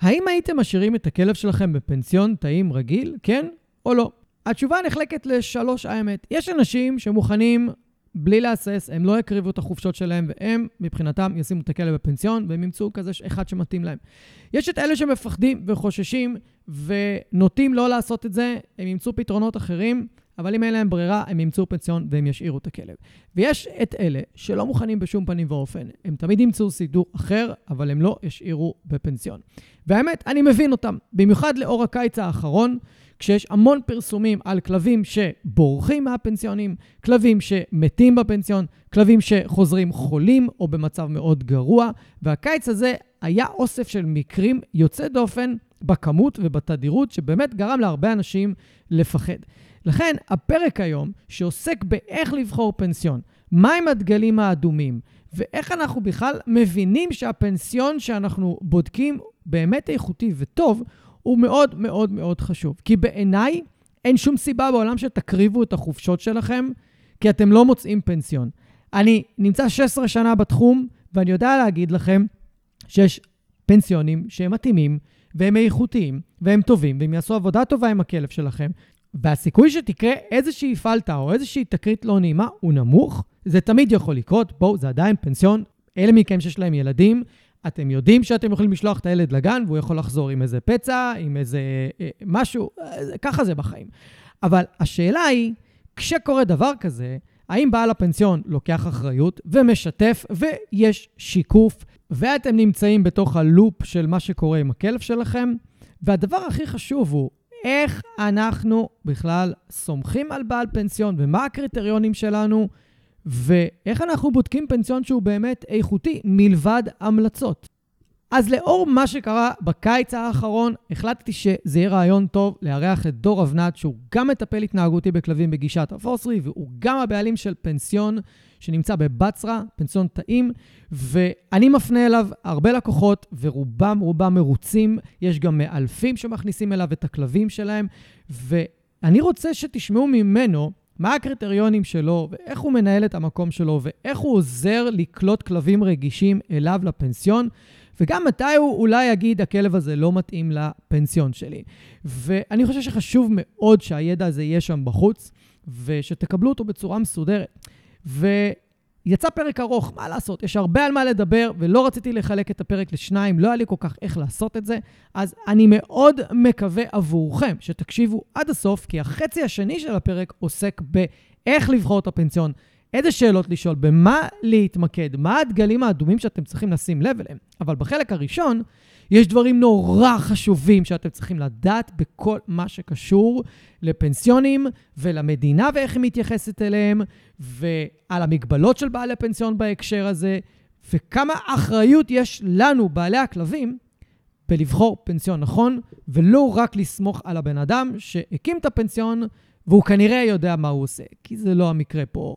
האם הייתם משאירים את הכלב שלכם בפנסיון תאים רגיל, כן או לא? התשובה נחלקת לשלוש האמת. יש אנשים שמוכנים בלי להסס, הם לא יקריבו את החופשות שלהם, והם, מבחינתם, ישימו את הכלב בפנסיון, והם ימצאו כזה אחד שמתאים להם. יש את אלה שמפחדים וחוששים ונוטים לא לעשות את זה, הם ימצאו פתרונות אחרים, אבל אם אין להם ברירה, הם ימצאו פנסיון והם ישאירו את הכלב. ויש את אלה שלא מוכנים בשום פנים ואופן. הם תמיד ימצאו סידור אחר, אבל הם לא ישאירו בפנסיון. והאמת, אני מבין אותם, במיוחד לאור הקיץ האחרון. כשיש המון פרסומים על כלבים שבורחים מהפנסיונים, כלבים שמתים בפנסיון, כלבים שחוזרים חולים או במצב מאוד גרוע, והקיץ הזה היה אוסף של מקרים יוצא דופן בכמות ובתדירות, שבאמת גרם להרבה אנשים לפחד. לכן, הפרק היום, שעוסק באיך לבחור פנסיון, מהם הדגלים האדומים, ואיך אנחנו בכלל מבינים שהפנסיון שאנחנו בודקים באמת איכותי וטוב, הוא מאוד מאוד מאוד חשוב. כי בעיניי אין שום סיבה בעולם שתקריבו את החופשות שלכם, כי אתם לא מוצאים פנסיון. אני נמצא 16 שנה בתחום, ואני יודע להגיד לכם שיש פנסיונים שהם מתאימים, והם איכותיים, והם טובים, והם יעשו עבודה טובה עם הכלב שלכם, והסיכוי שתקרה איזושהי פלטה או איזושהי תקרית לא נעימה הוא נמוך. זה תמיד יכול לקרות, בואו, זה עדיין פנסיון. אלה מכם שיש להם ילדים, אתם יודעים שאתם יכולים לשלוח את הילד לגן והוא יכול לחזור עם איזה פצע, עם איזה אה, משהו, אה, ככה זה בחיים. אבל השאלה היא, כשקורה דבר כזה, האם בעל הפנסיון לוקח אחריות ומשתף ויש שיקוף, ואתם נמצאים בתוך הלופ של מה שקורה עם הכלב שלכם? והדבר הכי חשוב הוא, איך אנחנו בכלל סומכים על בעל פנסיון ומה הקריטריונים שלנו ואיך אנחנו בודקים פנסיון שהוא באמת איכותי, מלבד המלצות. אז לאור מה שקרה בקיץ האחרון, החלטתי שזה יהיה רעיון טוב לארח את דור אבנת, שהוא גם מטפל התנהגותי בכלבים בגישת הפוסרי, והוא גם הבעלים של פנסיון שנמצא בבצרה, פנסיון טעים, ואני מפנה אליו הרבה לקוחות, ורובם רובם מרוצים. יש גם מאלפים שמכניסים אליו את הכלבים שלהם, ואני רוצה שתשמעו ממנו מה הקריטריונים שלו, ואיך הוא מנהל את המקום שלו, ואיך הוא עוזר לקלוט כלבים רגישים אליו לפנסיון, וגם מתי הוא אולי יגיד, הכלב הזה לא מתאים לפנסיון שלי. ואני חושב שחשוב מאוד שהידע הזה יהיה שם בחוץ, ושתקבלו אותו בצורה מסודרת. ו... יצא פרק ארוך, מה לעשות? יש הרבה על מה לדבר, ולא רציתי לחלק את הפרק לשניים, לא היה לי כל כך איך לעשות את זה. אז אני מאוד מקווה עבורכם שתקשיבו עד הסוף, כי החצי השני של הפרק עוסק באיך לבחור את הפנסיון, איזה שאלות לשאול, במה להתמקד, מה הדגלים האדומים שאתם צריכים לשים לב אליהם. אבל בחלק הראשון, יש דברים נורא חשובים שאתם צריכים לדעת בכל מה שקשור לפנסיונים ולמדינה ואיך היא מתייחסת אליהם, ועל המגבלות של בעלי פנסיון בהקשר הזה, וכמה אחריות יש לנו, בעלי הכלבים, בלבחור פנסיון נכון, ולא רק לסמוך על הבן אדם שהקים את הפנסיון, והוא כנראה יודע מה הוא עושה, כי זה לא המקרה פה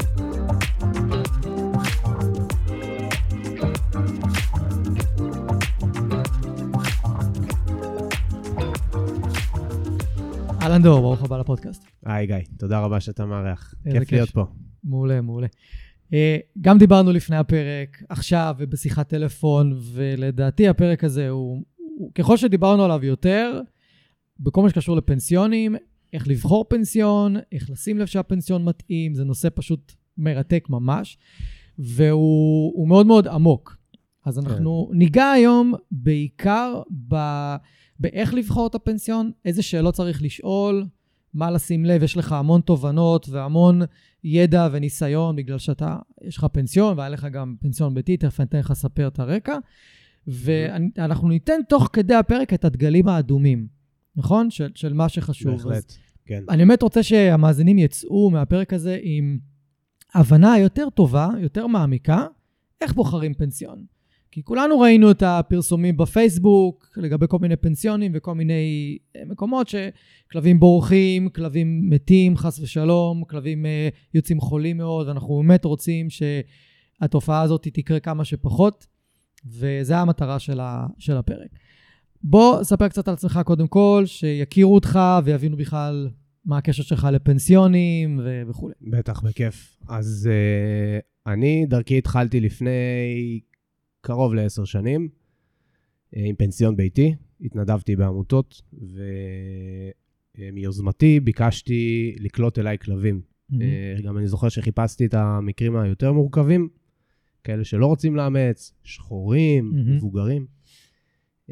אהלן דור, ברוך הבא לפודקאסט. היי גיא, תודה רבה שאתה מארח. כיף להיות פה. מעולה, מעולה. אה, גם דיברנו לפני הפרק, עכשיו ובשיחת טלפון, ולדעתי הפרק הזה הוא, הוא, ככל שדיברנו עליו יותר, בכל מה שקשור לפנסיונים, איך לבחור פנסיון, איך לשים לב שהפנסיון מתאים, זה נושא פשוט מרתק ממש, והוא מאוד מאוד עמוק. אז כן. אנחנו כן. ניגע היום בעיקר ב... באיך לבחור את הפנסיון, איזה שאלות צריך לשאול, מה לשים לב, יש לך המון תובנות והמון ידע וניסיון, בגלל שאתה, יש לך פנסיון, והיה לך גם פנסיון ביתי, תכף אני אתן לך לספר את הרקע. ואנחנו ניתן תוך כדי הפרק את הדגלים האדומים, נכון? של, של מה שחשוב. בהחלט, כן. אני באמת רוצה שהמאזינים יצאו מהפרק הזה עם הבנה יותר טובה, יותר מעמיקה, איך בוחרים פנסיון. כי כולנו ראינו את הפרסומים בפייסבוק לגבי כל מיני פנסיונים וכל מיני אה, מקומות שכלבים בורחים, כלבים מתים, חס ושלום, כלבים uh, יוצאים חולים מאוד, ואנחנו באמת רוצים שהתופעה הזאת תקרה כמה שפחות, וזו המטרה של, ה, של הפרק. בוא, ספר קצת על עצמך קודם כל, שיכירו אותך ויבינו בכלל מה הקשר שלך לפנסיונים וכולי. בטח, בכיף. אז uh, אני, דרכי התחלתי לפני קרוב לעשר שנים, אה, עם פנסיון ביתי, התנדבתי בעמותות, ומיוזמתי ביקשתי לקלוט אליי כלבים. Mm-hmm. גם אני זוכר שחיפשתי את המקרים היותר מורכבים, כאלה שלא רוצים לאמץ, שחורים, mm-hmm. מבוגרים.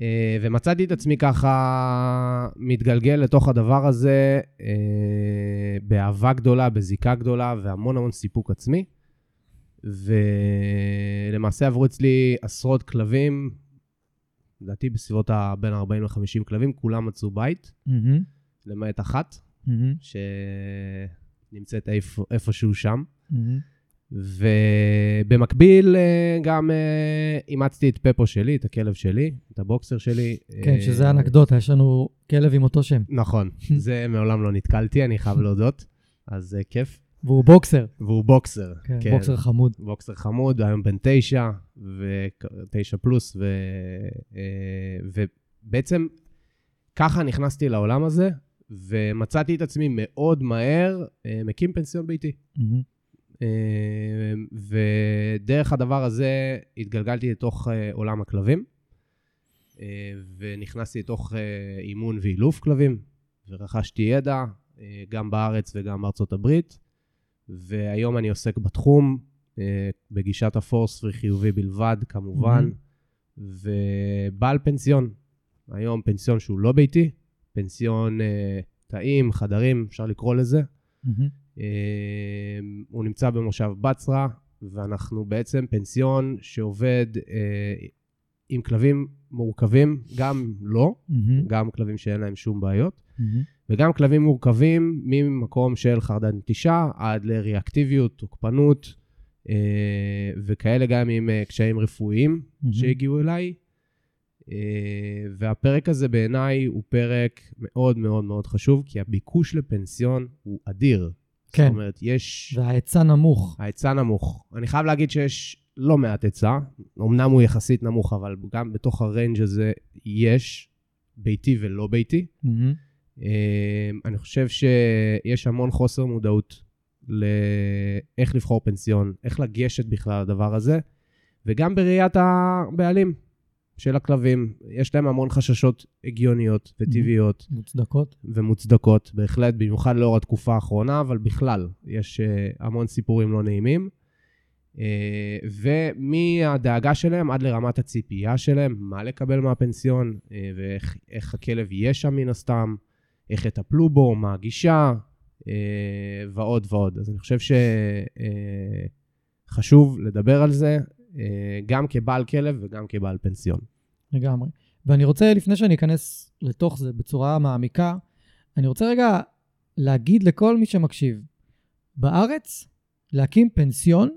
אה, ומצאתי את עצמי ככה מתגלגל לתוך הדבר הזה באהבה גדולה, בזיקה גדולה והמון המון סיפוק עצמי. ולמעשה עברו אצלי עשרות כלבים, לדעתי בסביבות בין 40 ל-50 כלבים, כולם מצאו בית, mm-hmm. למעט אחת, mm-hmm. שנמצאת איפ, איפשהו שם. Mm-hmm. ובמקביל אה, גם אה, אימצתי את פפו שלי, את הכלב שלי, את הבוקסר שלי. כן, שזה אנקדוטה, יש לנו כלב עם אותו שם. נכון, זה מעולם לא נתקלתי, אני חייב להודות, אז זה כיף. והוא בוקסר. והוא בוקסר, כן. כן. בוקסר חמוד. בוקסר חמוד, היום בן תשע, ותשע פלוס, ו... אה, ובעצם ככה נכנסתי לעולם הזה, ומצאתי את עצמי מאוד מהר אה, מקים פנסיון ביתי. Mm-hmm. ודרך הדבר הזה התגלגלתי לתוך עולם הכלבים, ונכנסתי לתוך אימון ואילוף כלבים, ורכשתי ידע, גם בארץ וגם בארצות הברית. והיום אני עוסק בתחום, אה, בגישת הפורס פרי חיובי בלבד, כמובן, mm-hmm. ובעל פנסיון. היום פנסיון שהוא לא ביתי, פנסיון אה, תאים, חדרים, אפשר לקרוא לזה. Mm-hmm. אה, הוא נמצא במושב בצרה, ואנחנו בעצם פנסיון שעובד אה, עם כלבים מורכבים, גם לא, mm-hmm. גם כלבים שאין להם שום בעיות. Mm-hmm. וגם כלבים מורכבים ממקום של חרדת נטישה עד לריאקטיביות, תוקפנות, אה, וכאלה גם עם אה, קשיים רפואיים mm-hmm. שהגיעו אליי. אה, והפרק הזה בעיניי הוא פרק מאוד מאוד מאוד חשוב, כי הביקוש לפנסיון הוא אדיר. כן. זאת אומרת, יש... וההיצע נמוך. ההיצע נמוך. אני חייב להגיד שיש לא מעט היצע, אמנם הוא יחסית נמוך, אבל גם בתוך הריינג' הזה יש ביתי ולא ביתי. Mm-hmm. אני חושב שיש המון חוסר מודעות לאיך לבחור פנסיון, איך לגשת בכלל לדבר הזה, וגם בראיית הבעלים של הכלבים. יש להם המון חששות הגיוניות וטבעיות. מוצדקות. ומוצדקות, בהחלט, במיוחד לאור התקופה האחרונה, אבל בכלל, יש אה, המון סיפורים לא נעימים. אה, ומהדאגה שלהם עד לרמת הציפייה שלהם, מה לקבל מהפנסיון, אה, ואיך הכלב יהיה שם מן הסתם. איך יטפלו בו, מה הגישה, אה, ועוד ועוד. אז אני חושב שחשוב לדבר על זה, גם כבעל כלב וגם כבעל פנסיון. לגמרי. ואני רוצה, לפני שאני אכנס לתוך זה בצורה מעמיקה, אני רוצה רגע להגיד לכל מי שמקשיב, בארץ, להקים פנסיון,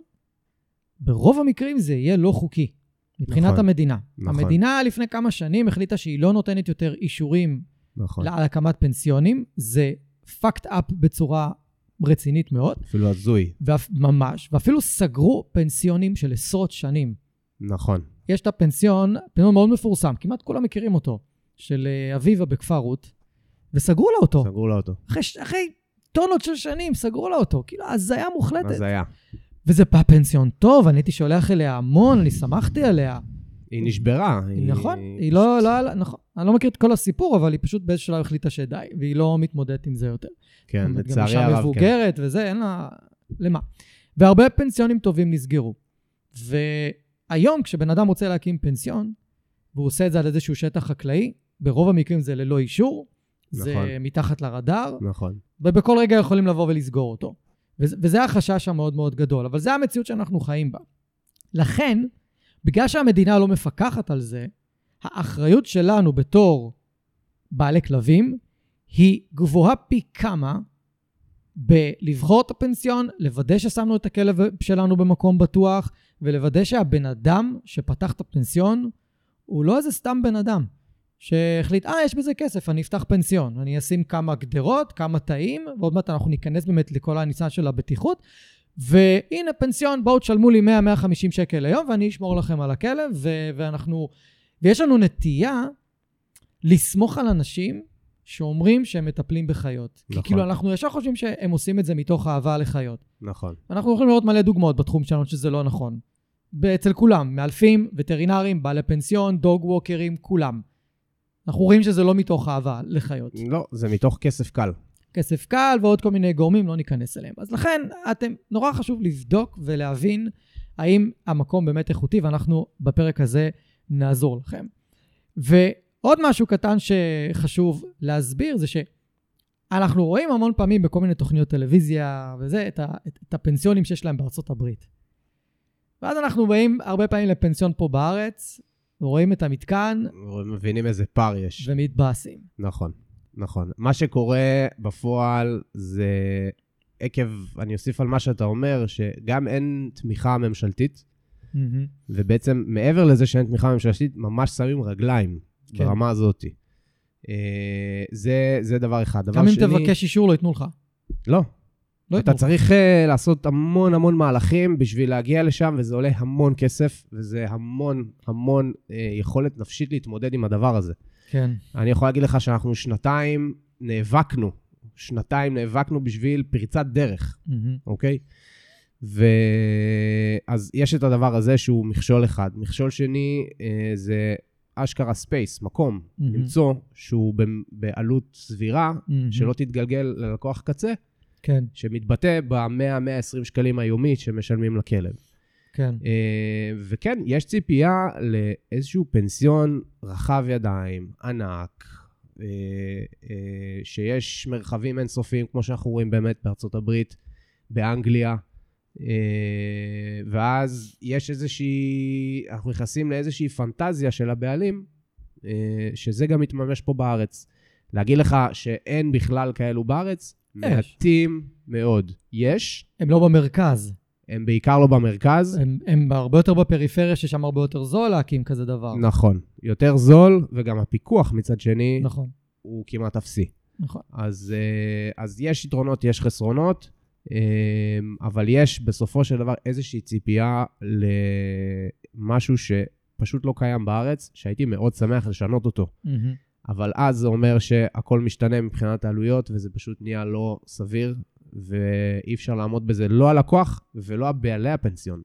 ברוב המקרים זה יהיה לא חוקי, מבחינת נכון, המדינה. נכון. המדינה לפני כמה שנים החליטה שהיא לא נותנת יותר אישורים נכון. על הקמת פנסיונים, זה fucked up בצורה רצינית מאוד. אפילו הזוי. ואף, ממש, ואפילו סגרו פנסיונים של עשרות שנים. נכון. יש את הפנסיון, פנסיון מאוד מפורסם, כמעט כולם מכירים אותו, של אה, אביבה בכפר רות, וסגרו לה אותו. סגרו לה אותו. אחרי, אחרי טונות של שנים סגרו לה אותו. כאילו, הזיה מוחלטת. הזיה. וזה פנסיון טוב, אני הייתי שולח אליה המון, אני שמחתי עליה. היא נשברה. נכון, היא לא, לא, נכון. אני לא מכיר את כל הסיפור, אבל היא פשוט באיזשהו שלב החליטה שדי, והיא לא מתמודדת עם זה יותר. כן, לצערי הרב, כן. גם אישה מבוגרת וזה, אין לה... למה? והרבה פנסיונים טובים נסגרו. והיום, כשבן אדם רוצה להקים פנסיון, והוא עושה את זה על איזשהו שטח חקלאי, ברוב המקרים זה ללא אישור, זה נכון. מתחת לרדאר, נכון. ובכל רגע יכולים לבוא ולסגור אותו. וזה, החשש המאוד מאוד גדול, אבל זה המציאות שאנחנו חיים בה. לכן, בגלל שהמדינה לא מפקחת על זה, האחריות שלנו בתור בעלי כלבים היא גבוהה פי כמה בלבחור את הפנסיון, לוודא ששמנו את הכלב שלנו במקום בטוח, ולוודא שהבן אדם שפתח את הפנסיון הוא לא איזה סתם בן אדם שהחליט, אה, יש בזה כסף, אני אפתח פנסיון. אני אשים כמה גדרות, כמה תאים, ועוד מעט אנחנו ניכנס באמת לכל הניצן של הבטיחות. והנה פנסיון, בואו תשלמו לי 100-150 שקל ליום ואני אשמור לכם על הכלב, ו- ואנחנו... ויש לנו נטייה לסמוך על אנשים שאומרים שהם מטפלים בחיות. נכון. כי כאילו אנחנו ישר חושבים שהם עושים את זה מתוך אהבה לחיות. נכון. אנחנו יכולים לראות מלא דוגמאות בתחום שלנו שזה לא נכון. אצל כולם, מאלפים, וטרינרים, בעלי פנסיון, דוג ווקרים, כולם. אנחנו רואים שזה לא מתוך אהבה לחיות. לא, זה מתוך כסף קל. כסף קל ועוד כל מיני גורמים, לא ניכנס אליהם. אז לכן, אתם, נורא חשוב לבדוק ולהבין האם המקום באמת איכותי, ואנחנו בפרק הזה נעזור לכם. ועוד משהו קטן שחשוב להסביר זה שאנחנו רואים המון פעמים בכל מיני תוכניות טלוויזיה וזה, את, ה, את, את הפנסיונים שיש להם בארצות הברית. ואז אנחנו באים הרבה פעמים לפנסיון פה בארץ, ורואים את המתקן מבינים איזה פער יש. ומתבאסים. נכון, נכון. מה שקורה בפועל זה עקב, אני אוסיף על מה שאתה אומר, שגם אין תמיכה ממשלתית, מהמם. ובעצם מעבר לזה שאין תמיכה ממשלתית, ממש שמים רגליים כן. ברמה הזאת. אה, זה, זה דבר אחד. דבר גם אם שני... תבקש אישור לא ייתנו לך. לא. לא אתה. צריך uh, לעשות המון המון מהלכים בשביל להגיע לשם, וזה עולה המון כסף, וזה המון המון uh, יכולת נפשית להתמודד עם הדבר הזה. כן. אני יכול להגיד לך שאנחנו שנתיים נאבקנו, שנתיים נאבקנו בשביל פריצת דרך, מהמם. אוקיי? ואז יש את הדבר הזה שהוא מכשול אחד. מכשול שני אה, זה אשכרה space, מקום, מהמם. למצוא שהוא בעלות סבירה, מהמם. שלא תתגלגל ללקוח קצה, כן, שמתבטא ב-100-120 שקלים היומית שמשלמים לכלב. כן. אה, וכן, יש ציפייה לאיזשהו פנסיון רחב ידיים, ענק, אה, אה, שיש מרחבים אינסופיים, כמו שאנחנו רואים באמת בארצות הברית, באנגליה, אה, ואז יש איזושהי, אנחנו נכנסים לאיזושהי פנטזיה של הבעלים, אה, שזה גם מתממש פה בארץ. להגיד לך שאין בכלל כאלו בארץ? מעטים מאוד. יש, הם לא במרכז. הם בעיקר לא במרכז. הם, הם הרבה יותר בפריפריה, ששם הרבה יותר זול להקים כזה דבר. נכון. יותר זול, וגם הפיקוח מצד שני נכון, הוא כמעט אפסי. נכון. אז, אה, אז יש יתרונות, יש חסרונות, אה, אבל יש בסופו של דבר איזושהי ציפייה למשהו שפשוט לא קיים בארץ, שהייתי מאוד שמח לשנות אותו. מהמם. אבל אז זה אומר שהכל משתנה מבחינת העלויות, וזה פשוט נהיה לא סביר, ואי אפשר לעמוד בזה, לא הלקוח ולא הבעלי הפנסיון.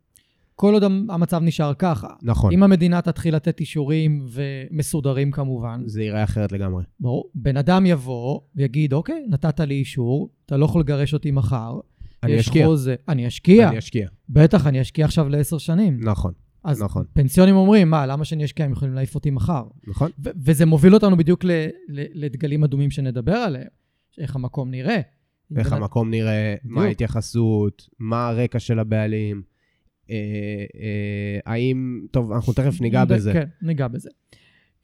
כל עוד המ- המצב נשאר ככה. נכון, אם המדינה תתחיל לתת אישורים ומסודרים כמובן, זה ייראה אחרת לגמרי. ברור, בן אדם יבוא ויגיד, אוקיי, נתת לי אישור, אתה לא יכול לגרש אותי מחר. אני אשקיע. חוזה, אני אשקיע. אני אשקיע, בטח, אני אשקיע עכשיו לעשר שנים. נכון, אז נכון. פנסיונים אומרים, מה, למה שאני אשקיע? הם יכולים להעיף אותי מחר. נכון? ו- וזה מוביל אותנו בדיוק ל- ל- לדגלים אדומים שנדבר עליהם, איך המקום נראה. איך בן- המקום נראה, מה בדיוק. ההתייחסות, מה הרקע של הבעלים, אה, אה, האם, טוב, אנחנו תכף ניגע נד- בזה. כן, ניגע בזה.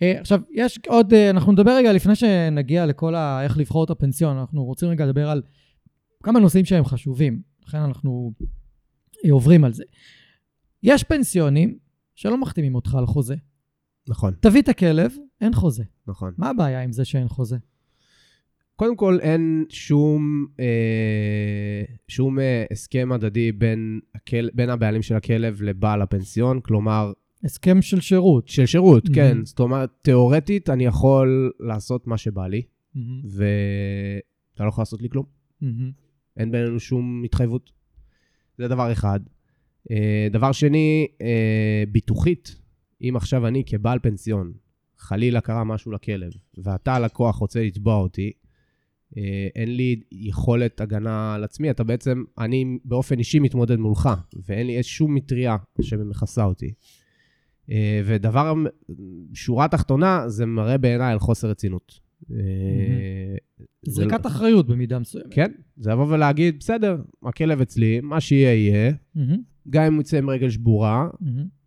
אה, עכשיו, יש עוד, אה, אנחנו נדבר רגע, לפני שנגיע לכל ה... איך לבחור את הפנסיון, אנחנו רוצים רגע לדבר על כמה נושאים שהם חשובים, לכן אנחנו עוברים על זה. יש פנסיונים שלא מחתימים אותך על חוזה. נכון, תביא את הכלב, אין חוזה. נכון. מה הבעיה עם זה שאין חוזה? קודם כל, אין שום, אה, שום אה, הסכם הדדי בין, הכל, בין הבעלים של הכלב לבעל הפנסיון, כלומר, הסכם של שירות. של שירות, Mhm. כן. זאת אומרת, תיאורטית, אני יכול לעשות מה שבא לי, מהמם, ואתה לא יכול לעשות לי כלום. מהמם, אין בינינו שום התחייבות. זה דבר אחד. אה, דבר שני, אה, ביטוחית, אם עכשיו אני כבעל פנסיון, חלילה קרה משהו לכלב, ואתה הלקוח רוצה לתבוע אותי, אה, אין לי יכולת הגנה על עצמי, אתה בעצם, אני באופן אישי מתמודד מולך, ואין לי שום מטריה שמכסה אותי. ודבר, שורה תחתונה, זה מראה בעיניי על חוסר רצינות. זה זריקת לא- אחריות במידה מסוימת. כן, זה לבוא ולהגיד, בסדר, הכלב אצלי, מה שיהיה יהיה, גם אם הוא יצא עם רגל שבורה.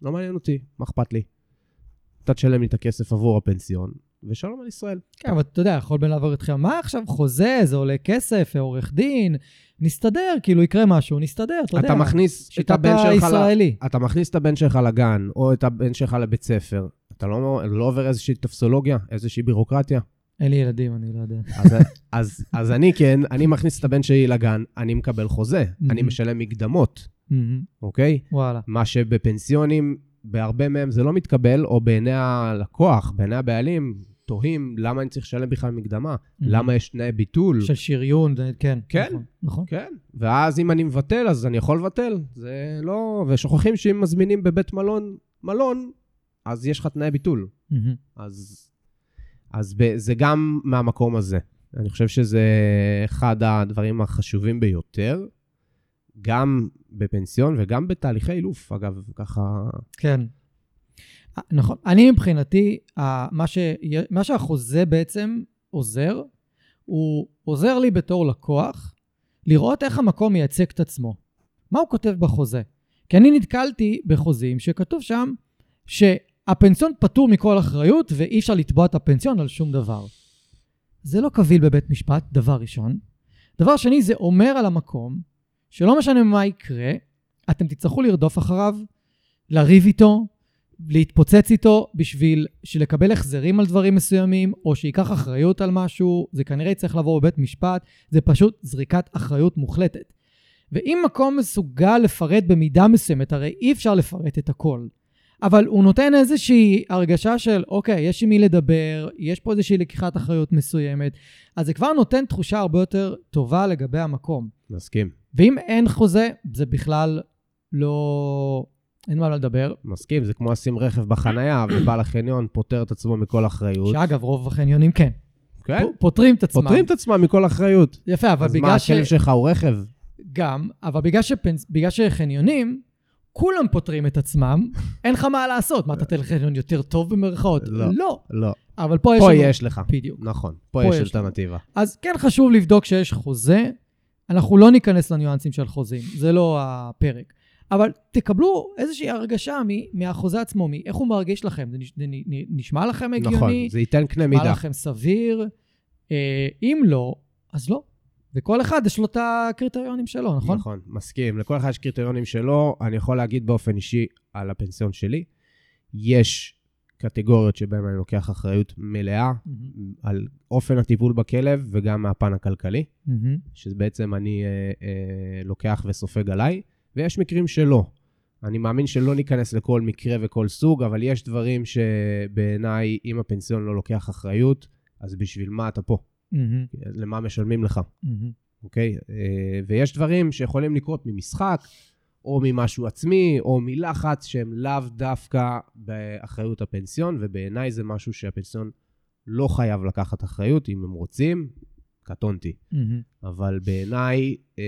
לא מעניין אותי, מה אכפת לי? אתה תשלם לי את הכסף עבור הפנסיון, ושלום על ישראל. כן, אבל אתה יודע, יכול בן לעבור איתכם, מה עכשיו חוזה, זה עולה כסף, עורך דין, נסתדר, כאילו יקרה משהו, נסתדר, אתה יודע. אתה מכניס את הבן שלך. אתה מכניס את הבן שלך לגן, או את הבן שלך לבית ספר, אתה לא, לא עובר איזושהי טופסולוגיה, איזושהי בירוקרטיה. אין לי ילדים, אני לא יודע. אז, אז, אז אני כן, אני מכניס את הבן שלי לגן, אני מקבל חוזה, אני. משלם מקדמות, אוקיי? וואלה. מה שבפנסיונים, בהרבה מהם זה לא מתקבל, או בעיני הלקוח, בעיני הבעלים, תוהים למה אני צריך לשלם בכלל מקדמה, למה יש תנאי ביטול. של שריון, כן. כן. נכון, נכון. כן, ואז אם אני מבטל, אז אני יכול לבטל. זה לא... ושוכחים שאם מזמינים בבית מלון, מלון, אז יש לך תנאי ביטול. מהמם. אז, אז ב, זה גם מהמקום הזה. אני חושב שזה אחד הדברים החשובים ביותר, גם בפנסיון וגם בתהליכי אילוף, אגב, ככה... כן. אה, נכון. אני מבחינתי, מה, ש... מה שהחוזה בעצם עוזר, הוא עוזר לי בתור לקוח לראות איך המקום מייצג את עצמו. מה הוא כותב בחוזה? כי אני נתקלתי בחוזים שכתוב שם שהפנסיון פטור מכל אחריות ואי אפשר לתבוע את הפנסיון על שום דבר. זה לא קביל בבית משפט, דבר ראשון. דבר שני, זה אומר על המקום שלא משנה מה יקרה, אתם תצטרכו לרדוף אחריו, לריב איתו, להתפוצץ איתו בשביל לקבל החזרים על דברים מסוימים, או שייקח אחריות על משהו, זה כנראה יצטרך לעבור בבית משפט, זה פשוט זריקת אחריות מוחלטת. ואם מקום מסוגל לפרט במידה מסוימת, הרי אי אפשר לפרט את הכל, אבל הוא נותן איזושהי הרגשה של, אוקיי, יש עם מי לדבר, יש פה איזושהי לקיחת אחריות מסוימת, אז זה כבר נותן תחושה הרבה יותר טובה לגבי המקום. מסכים. ואם אין חוזה, זה בכלל לא... אין מה לדבר. מסכים, זה כמו לשים רכב בחנייה, ובעל החניון פוטר את עצמו מכל אחריות. שאגב, רוב החניונים כן. כן? פ- פוטרים את עצמם. פוטרים את עצמם מכל אחריות. יפה, אבל אז מה, בגלל ש... הכלב שלך הוא רכב? גם, אבל בגלל, שפנס... בגלל שחניונים, כולם פוטרים את עצמם, אין לך מה לעשות. מה, אתה תלך לחניון יותר טוב במרכאות? לא. לא. לא. אבל פה יש פה לנו... יש לך. בדיוק. נכון, פה פה יש אלטרנטיבה. אז כן חשוב לבדוק שיש חוזה. אנחנו לא ניכנס לניואנסים של חוזים, זה לא הפרק. אבל תקבלו איזושהי הרגשה מ- מהחוזה עצמו, מאיך הוא מרגיש לכם. זה נש- זה נ- נשמע לכם הגיוני? נכון, זה ייתן קנה נשמע מידה. לכם סביר? אה, אם לא, אז לא. וכל אחד יש לו את הקריטריונים שלו, נכון? נכון, מסכים. לכל אחד יש קריטריונים שלו. אני יכול להגיד באופן אישי על הפנסיון שלי, יש קטגוריות שבהן אני לוקח אחריות מלאה מהמם, על אופן הטיפול בכלב וגם מהפן הכלכלי, מהמם, שבעצם אני אה, אה, לוקח וסופג עליי, ויש מקרים שלא. אני מאמין שלא ניכנס לכל מקרה וכל סוג, אבל יש דברים שבעיניי, אם הפנסיון לא לוקח אחריות, אז בשביל מה אתה פה? מהמם, למה משלמים לך? אוקיי? אה, ויש דברים שיכולים לקרות ממשחק, או ממשהו עצמי, או מלחץ, שהם לאו דווקא באחריות הפנסיון, ובעיניי זה משהו שהפנסיון לא חייב לקחת אחריות, אם הם רוצים, קטונתי. מהמם. אבל בעיניי אה,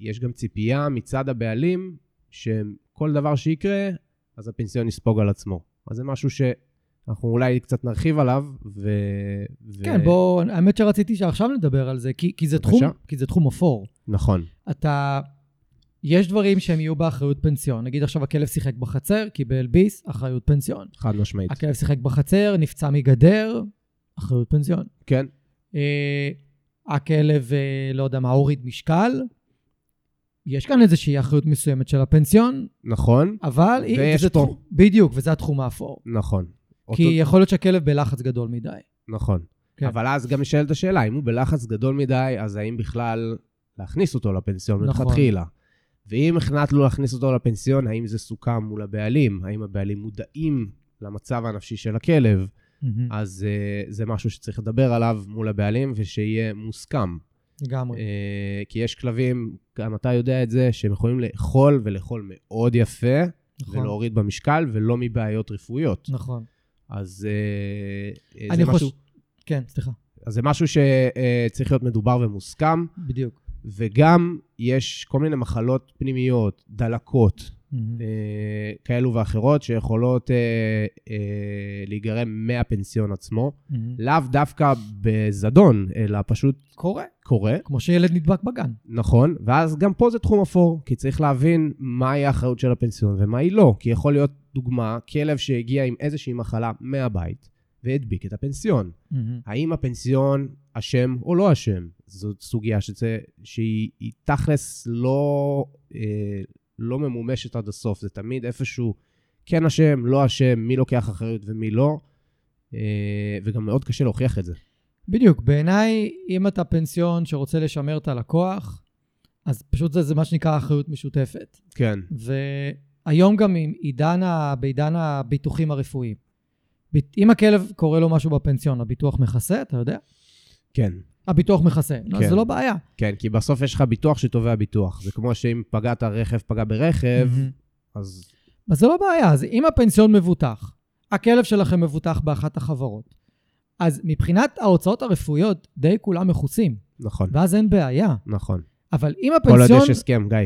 יש גם ציפייה מצד הבעלים, שכל דבר שיקרה, אז הפנסיון יספוג על עצמו. אז זה משהו שאנחנו אולי קצת נרחיב עליו, ו... ו... כן, בוא, האמת שרציתי שעכשיו נדבר על זה, כי, כי, זה, תחום. כי זה תחום אפור. נכון, אתה... יש דברים שהם יהיו באחריות פנסיון. נגיד עכשיו הכלב שיחק בחצר, קיבל ביס, אחריות פנסיון. חד משמעית. הכלב שיחק בחצר, נפצע מגדר, אחריות פנסיון. כן, אה, הכלב, אה, לא יודע מה, הוריד משקל, יש כאן איזושהי אחריות מסוימת של הפנסיון, נכון, אבל... ויש פה- תחום- בדיוק, וזה התחום האפור. נכון. כי אותו- יכול להיות שהכלב בלחץ גדול מדי. נכון. כן. אבל אז גם נשאלת השאלה, אם הוא בלחץ גדול מדי, אז האם בכלל להכניס אותו לפנסיון נכון. מלכתחילה? ואם החלטנו להכניס אותו לפנסיון, האם זה סוכם מול הבעלים? האם הבעלים מודעים למצב הנפשי של הכלב? מהמם, אז uh, זה משהו שצריך לדבר עליו מול הבעלים ושיהיה מוסכם. לגמרי. Uh, כי יש כלבים, גם אתה יודע את זה, שהם יכולים לאכול ולאכול מאוד יפה, נכון. ולהוריד במשקל, ולא מבעיות רפואיות. נכון. אז uh, זה. משהו... כן, סליחה. אז זה משהו שצריך להיות מדובר ומוסכם, בדיוק. וגם יש כל מיני מחלות פנימיות, דלקות. אה, כאלו ואחרות שיכולות אה, אה, להיגרם מהפנסיון עצמו. מהמם. לאו דווקא בזדון, אלא פשוט קורה, קורה. כמו שילד נדבק בגן. נכון, ואז גם פה זה תחום אפור, כי צריך להבין מהי האחריות של הפנסיון ומה היא לא. כי יכול להיות, דוגמה, כלב שהגיע עם איזושהי מחלה מהבית והדביק את הפנסיון. מהמם. האם הפנסיון אשם או לא אשם? זאת סוגיה שזה, שהיא היא תכלס לא, אה, לא ממומשת עד הסוף. זה תמיד איפשהו כן אשם, לא אשם, מי לוקח אחריות ומי לא, אה, וגם מאוד קשה להוכיח את זה. בדיוק, בעיניי, אם אתה פנסיון שרוצה לשמר את הלקוח, אז פשוט זה, זה מה שנקרא אחריות משותפת. כן, והיום גם עם עידן ה, בעידן הביטוחים הרפואיים. אם הכלב קורה לו משהו בפנסיון, הביטוח מכסה, אתה יודע? כן. הביטוח מכסה, כן. אז זה לא בעיה. כן, כי בסוף יש לך ביטוח שתובע ביטוח. זה כמו שאם פגעת רכב פגע ברכב, מהמם. אז אז זה לא בעיה. אז אם הפנסיון מבוטח, הכלב שלכם מבוטח באחת החברות, אז מבחינת ההוצאות הרפואיות, די כולם מכוסים, נכון, ואז אין בעיה. נכון. אבל אם כל עוד הפנסיון... יש הסכם, גיא.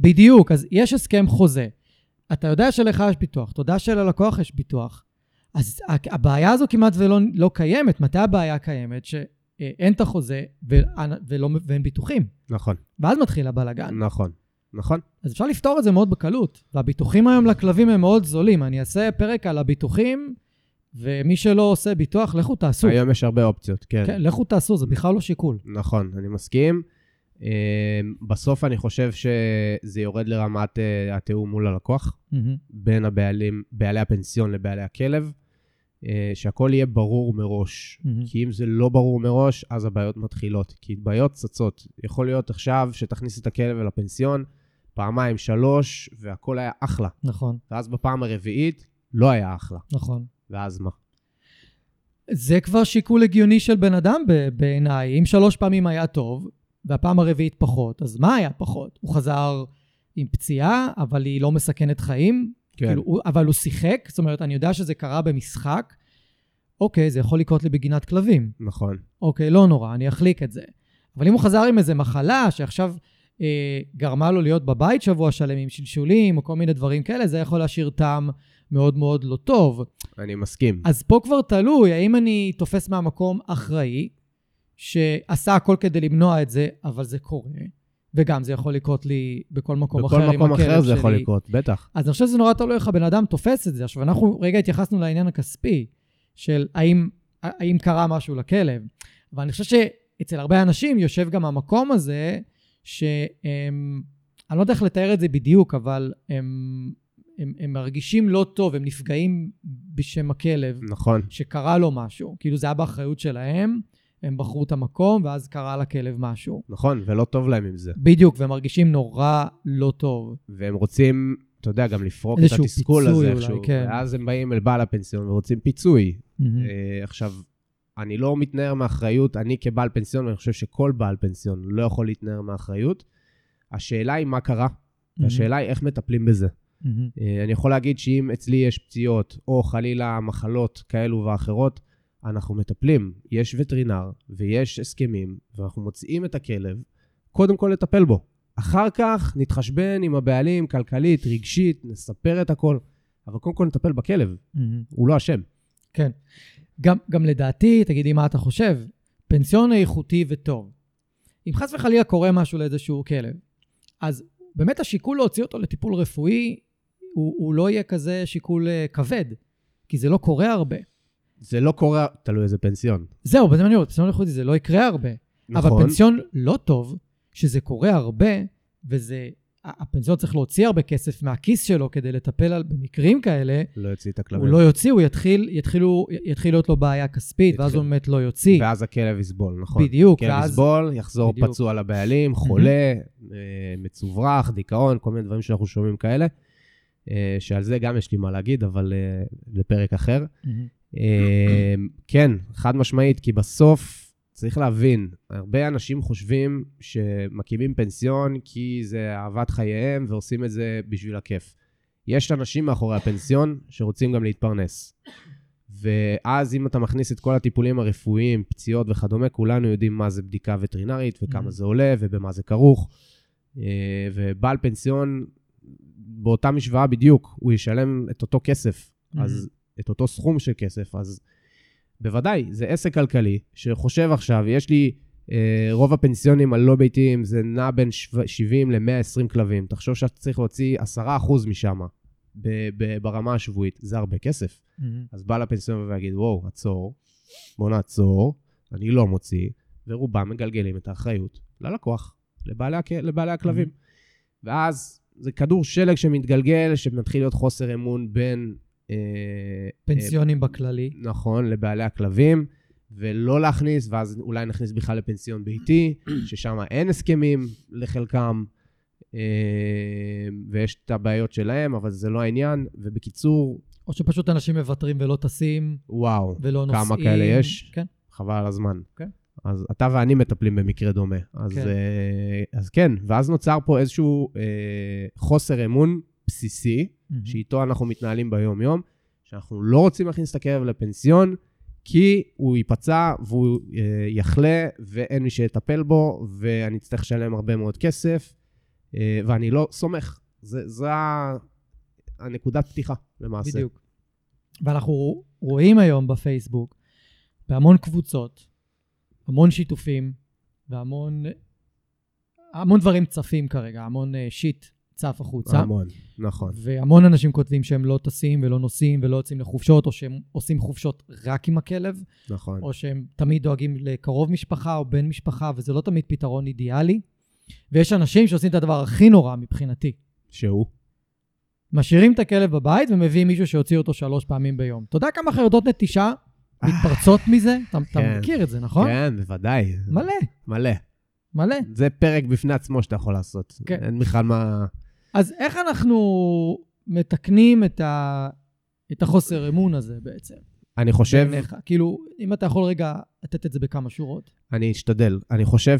בדיוק, אז יש הסכם חוזה. אתה יודע שלך יש ביטוח, אתה יודע שללקוח יש ביטוח. אז הבעיה הזו כמעט ולא לא קיימת. מתי הבעיה קיימת? שאין את החוזה ולא, ואין ביטוחים. נכון, ואז מתחיל הבלאגן. נכון, נכון. אז אפשר לפתור את זה מאוד בקלות. והביטוחים היום לכלבים הם מאוד זולים. אני אעשה פרק על הביטוחים, ומי שלא עושה ביטוח, לכו תעשו. היום יש הרבה אופציות, כן. כן, לכו תעשו, זה בכלל לא שיקול. נכון, אני מסכים. אה, בסוף אני חושב שזה יורד לרמת אה, התיאום מול הלקוח. בין הבעלים, בעלי הפנסיון לבעלי הכלב, אה, שהכל יהיה ברור מראש. מהמם. כי אם זה לא ברור מראש, אז הבעיות מתחילות. כי בעיות צצות. יכול להיות עכשיו שתכניס את הכלב אל הפנסיון, פעמיים, שלוש, והכל היה אחלה. נכון, ואז בפעם הרביעית, לא היה אחלה. נכון. ואז מה? זה כבר שיקול הגיוני של בן אדם בעיניי. אם שלוש פעמים היה טוב, והפעם הרביעית פחות, אז מה היה פחות? הוא חזר עם פציעה, אבל היא לא מסכנת חיים, כן, כאילו, הוא, אבל הוא שיחק, זאת אומרת, אני יודע שזה קרה במשחק, אוקיי, זה יכול לקרות לי בגינת כלבים. נכון. אוקיי, לא נורא, אני אחליק את זה. אבל אם הוא חזר עם איזה מחלה שעכשיו אה, גרמה לו להיות בבית שבוע שלם עם שלשולים או כל מיני דברים כאלה, זה יכול להשאיר טעם מאוד מאוד לא טוב. אני מסכים. אז פה כבר תלוי, האם אני תופס מהמקום אחראי, שעשה הכל כדי למנוע את זה, אבל זה קורה, וגם זה יכול לקרות לי בכל מקום בכל אחר עם מקום הכלב אחר זה שלי. יכול לקרות, בטח. אז אני חושב שזה נורא תלוי איך הבן אדם תופס את זה. עכשיו, אנחנו רגע התייחסנו לעניין הכספי, של האם, האם קרה משהו לכלב. אבל אני חושב שאצל הרבה אנשים יושב גם המקום הזה, שהם, אני לא יודע איך לתאר את זה בדיוק, אבל הם, הם, הם מרגישים לא טוב, הם נפגעים בשם הכלב, נכון. שקרה לו משהו. כאילו זה היה באחריות שלהם, הם בחרו את המקום, ואז קרה לכלב משהו. נכון, ולא טוב להם עם זה. בדיוק, והם מרגישים נורא לא טוב. והם רוצים, אתה יודע, גם לפרוק את התסכול הזה אולי, איכשהו. כן. ואז הם באים אל בעל הפנסיון ורוצים פיצוי. מהמם. אה, עכשיו, אני לא מתנער מאחריות, אני כבעל פנסיון, ואני חושב שכל בעל פנסיון לא יכול להתנער מאחריות. השאלה היא מה קרה, והשאלה היא איך מטפלים בזה. אה, אני יכול להגיד שאם אצלי יש פציעות, או חלילה מחלות כאלו ואחרות, אנחנו מטפלים. יש וטרינר, ויש הסכמים, ואנחנו מוציאים את הכלב, קודם כל לטפל בו. אחר כך נתחשבן עם הבעלים, כלכלית, רגשית, נספר את הכל, אבל קודם כל נטפל בכלב, מהמם. הוא לא אשם. כן. גם, גם לדעתי, תגידי מה אתה חושב, פנסיון איכותי וטוב. אם חס וחלילה קורה משהו לאיזשהו כלב, אז באמת השיקול להוציא אותו לטיפול רפואי, הוא, הוא לא יהיה כזה שיקול אה, כבד, כי זה לא קורה הרבה. זה לא קורה, תלוי איזה פנסיון. זהו, בזה אני אומר, פנסיון איכותי זה לא יקרה הרבה. נכון, אבל פנסיון לא טוב, שזה קורה הרבה, וזה... הפנסיון צריך להוציא הרבה כסף מהכיס שלו כדי לטפל על, במקרים כאלה, לא יוציא את הכלבים. הוא לא יוציא, הוא יתחיל, יתחילו, יתחיל להיות לו בעיה כספית, ואז יתחיל. הוא באמת לא יוציא. ואז הכלב יסבול, נכון. בדיוק, הכלב ואז... יסבול, יחזור בדיוק. פצוע לבעלים, חולה, אה, מצוברח, דיכאון, כל מיני דברים שאנחנו שומעים כאלה. אה, שעל זה גם יש לי מה להגיד, אבל אה, לפרק אחר. אה, כן, חד משמעית, כי בסוף צריך להבין, הרבה אנשים חושבים שמקימים פנסיון כי זה אהבת חייהם ועושים את זה בשביל הכיף. יש אנשים מאחורי הפנסיון שרוצים גם להתפרנס. ואז אם אתה מכניס את כל הטיפולים הרפואיים, פציעות וכדומה, כולנו יודעים מה זה בדיקה וטרינרית וכמה Mhm. זה עולה ובמה זה כרוך. אה, ובעל פנסיון באותה משוואה בדיוק, הוא ישלם את אותו כסף, Mhm. אז את אותו סכום של כסף, אז בוודאי, זה עסק כלכלי שחושב עכשיו, יש לי, אה, רוב הפנסיונים הלא ביתיים זה נע בין שו- 70 ל-120 כלבים. תחשוב שאתה צריך להוציא 10% משם ברמה השבועית, זה הרבה כסף. Mhm. אז בא לפנסיון ויגיד, וואו, עצור, בוא נעצור, אני לא מוציא, ורובם מגלגלים את האחריות ללקוח, לבעלי. לבעלי הכלבים. ואז זה כדור שלג שמתגלגל, שמתחיל להיות חוסר אמון בין... אה, פנסיונים בכללי. אה, נכון, לבעלי הכלבים, ולא להכניס, ואז אולי נכניס בכלל לפנסיון ביתי, ששם אין הסכמים לחלקם, אה, ויש את הבעיות שלהם, אבל זה לא העניין. ובקיצור, או שפשוט אנשים מוותרים ולא טסים וואו, ולא כמה נוסעים. כאלה יש? כן. חבל על הזמן. כן. אז אתה ואני מטפלים במקרה דומה. אז כן. אז כן ואז נוצר פה איזשהו אה, חוסר אמון בסיסי. שאיתו אנחנו מתנהלים ביום-יום, שאנחנו לא רוצים להכניס את הכלב לפנסיון, כי הוא ייפצע והוא אה, יחלה, ואין מי שיטפל בו, ואני אצטרך לשלם הרבה מאוד כסף, אה, ואני לא סומך. זה, זה הנקודת פתיחה, למעשה. בדיוק. ואנחנו רואים היום בפייסבוק, בהמון קבוצות, המון שיתופים, והמון המון דברים צפים כרגע, המון אה, שיט צף החוצה. המון, נכון. והמון אנשים כותבים שהם לא טסים ולא נוסעים ולא יוצאים לחופשות, או שהם עושים חופשות רק עם הכלב, נכון. או שהם תמיד דואגים לקרוב משפחה או בן משפחה, וזה לא תמיד פתרון אידיאלי. ויש אנשים שעושים את הדבר הכי נורא מבחינתי. שהוא? משאירים את הכלב בבית ומביאים מישהו שיוציא אותו שלוש פעמים ביום. אתה יודע כמה חרדות נטישה מתפרצות מזה? אתה, אתה כן. מכיר את זה, נכון? כן, בוודאי. מלא, מלא. מלא. זה פרק בפני עצמו שאתה יכול לעשות. כן. אין בכלל מה... אז איך אנחנו מתקנים את, ה... את החוסר אמון הזה בעצם? אני חושב, בעיניך? כאילו, אם אתה יכול רגע לתת את זה בכמה שורות. אני אשתדל. אני חושב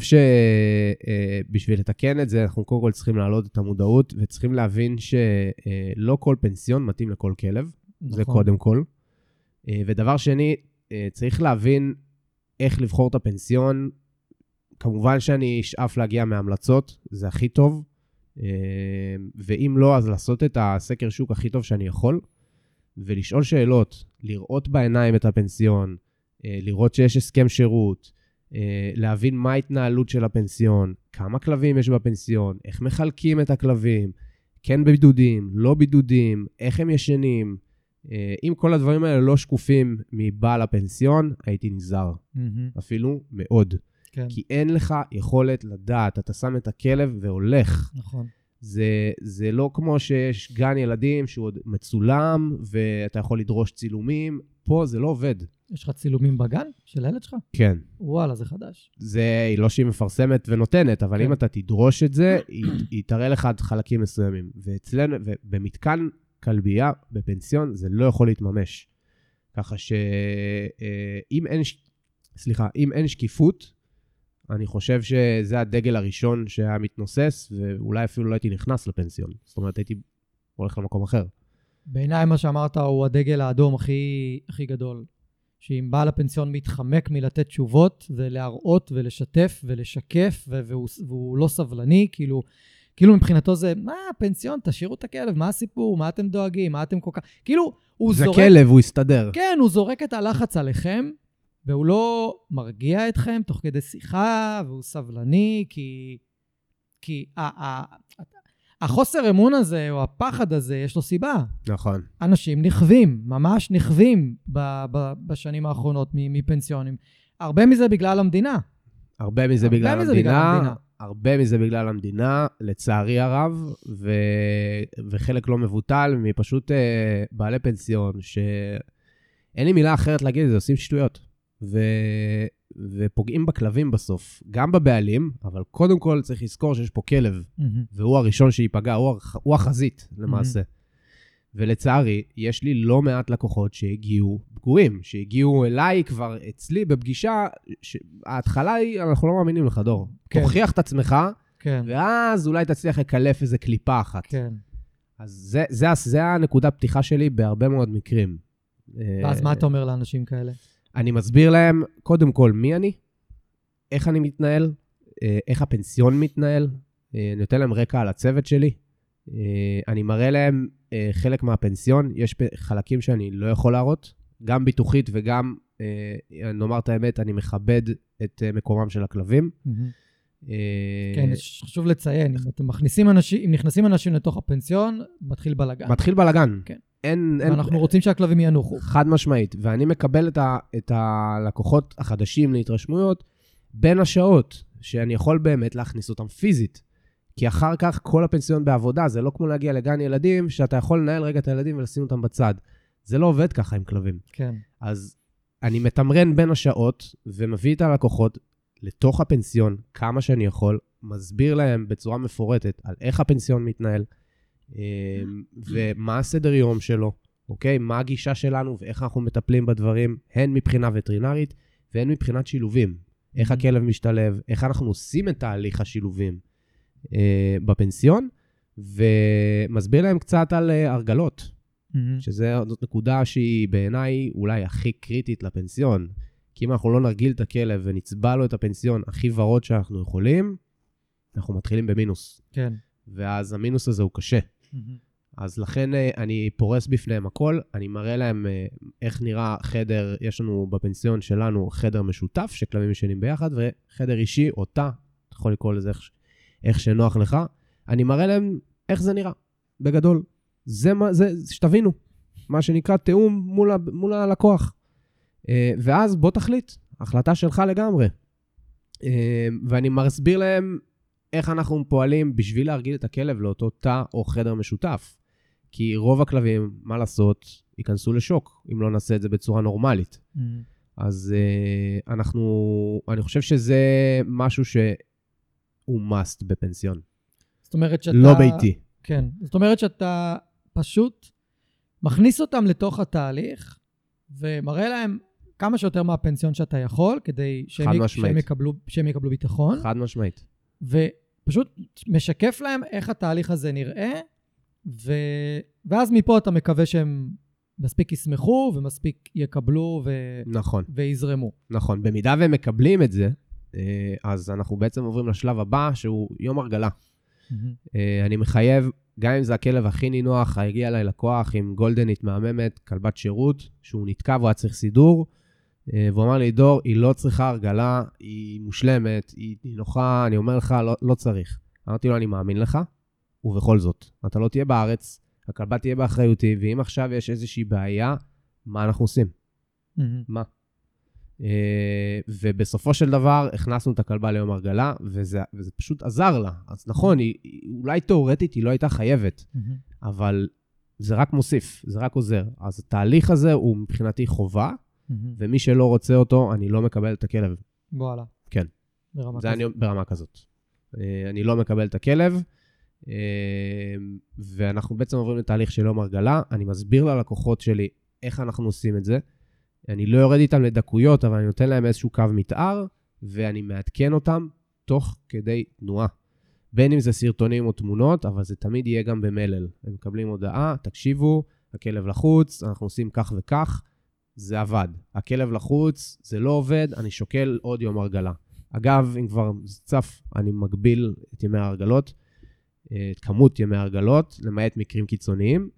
שבשביל לתקן את זה, אנחנו קודם כל צריכים להעלות את המודעות, וצריכים להבין שלא כל פנסיון מתאים לכל כלב. זה נכון. קודם כל. אה, ודבר שני, אה, צריך להבין איך לבחור את הפנסיון. כמובן שאני אשאף להגיע מהמלצות, זה הכי טוב. אה, ואם לא, אז לעשות את הסקר שוק הכי טוב שאני יכול, ולשאול שאלות, לראות בעיניים את הפנסיון, אה, לראות שיש הסכם שירות, אה, להבין מה ההתנהלות של הפנסיון, כמה כלבים יש בפנסיון, איך מחלקים את הכלבים, כן בידודים, לא בידודים, איך הם ישנים. אה, אם כל הדברים האלה לא שקופים מבעל הפנסיון, הייתי נזהר, מהמם, אפילו מאוד. כן, כי אין לך יכולת לדעת, אתה שם את הכלב והולך. נכון. זה, זה לא כמו שיש גן ילדים שהוא עוד מצולם ואתה יכול לדרוש צילומים, פה זה לא עובד. יש לך צילומים בגן של הילד שלך? כן. וואלה, זה חדש. זה לא שהיא מפרסמת ונותנת, אבל כן. אם אתה תדרוש את זה, היא, היא תראה לך עד חלקים מסוימים. ואצלנו, ובמתקן כלבייה, בפנסיון, זה לא יכול להתממש. ככה שאם אין, ש- סליחה, אם אין שקיפות, אני חושב שזה הדגל הראשון שהיה מתנוסס, ואולי אפילו לא הייתי נכנס לפנסיון. זאת אומרת, הייתי הולך למקום אחר. בעיניי מה שאמרת הוא הדגל האדום הכי, הכי גדול. שאם בעל הפנסיון מתחמק מלתת תשובות ולהראות ולשתף ולשקף והוא, והוא לא סבלני, כאילו, כאילו מבחינתו זה, מה, פנסיון, תשאירו את הכלב, מה הסיפור, מה אתם דואגים, מה אתם כל כך... כאילו, הוא זה זורק... כלב, הוא יסתדר. כן, הוא זורק את הלחץ עליכם, והוא לא מרגיע אתכם תוך כדי שיחה, והוא סבלני, כי... כי ה- ה- החוסר אמון הזה, או הפחד הזה, יש לו סיבה. נכון. אנשים נכווים, ממש נכווים ב- ב- בשנים האחרונות מפנסיונים. הרבה מזה בגלל המדינה. הרבה מזה הרבה בגלל מזה בגלל המדינה, המדינה. הרבה מזה בגלל המדינה, לצערי הרב, ו... וחלק לא מבוטל מפשוט אה, בעלי פנסיון, שאין לי מילה אחרת להגיד את זה, עושים שטויות. ו... ופוגעים בכלבים בסוף, גם בבעלים, אבל קודם כל צריך לזכור שיש פה כלב, והוא הראשון שייפגע, הוא, הח... הוא החזית למעשה. ולצערי, יש לי לא מעט לקוחות שהגיעו פגועים, שהגיעו אליי כבר אצלי בפגישה, ההתחלה היא, אנחנו לא מאמינים לך, דור. כן. תוכיח את עצמך, כן, ואז אולי תצליח לקלף איזה קליפה אחת. כן. אז זה, זה, זה הנקודה פתיחה שלי בהרבה מאוד מקרים. ואז אה, מה אתה אומר לאנשים כאלה? אני מסביר להם, קודם כל, מי אני, איך אני מתנהל, אה, איך הפנסיון מתנהל, אה, אני נותן להם רקע על הצוות שלי, אה, אני מראה להם חלק מהפנסיון, יש חלקים שאני לא יכול להראות, גם ביטוחית וגם, נאמר את האמת, אני מכבד את מקומם של הכלבים. כן, חשוב לציין, אם נכנסים אנשים לתוך הפנסיון, מתחיל בלאגן. מתחיל בלאגן. כן. אין, אין, ואנחנו רוצים שהכלבים ינוחו. חד משמעית. ואני מקבל את, ה, את הלקוחות החדשים להתרשמויות בין השעות, שאני יכול באמת להכניס אותם פיזית. כי אחר כך כל הפנסיון בעבודה, זה לא כמו להגיע לגן ילדים, שאתה יכול לנהל רגע את הילדים ולשים אותם בצד. זה לא עובד ככה עם כלבים. כן. אז אני מתמרן בין השעות ומביא את הלקוחות לתוך הפנסיון כמה שאני יכול, מסביר להם בצורה מפורטת על איך הפנסיון מתנהל, ומה הסדר יום שלו, אוקיי? מה הגישה שלנו ואיך אנחנו מטפלים בדברים, הן מבחינה וטרינרית והן מבחינת שילובים. איך הכלב משתלב, איך אנחנו עושים את תהליך השילובים אה, בפנסיון, ומסביר להם קצת על אה, הרגלות, מהמם. שזאת נקודה שהיא בעיניי אולי הכי קריטית לפנסיון. כי אם אנחנו לא נרגיל את הכלב ונצבע לו את הפנסיון הכי ורוד שאנחנו יכולים, אנחנו מתחילים במינוס. כן. ואז המינוס הזה הוא קשה. מהמם. אז לכן אה, אני פורס בפניהם הכל, אני מראה להם אה, איך נראה חדר, יש לנו בפנסיון שלנו חדר משותף, שכלבים ישנים ביחד, וחדר אישי, או תא, אתה יכול לקרוא לזה איך, איך שנוח לך. אני מראה להם איך זה נראה, בגדול. זה מה, זה, שתבינו, מה שנקרא תיאום מול, מול הלקוח. אה, ואז בוא תחליט, החלטה שלך לגמרי. ואני מסביר להם איך אנחנו פועלים בשביל להרגיל את הכלב לאותו תא או חדר משותף. כי רוב הכלבים, מה לעשות, ייכנסו לשוק, אם לא נעשה את זה בצורה נורמלית. מהמם. אז uh, אנחנו, אני חושב שזה משהו שהוא must בפנסיון. זאת אומרת שאתה... לא ביתי. כן. זאת אומרת שאתה פשוט מכניס אותם לתוך התהליך ומראה להם כמה שיותר מהפנסיון שאתה יכול, כדי שהם. שהם, יקבלו, שהם יקבלו ביטחון, חד משמעית. ופשוט משקף להם איך התהליך הזה נראה, ו... ואז מפה אתה מקווה שהם מספיק ישמחו ומספיק יקבלו ו... נכון, ויזרמו. נכון. במידה והם מקבלים את זה, אה, אז אנחנו בעצם עוברים לשלב הבא, שהוא יום הרגלה. אה, אני מחייב, גם אם זה הכלב הכי נינוח, הגיע אליי לקוח עם גולדנית מהממת, כלבת שירות, שהוא נתקע והוא היה צריך סידור, והוא אמר לי, דור, היא לא צריכה הרגלה, היא מושלמת, היא נינוחה, אני אומר לך, לא, לא צריך. אמרתי לו, אני מאמין לך, ובכל זאת, אתה לא תהיה בארץ, הכלבה תהיה באחריותי, ואם עכשיו יש איזושהי בעיה, מה אנחנו עושים? מהמם. מה? אה, ובסופו של דבר הכנסנו את הכלבה ליום הרגלה, וזה, וזה פשוט עזר לה. אז נכון, היא, היא, אולי תאורטית היא לא הייתה חייבת, מהמם. אבל זה רק מוסיף, זה רק עוזר. אז התהליך הזה הוא מבחינתי חובה. ומי שלא רוצה אותו, אני לא מקבל את הכלב. וואלה. כן. ברמה זה כזאת. אני ברמה כזאת. אה, אני לא מקבל את הכלב, אה, ואנחנו בעצם עוברים לתהליך של יום הרגלה. אני מסביר ללקוחות שלי איך אנחנו עושים את זה. אני לא יורד איתם לדקויות, אבל אני נותן להם איזשהו קו מתאר, ואני מעדכן אותם תוך כדי תנועה. בין אם זה סרטונים או תמונות, אבל זה תמיד יהיה גם במלל. הם מקבלים הודעה, תקשיבו, הכלב לחוץ, אנחנו עושים כך וכך, זה עבד. הכלב לחוץ, זה לא עובד, אני שוקל עוד יום הרגלה. אגב, אם כבר זה צף, אני מגביל את ימי ההרגלות, אה, את כמות ימי ההרגלות, למעט מקרים קיצוניים.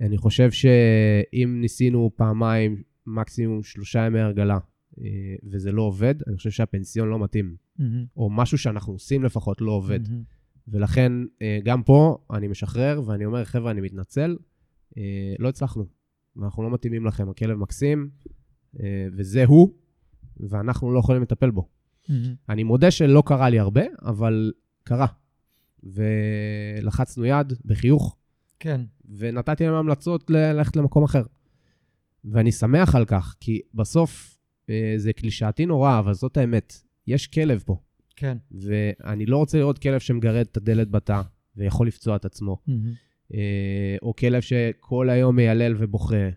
אני חושב שאם ניסינו פעמיים, מקסימום שלושה ימי הרגלה, אה, וזה לא עובד, אני חושב שהפנסיון לא מתאים, מהמם. או משהו שאנחנו עושים לפחות לא עובד. מהמם. ולכן, אה, גם פה אני משחרר ואני אומר, חבר'ה, אני מתנצל, לא הצלחנו, ואנחנו לא מתאימים לכם. הכלב מקסים, אה, וזה הוא, ואנחנו לא יכולים לטפל בו. מהמם. אני מודה שלא קרה לי הרבה, אבל קרה. ולחצנו יד בחיוך, כן. ונתתי להם המלצות ללכת למקום אחר. ואני שמח על כך, כי בסוף אה, זה קלישאתי נורא, אבל זאת האמת. יש כלב פה, כן. ואני לא רוצה לראות כלב שמגרד את הדלת בתא ויכול לפצוע את עצמו, מהמם. אה, או כלב שכל היום מיילל ובוכה,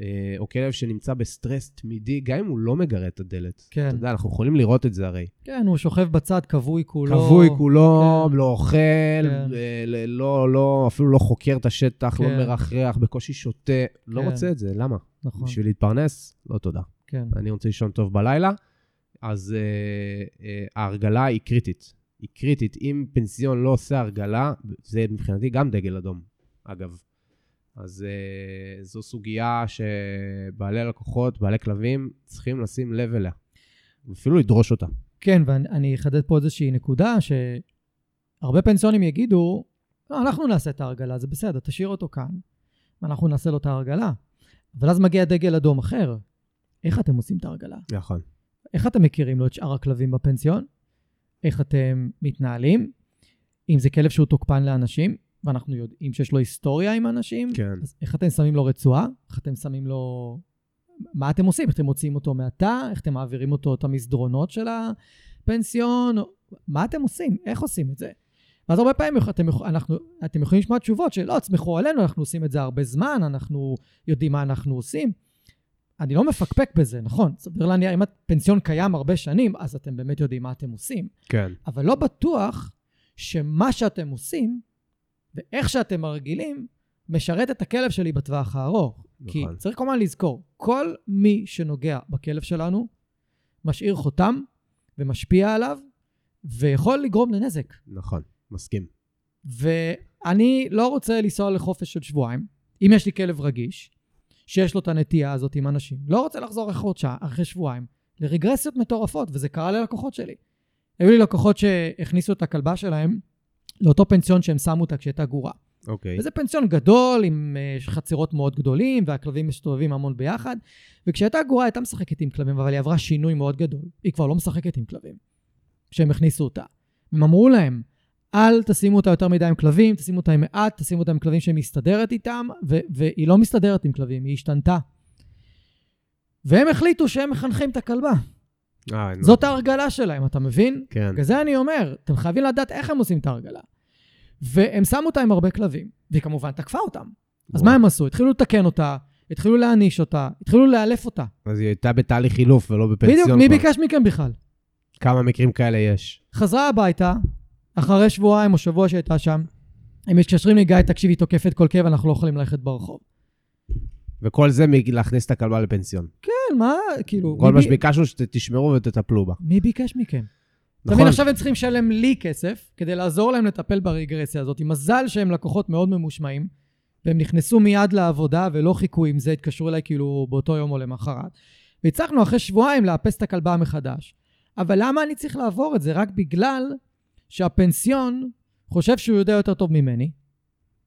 אה, או כלב שנמצא בסטרס תמידי, גם אם הוא לא מגרד את הדלת. כן. אתה יודע, אנחנו יכולים לראות את זה הרי. כן, הוא שוכב בצד, כבוי כולו. כבוי כולו, כן. לא אוכל, כן. אה, לא, לא, אפילו לא חוקר את השטח, לא כן. מרחרח, בקושי שותה. לא כן. רוצה את זה, למה? נכון. בשביל להתפרנס? לא תודה. כן. אני רוצה לישון טוב בלילה, אז אה, אה, ההרגלה היא קריטית. היא קריטית. אם פנסיון לא עושה הרגלה, זה מבחינתי גם דגל אדום, אגב. אז uh, זו סוגיה שבעלי לקוחות, בעלי כלבים, צריכים לשים לב אליה. ואפילו לדרוש אותה. כן, ואני אחדד פה איזושהי נקודה, שהרבה פנסיונים יגידו, לא, אנחנו נעשה את ההרגלה, זה בסדר, תשאיר אותו כאן, ואנחנו נעשה לו את ההרגלה. אבל אז מגיע דגל אדום אחר. איך אתם עושים את ההרגלה? נכון. איך אתם מכירים לו את שאר הכלבים בפנסיון? איך אתם מתנהלים? אם זה כלב שהוא תוקפן לאנשים, ואנחנו יודעים שיש לו היסטוריה עם אנשים, כן. אז איך אתם שמים לו רצועה? איך אתם שמים לו... מה אתם עושים? איך אתם מוציאים אותו מהתא? איך אתם מעבירים אותו את המסדרונות של הפנסיון? מה אתם עושים? איך עושים את זה? ואז הרבה פעמים אתם, אנחנו, אתם יכולים לשמוע תשובות שלא, תסמכו עלינו, אנחנו עושים את זה הרבה זמן, אנחנו יודעים מה אנחנו עושים. אני לא מפקפק בזה, נכון, סביר להניח, אם הפנסיון קיים הרבה שנים, אז אתם באמת יודעים מה אתם עושים. כן. אבל לא בטוח שמה שאתם עושים ואיך שאתם מרגילים, משרת את הכלב שלי בטווח הארוך. נכון. כי צריך כמובן לזכור, כל מי שנוגע בכלב שלנו, משאיר חותם ומשפיע עליו, ויכול לגרום לנזק. נכון, מסכים. ואני לא רוצה לנסוע לחופש של שבועיים, אם יש לי כלב רגיש, שיש לו את הנטייה הזאת עם אנשים, לא רוצה לחזור אחרי שעה, אחרי שבועיים, לרגרסיות מטורפות, וזה קרה ללקוחות שלי. היו לי לקוחות שהכניסו את הכלבה שלהם לאותו פנסיון שהם שמו אותה כשהייתה גורה. אוקיי. וזה פנסיון גדול, עם uh, חצרות מאוד גדולים, והכלבים מסתובבים המון ביחד. וכשהייתה גורה, הייתה משחקת עם כלבים, אבל היא עברה שינוי מאוד גדול. היא כבר לא משחקת עם כלבים, כשהם הכניסו אותה. הם אמרו להם, אל תשימו אותה יותר מדי עם כלבים, תשימו אותה עם מעט, תשימו אותה עם כלבים שהיא מסתדרת איתם, ו- והיא לא מסתדרת עם כלבים, היא השתנתה. והם החליטו שהם מחנכים את הכלבה. אה. זאת ההרגלה שלהם, אתה מבין? כן. בגלל זה אני אומר, אתם חייבים לדעת איך הם עושים את ההרגלה. והם שמו אותה עם הרבה כלבים, והיא כמובן תקפה אותם. אז. מה הם עשו? התחילו לתקן אותה, התחילו להעניש אותה, התחילו לאלף אותה. אז היא הייתה בתהליך חילוף ולא בפנסיון בדיוק, מי. ביקש מכם בכלל? כמה מקרים כאלה יש? חזרה הביתה, אחרי שבועיים או שבוע שהייתה שם, הם מתקשרים לי, גיא, תקשיב, היא תוקפת כל כלב, אנחנו לא יכולים ללכת ברחוב. וכל זה מלהכניס את הכלבה לפנסיון. כן, מה, כאילו... כל מי מה בי- שביקשנו שתשמרו ותטפלו בה. מי ביקש מכם? נכון. מבין, עכשיו הם צריכים לשלם לי כסף כדי לעזור להם לטפל ברגרסיה הזאת. מזל שהם לקוחות מאוד ממושמעים, והם נכנסו מיד לעבודה ולא חיכו עם זה, התקשרו אליי כאילו באותו יום או למחרת. והצלחנו אחרי שבועיים לאפס את הכלבה מחדש. אבל למה אני צריך לעבור את זה? רק בגלל שהפנסיון חושב שהוא יודע יותר טוב ממני,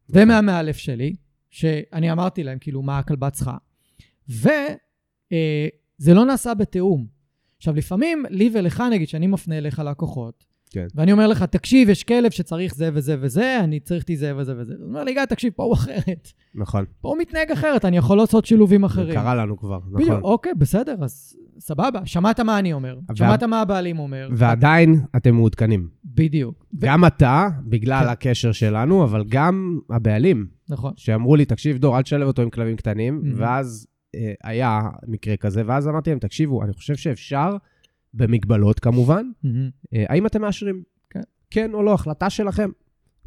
ומהמאלף שלי, שאני אמרתי להם כאילו מה הכלבה צריכה, וזה לא נעשה בתיאום. עכשיו, לפעמים לי ולך, נגיד, שאני מפנה אליך לקוחות, כן. ואני אומר לך, תקשיב, יש כלב שצריך זה וזה וזה, אני צריך את זה וזה וזה. הוא אומר לי, גיא, תקשיב, פה הוא אחרת. נכון. פה הוא מתנהג אחרת, אני יכול לעשות שילובים אחרים. קרה לנו כבר, בדיוק, נכון. אוקיי, בסדר, אז סבבה. שמעת מה אני אומר, וה- שמעת מה הבעלים אומר. ועדיין אתם מעודכנים. בדיוק. ו- גם אתה, בגלל כן. הקשר שלנו, אבל גם הבעלים, נכון. שאמרו לי, תקשיב, דור, אל תשלב אותו עם כלבים קטנים, Mhm. ואז היה מקרה כזה, ואז אמרתי להם, תקשיבו, אני חושב שאפשר, במגבלות כמובן. אה, האם אתם מאשרים? כן. כן או לא, החלטה שלכם.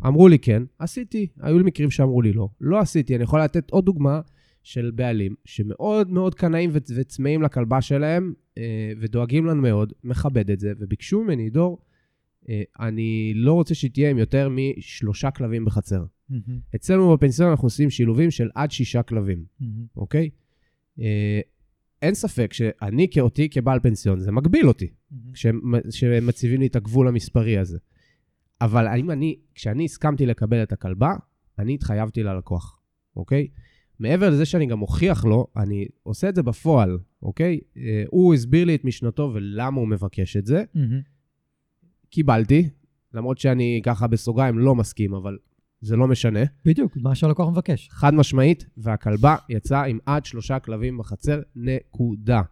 אמרו לי כן, עשיתי. היו לי מקרים שאמרו לי לא. לא עשיתי. אני יכול לתת עוד דוגמה של בעלים שמאוד מאוד קנאים וצ- וצמאים לכלבה שלהם, אה, ודואגים לנו מאוד, מכבד את זה, וביקשו ממני, דור, אה, אני לא רוצה שתהיה עם יותר משלושה כלבים בחצר. מהמם. אצלנו בפנסיון אנחנו עושים שילובים של עד שישה כלבים, מהמם. אוקיי? אה, אין ספק שאני כאותי כבעל פנסיון, זה מגביל אותי. כשמציבים לי את הגבול המספרי הזה. אבל האם אני, כשאני הסכמתי לקבל את הכלבה, אני התחייבתי ללקוח, אוקיי? מעבר לזה שאני גם מוכיח לו, אני עושה את זה בפועל, אוקיי? אה, הוא הסביר לי את משנתו ולמה הוא מבקש את זה. קיבלתי, למרות שאני ככה בסוגריים לא מסכים, אבל זה לא משנה. בדיוק, מה שהלקוח מבקש. חד משמעית, והכלבה יצאה עם עד שלושה כלבים בחצר, נקודה.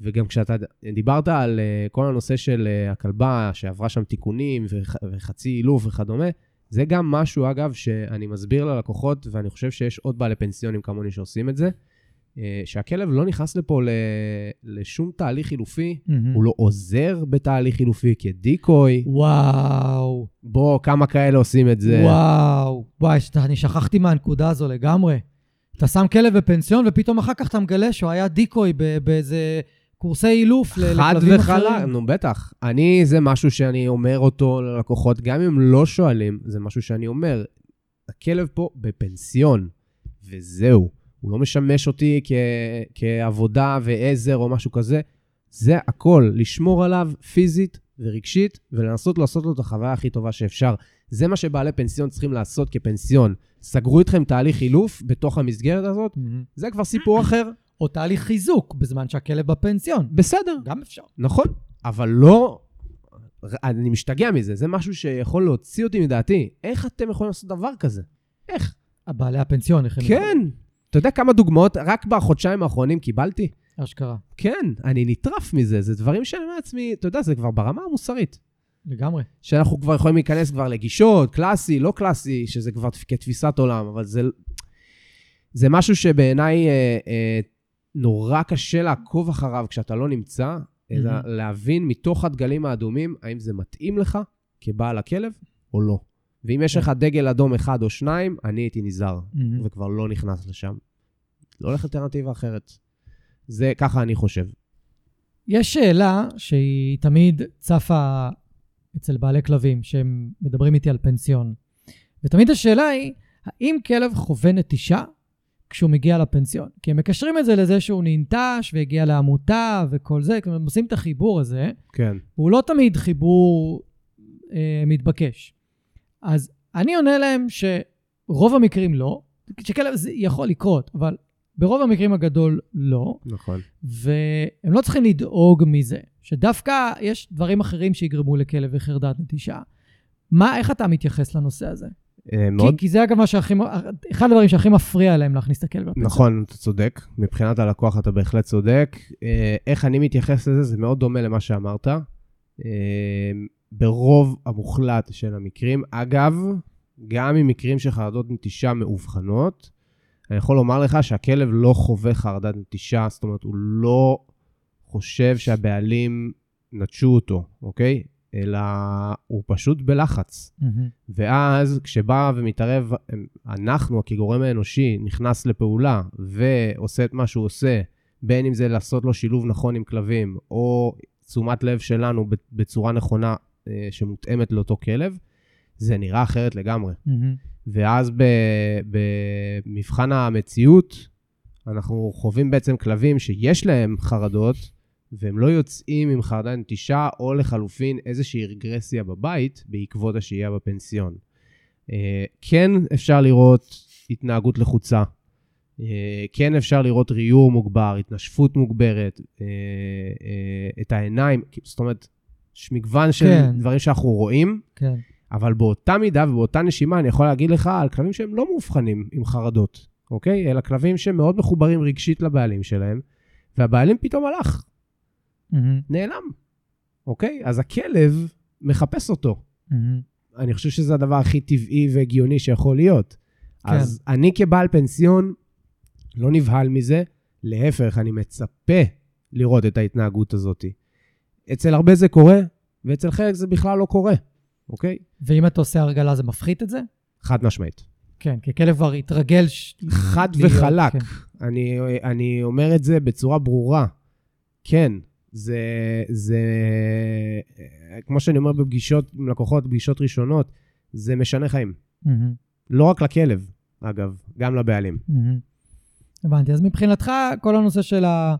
וגם כשאתה דיברת על uh, כל הנושא של uh, הכלבה שעברה שם תיקונים וח, וחצי אילוף וכדומה, זה גם משהו, אגב, שאני מסביר ללקוחות, ואני חושב שיש עוד בעלי פנסיונים כמוני שעושים את זה, שהכלב לא נכנס לפה ל, לשום תהליך חילופי, מהמם. הוא לא עוזר בתהליך חילופי כדיקוי. וואו, בוא, כמה כאלה עושים את זה. וואו, וואי, שאתה- אני שכחתי מהנקודה הזו לגמרי. אתה שם כלב בפנסיון, ופתאום אחר כך אתה מגלה שהוא היה דיקוי ב- באיזה קורסי אילוף ל- חד לכלבים וחלק, אחרים. נו בטח. אני, זה משהו שאני אומר אותו ללקוחות, גם אם לא שואלים, זה משהו שאני אומר. הכלב פה בפנסיון, וזהו. הוא לא משמש אותי כ- כעבודה ועזר או משהו כזה. זה הכל, לשמור עליו פיזית ורגשית, ולנסות לעשות לו את החוויה הכי טובה שאפשר. זה מה שבעלי פנסיון צריכים לעשות כפנסיון. סגרו איתכם תהליך אילוף בתוך המסגרת הזאת, מהמם. זה כבר סיפור אחר. או תהליך חיזוק בזמן שהכלב בפנסיון. בסדר, גם אפשר. נכון, אבל לא... אני משתגע מזה, זה משהו שיכול להוציא אותי מדעתי. איך אתם יכולים לעשות דבר כזה? איך? הבעלי הפנסיון, איך הם... כן. אתה יודע כמה דוגמאות רק בחודשיים האחרונים קיבלתי? אשכרה. כן, אני נטרף מזה. זה דברים שאני אומר לעצמי, אתה יודע, זה כבר ברמה המוסרית. לגמרי. שאנחנו כבר יכולים להיכנס כבר לגישות, קלאסי, לא קלאסי, שזה כבר כתפיסת עולם, אבל זה, זה משהו שבעיניי אה, אה, נורא קשה לעקוב אחריו כשאתה לא נמצא, אלא Mhm. להבין מתוך הדגלים האדומים, האם זה מתאים לך כבעל הכלב או לא. ואם יש כן. לך דגל אדום אחד או שניים, אני הייתי נזהר, מהמם. וכבר לא נכנס לשם. לא הולך אלטרנטיבה אחרת. זה, ככה אני חושב. יש שאלה שהיא תמיד צפה אצל בעלי כלבים, שהם מדברים איתי על פנסיון. ותמיד השאלה היא, האם כלב חווה נטישה כשהוא מגיע לפנסיון? כי הם מקשרים את זה לזה שהוא ננטש והגיע לעמותה וכל זה, כלומר, הם עושים את החיבור הזה, כן. והוא לא תמיד חיבור אה, מתבקש. אז אני עונה להם שרוב המקרים לא, שכלב זה יכול לקרות, אבל ברוב המקרים הגדול לא. נכון. והם לא צריכים לדאוג מזה, שדווקא יש דברים אחרים שיגרמו לכלב וחרדת נטישה. מה, איך אתה מתייחס לנושא הזה? אה, מאוד כי, כי זה אגב מה שהכי, אחד הדברים שהכי מפריע להם להכניס את הכלב לפנסיה. נכון, אתה צודק. מבחינת הלקוח אתה בהחלט צודק. אה, איך אני מתייחס לזה, זה מאוד דומה למה שאמרת. אה, ברוב המוחלט של המקרים, אגב, גם עם מקרים של חרדות נטישה מאובחנות, אני יכול לומר לך שהכלב לא חווה חרדת נטישה, זאת אומרת, הוא לא חושב שהבעלים נטשו אותו, אוקיי? אלא הוא פשוט בלחץ. מהמם. ואז כשבא ומתערב, אנחנו כגורם האנושי נכנס לפעולה ועושה את מה שהוא עושה, בין אם זה לעשות לו שילוב נכון עם כלבים, או תשומת לב שלנו בצורה נכונה אה, שמותאמת לאותו כלב, זה נראה אחרת לגמרי. מהמם. ואז במבחן המציאות, אנחנו חווים בעצם כלבים שיש להם חרדות, והם לא יוצאים עם חרדת נטישה, או לחלופין איזושהי רגרסיה בבית בעקבות השהייה בפנסיון. אה, כן אפשר לראות התנהגות לחוצה, אה, כן אפשר לראות ריור מוגבר, התנשפות מוגברת, אה, את העיניים, זאת אומרת, יש מגוון של כן. דברים שאנחנו רואים, כן. אבל באותה מידה ובאותה נשימה אני יכול להגיד לך על כלבים שהם לא מאובחנים עם חרדות, אוקיי? אלא כלבים שמאוד מחוברים רגשית לבעלים שלהם, והבעלים פתאום הלך, מהמם. נעלם, אוקיי? אז הכלב מחפש אותו. מהמם. אני חושב שזה הדבר הכי טבעי והגיוני שיכול להיות. כן. אז אני כבעל פנסיון לא נבהל מזה, להפך, אני מצפה לראות את ההתנהגות הזאת. אצל הרבה זה קורה, ואצל חלק זה בכלל לא קורה, אוקיי? ואם אתה עושה הרגלה זה מפחית את זה? חד משמעית. כן, כי הכלב כבר התרגל... ש... חד להיות, וחלק. כן. אני, אני אומר את זה בצורה ברורה. כן, זה, זה, כמו שאני אומר בפגישות עם לקוחות, פגישות ראשונות, זה משנה חיים. מהמם. לא רק לכלב, אגב, גם לבעלים. מהמם. הבנתי. אז מבחינתך, כל הנושא של ה...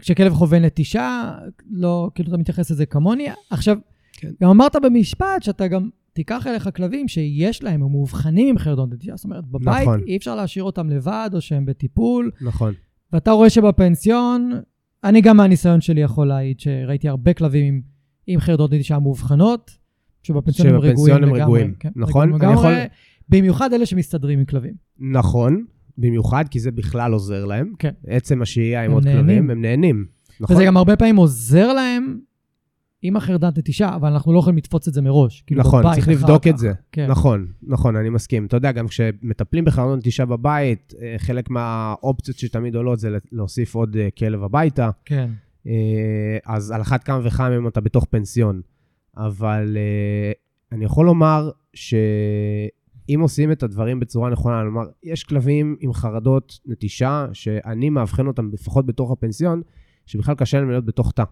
כשכלב חווה נטישה, לא, כאילו אתה מתייחס לזה כמוני. עכשיו, כן. גם אמרת במשפט שאתה גם תיקח אליך כלבים שיש להם, הם מאובחנים עם חרדות נטישה. זאת אומרת, בבית נכון. אי אפשר להשאיר אותם לבד, או שהם בטיפול, נכון. ואתה רואה שבפנסיון, אני גם מהניסיון שלי יכול להעיד שראיתי הרבה כלבים עם, עם חרדות נטישה מאובחנות, שבפנסיון הם רגועים שבפנסיון הם לגמרי. רגועים, כן, נכון? רגועים לגמרי, יכול- במיוחד אלה שמסתדרים עם כלבים. נכון, במיוחד כי זה בכלל עוזר להם. כן. עצם השהייה עם עוד נהנים. כלבים, הם נהנים. נכון? וזה גם הרבה פעמים עוזר להם עם החרדת נטישה, אבל אנחנו לא יכולים לתפוץ את זה מראש. כאילו נכון, בבית צריך לבדוק כך. את זה. כן. נכון, נכון, אני מסכים. אתה יודע, גם כשמטפלים בחרדות נטישה בבית, אה, חלק מהאופציות שתמיד עולות זה להוסיף עוד אה, כלב הביתה. כן. אה, אז על אחת כמה וכמה אם אתה בתוך פנסיון. אבל אני יכול לומר שאם עושים את הדברים בצורה נכונה, כלומר, יש כלבים עם חרדות נטישה, שאני מאבחן אותם לפחות בתוך הפנסיון, שבכלל קשה להם להיות בתוך תא.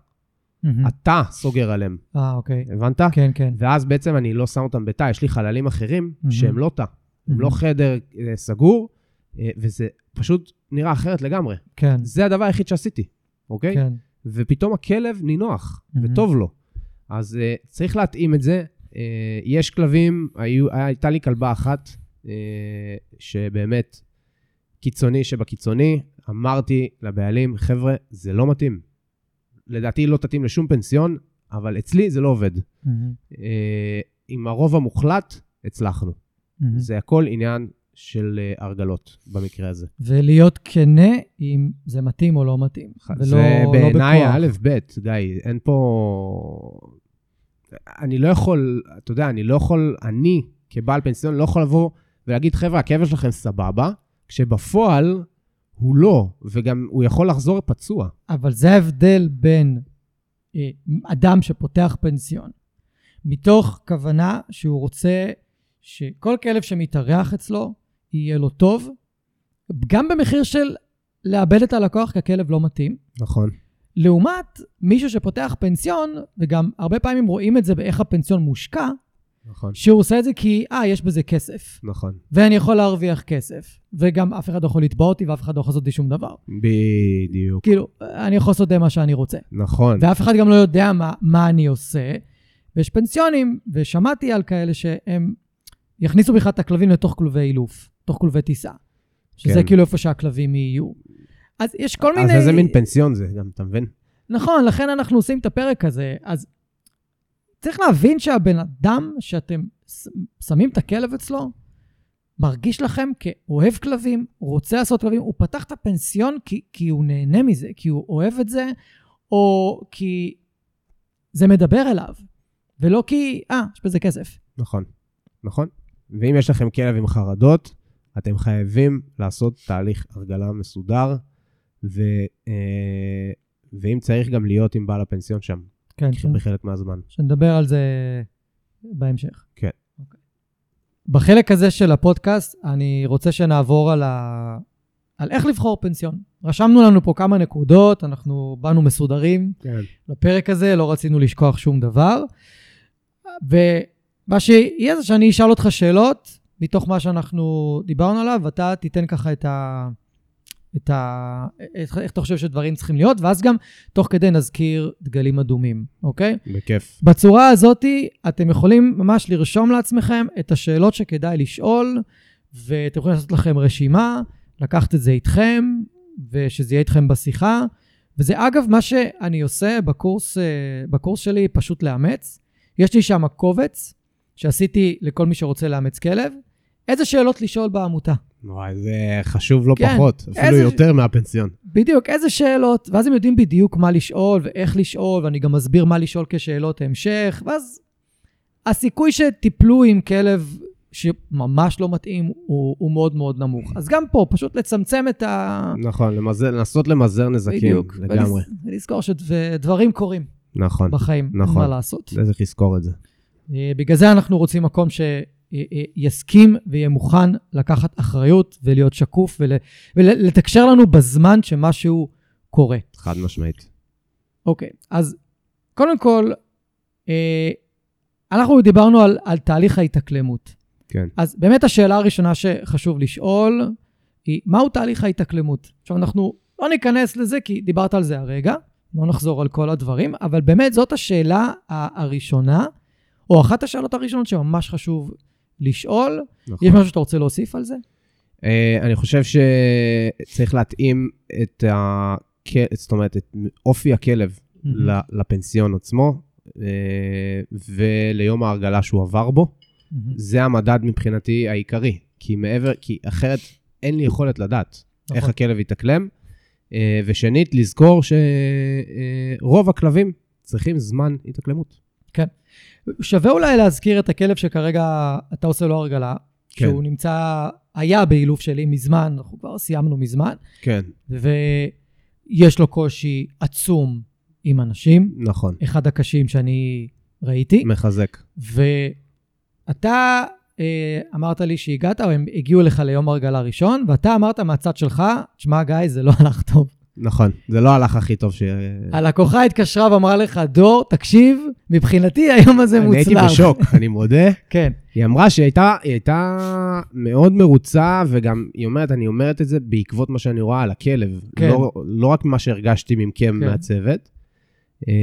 מהמם. התא סוגר עליהם, אה, אוקיי. הבנת? כן, כן. ואז בעצם אני לא שם אותם בתא, יש לי חללים אחרים מהמם. שהם לא תא. הם מהמם. לא חדר אה, סגור, אה, וזה פשוט נראה אחרת לגמרי. כן, זה הדבר היחיד שעשיתי, אוקיי? כן. ופתאום הכלב נינוח, מהמם. וטוב לו. אז uh, צריך להתאים את זה. Uh, יש כלבים, היו, הייתה לי כלבה אחת, uh, שבאמת קיצוני שבקיצוני, אמרתי לבעלים, חבר'ה, זה לא מתאים. לדעתי לא תתאים לשום פנסיון, אבל אצלי זה לא עובד. Uh, עם הרוב המוחלט, הצלחנו. מהמם. זה הכל עניין של uh, הרגלות במקרה הזה. ולהיות כנה אם זה מתאים או לא מתאים. ולא זה לא בעיניי בכוח. א', ב', גיא, אין פה... אני לא יכול, אתה יודע, אני לא יכול, אני כבעל פנסיון לא יכול לבוא ולהגיד, חבר'ה, הכאב שלכם סבבה, כשבפועל הוא לא, וגם הוא יכול לחזור פצוע. אבל זה ההבדל בין אה, אדם שפותח פנסיון, מתוך כוונה שהוא רוצה שכל כלב שמתארח אצלו יהיה לו טוב, גם במחיר של לאבד את הלקוח כי הכלב לא מתאים, נכון. לעומת מישהו שפותח פנסיון, וגם הרבה פעמים רואים את זה באיך הפנסיון מושקע, נכון, שהוא עושה את זה כי, אה, יש בזה כסף, נכון. ואני יכול להרוויח כסף, וגם אף אחד לא יכול לתבוע אותי ואף אחד לא יכול לעשות לי שום דבר. בדיוק. כאילו, אני יכול לעשות מה שאני רוצה. נכון. ואף אחד גם לא יודע מה, מה אני עושה. ויש פנסיונים, ושמעתי על כאלה שהם יכניסו בכלל את הכלבים לתוך כלובי אילוף, תוך כלובי טיסה. שזה כן. כאילו איפה שהכלבים יהיו. אז יש כל אז מיני... איזה מין פנסיון זה גם, אתה מבין? נכון, לכן אנחנו עושים את הפרק הזה. אז צריך להבין שהבן אדם שאתם שמים את הכלב אצלו, מרגיש לכם כאוהב כלבים, רוצה לעשות כלבים, הוא פתח את הפנסיון כי, כי הוא נהנה מזה, כי הוא אוהב את זה, או כי זה מדבר אליו, ולא כי, אה, יש בזה כסף. נכון, נכון. ואם יש לכם כלב עם חרדות, אתם חייבים לעשות תהליך הרגלה מסודר, ו, אה, ואם צריך גם להיות עם בעל הפנסיון שם, כן, ש... בחלק מהזמן. שנדבר על זה בהמשך. כן. אוקיי. בחלק הזה של הפודקאסט, אני רוצה שנעבור על, ה... על איך לבחור פנסיון. רשמנו לנו פה כמה נקודות, אנחנו באנו מסודרים כן. לפרק הזה, לא רצינו לשכוח שום דבר. ומה שיהיה זה שאני אשאל אותך שאלות מתוך מה שאנחנו דיברנו עליו, ואתה תיתן ככה את ה... את ה... איך איך אתה חושב שדברים צריכים להיות, ואז גם תוך כדי נזכיר דגלים אדומים, אוקיי? בכיף. בצורה הזאת אתם יכולים ממש לרשום לעצמכם את השאלות שכדאי לשאול, ואתם יכולים לעשות לכם רשימה, לקחת את זה איתכם, ושזה יהיה איתכם בשיחה. וזה אגב מה שאני עושה בקורס, אה, בקורס שלי, פשוט לאמץ. יש לי שם קובץ שעשיתי לכל מי שרוצה לאמץ כלב. איזה שאלות לשאול בעמותה? וואי, זה חשוב לא כן. פחות, אפילו איזה- יותר מהפנסיון. בדיוק, איזה שאלות, ואז הם יודעים בדיוק מה לשאול ואיך לשאול, ואני גם מסביר מה לשאול כשאלות המשך, ואז הסיכוי שתיפלו עם כלב שממש לא מתאים הוא, הוא מאוד מאוד נמוך. אז גם פה, פשוט לצמצם את ה... נכון, למזל, לנסות למזער נזקים, בדיוק. לגמרי. ולז- ולזכור שדברים קורים נכון, בחיים, נכון. מה לעשות. צריך לזכור את זה. אה, בגלל זה אנחנו רוצים מקום שיסכים ויהיה מוכן לקחת אחריות ולהיות שקוף ול- ולתקשר לנו בזמן שמשהו קורה. חד משמעית. אוקיי, אז קודם כל, אה, אנחנו דיברנו על, על תהליך ההתאקלמות. כן. אז באמת השאלה הראשונה שחשוב לשאול היא, מהו תהליך ההתאקלמות? עכשיו, אנחנו לא ניכנס לזה כי דיברת על זה הרגע, לא נחזור על כל הדברים, אבל באמת זאת השאלה הראשונה, או אחת השאלות הראשונות שממש חשוב לשאול. נכון. יש משהו שאתה רוצה להוסיף על זה? אה, אני חושב שצריך להתאים את ה... זאת אומרת, את אופי הכלב ל- לפנסיון עצמו, אה, וליום ההרגלה שהוא עבר בו. מהמם. זה המדד מבחינתי העיקרי, כי מעבר, כי אחרת אין לי יכולת לדעת איך נכון. הכלב יתאקלם. אה, ושנית, לזכור שרוב הכלבים צריכים זמן התאקלמות. שווה אולי להזכיר את הכלב שכרגע אתה עושה לו הרגלה, כן. שהוא נמצא, היה באילוף שלי מזמן, אנחנו כבר סיימנו מזמן, כן, ויש לו קושי עצום עם אנשים, נכון, אחד הקשים שאני ראיתי, מחזק. ואתה אה, אמרת לי שהגעת, או הם הגיעו אליך ליום הרגלה ראשון, ואתה אמרת מהצד שלך, תשמע גיא, זה לא הלך טוב. נכון, זה לא הלך הכי טוב ש... הלקוחה התקשרה ואמרה לך, דור, תקשיב, מבחינתי היום הזה אני מוצלח. הייתי בשוק, אני מודה. כן, היא אמרה שהיא הייתה, הייתה מאוד מרוצה, וגם היא אומרת, אני אומרת את זה בעקבות מה שאני רואה על הכלב. כן. לא, לא רק מה שהרגשתי מכם כן. מהצוות. אה,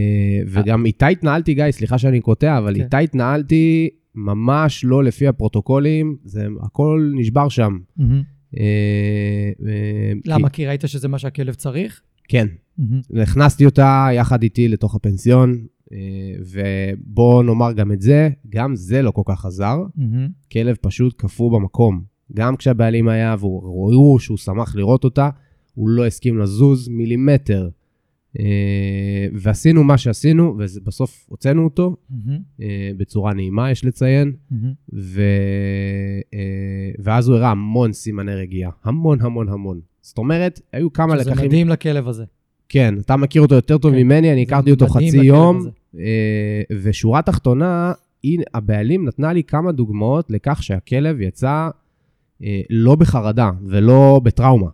וגם איתה התנהלתי, גיא, סליחה שאני קוטע, אבל כן. איתה התנהלתי ממש לא לפי הפרוטוקולים, זה הכל נשבר שם. מהמם. אה, אה, למה? כי- ראית שזה מה שהכלב צריך? כן. הכנסתי אותה יחד איתי לתוך הפנסיון, אה, ובואו נאמר גם את זה, גם זה לא כל כך עזר. כלב פשוט קפוא במקום. גם כשהבעלים היה וראו שהוא שמח לראות אותה, הוא לא הסכים לזוז מילימטר. אה, ועשינו מה שעשינו, ובסוף הוצאנו אותו. אה, בצורה נעימה, יש לציין. ו... אה, ואז הוא הראה המון סימני רגיעה. המון המון המון. זאת אומרת, היו כמה שזה לקחים... מדהים לכלב הזה. כן, אתה מכיר אותו יותר טוב כן. ממני, אני הכרתי אותו חצי יום, הזה. ושורה תחתונה, הבעלים נתנה לי כמה דוגמאות לכך שהכלב יצא לא בחרדה ולא בטראומה.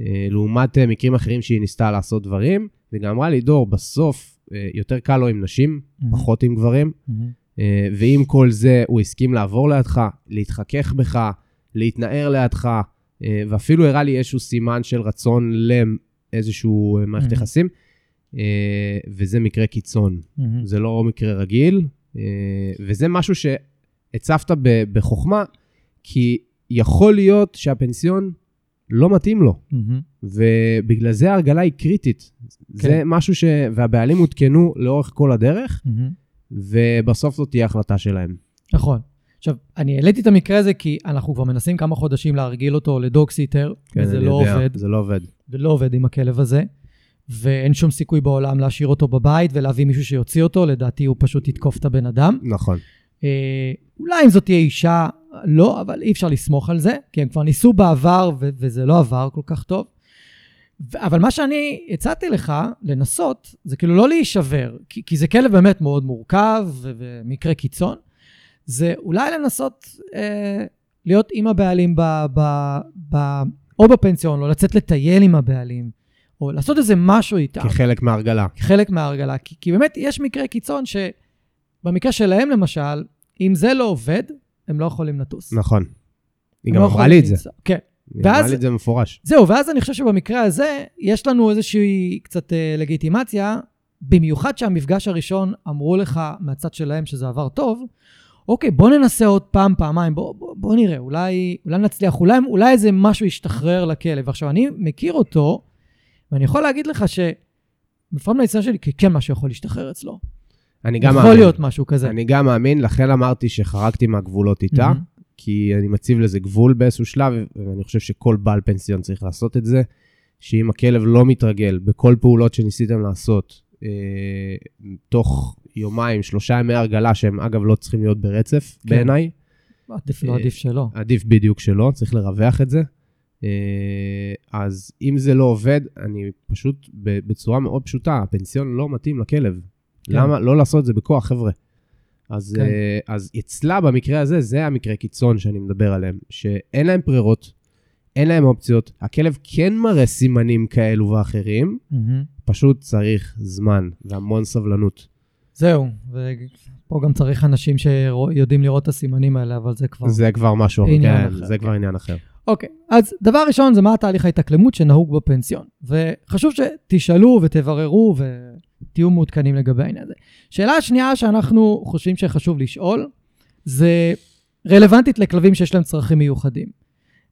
אה, לעומת מקרים אחרים שהיא ניסתה לעשות דברים, וגם אמרה לי, דור, בסוף אה, יותר קל לו עם נשים, מהמם. פחות עם גברים. אה, ועם כל זה הוא הסכים לעבור לידך, להתחכך בך, להתנער לידך, אה, ואפילו הראה לי איזשהו סימן של רצון לאיזשהו מערכת Mhm. יחסים, וזה מקרה קיצון, מהמם. זה לא מקרה רגיל, וזה משהו שהצפת בחוכמה, כי יכול להיות שהפנסיון לא מתאים לו, מהמם. ובגלל זה ההרגלה היא קריטית. זה כן. משהו ש... והבעלים עודכנו לאורך כל הדרך, מהמם. ובסוף זאת תהיה החלטה שלהם. נכון. עכשיו, אני העליתי את המקרה הזה כי אנחנו כבר מנסים כמה חודשים להרגיל אותו לדוגסיטר, וזה כן, אני לא יודע, עובד, זה לא עובד. ולא עובד עם הכלב הזה, ואין שום סיכוי בעולם להשאיר אותו בבית ולהביא מישהו שיוציא אותו, לדעתי הוא פשוט יתקוף את הבן אדם. נכון. אה, אולי אם זאת תהיה אישה, לא, אבל אי אפשר לסמוך על זה, כי הם כבר ניסו בעבר ו- וזה לא עבר כל כך טוב. ו- אבל מה שאני הצעתי לך לנסות, זה כאילו לא להישבר, כי, כי זה כלב באמת מאוד מורכב ומקרה קיצון, זה אולי לנסות אה, להיות עם הבעלים ב, ב, ב, או בפנסיון, או לצאת לטייל עם הבעלים, או לעשות איזה משהו איתם. כחלק מההרגלה. חלק מההרגלה. כי, כי באמת יש מקרה קיצון שבמקרה שלהם למשל, אם זה לא עובד, הם לא יכולים לטוס. נכון. היא גם לא אמרה לי את זה. כן. היא אמרה לי את זה במפורש. זהו, ואז אני חושב שבמקרה הזה, יש לנו איזושהי קצת אה, לגיטימציה, במיוחד שהמפגש הראשון אמרו לך מהצד שלהם שזה עבר טוב, אוקיי, בוא ננסה עוד פעם, פעמיים, בוא, בוא, בוא נראה, אולי, אולי נצליח, אולי, אולי איזה משהו ישתחרר לכלב. עכשיו, אני מכיר אותו, ואני יכול להגיד לך ש... לפעמים מהניסיון שלי, כי כן משהו יכול להשתחרר אצלו. אני גם יכול מאמין. להיות משהו כזה. אני גם מאמין, לכן אמרתי שחרגתי מהגבולות איתה, מהמם. כי אני מציב לזה גבול באיזשהו שלב, ואני חושב שכל בעל פנסיון צריך לעשות את זה, שאם הכלב לא מתרגל בכל פעולות שניסיתם לעשות, אה, תוך יומיים, שלושה ימי הרגלה, שהם אגב לא צריכים להיות ברצף כן. בעיניי, עדיף לא, אה, עדיף שלא. עדיף בדיוק שלא, צריך לרווח את זה. אה, אז אם זה לא עובד, אני פשוט, בצורה מאוד פשוטה, הפנסיון לא מתאים לכלב. כן. למה לא לעשות את זה בכוח, חבר'ה? אז, כן. אה, אז אצלה, במקרה הזה, זה המקרה קיצון שאני מדבר עליהם, שאין להם ברירות, אין להם אופציות, הכלב כן מראה סימנים כאלו ואחרים, מהמם. פשוט צריך זמן והמון סבלנות. זהו, ופה גם צריך אנשים שיודעים לראות את הסימנים האלה, אבל זה כבר... זה כבר משהו, כן, אחר, זה כן. כבר עניין אחר. אוקיי, אז דבר ראשון זה מה התהליך ההתאקלמות שנהוג בפנסיון. וחשוב שתשאלו ותבררו ותהיו מעודכנים לגבי העניין הזה. שאלה השנייה שאנחנו חושבים שחשוב לשאול, זה רלוונטית לכלבים שיש להם צרכים מיוחדים.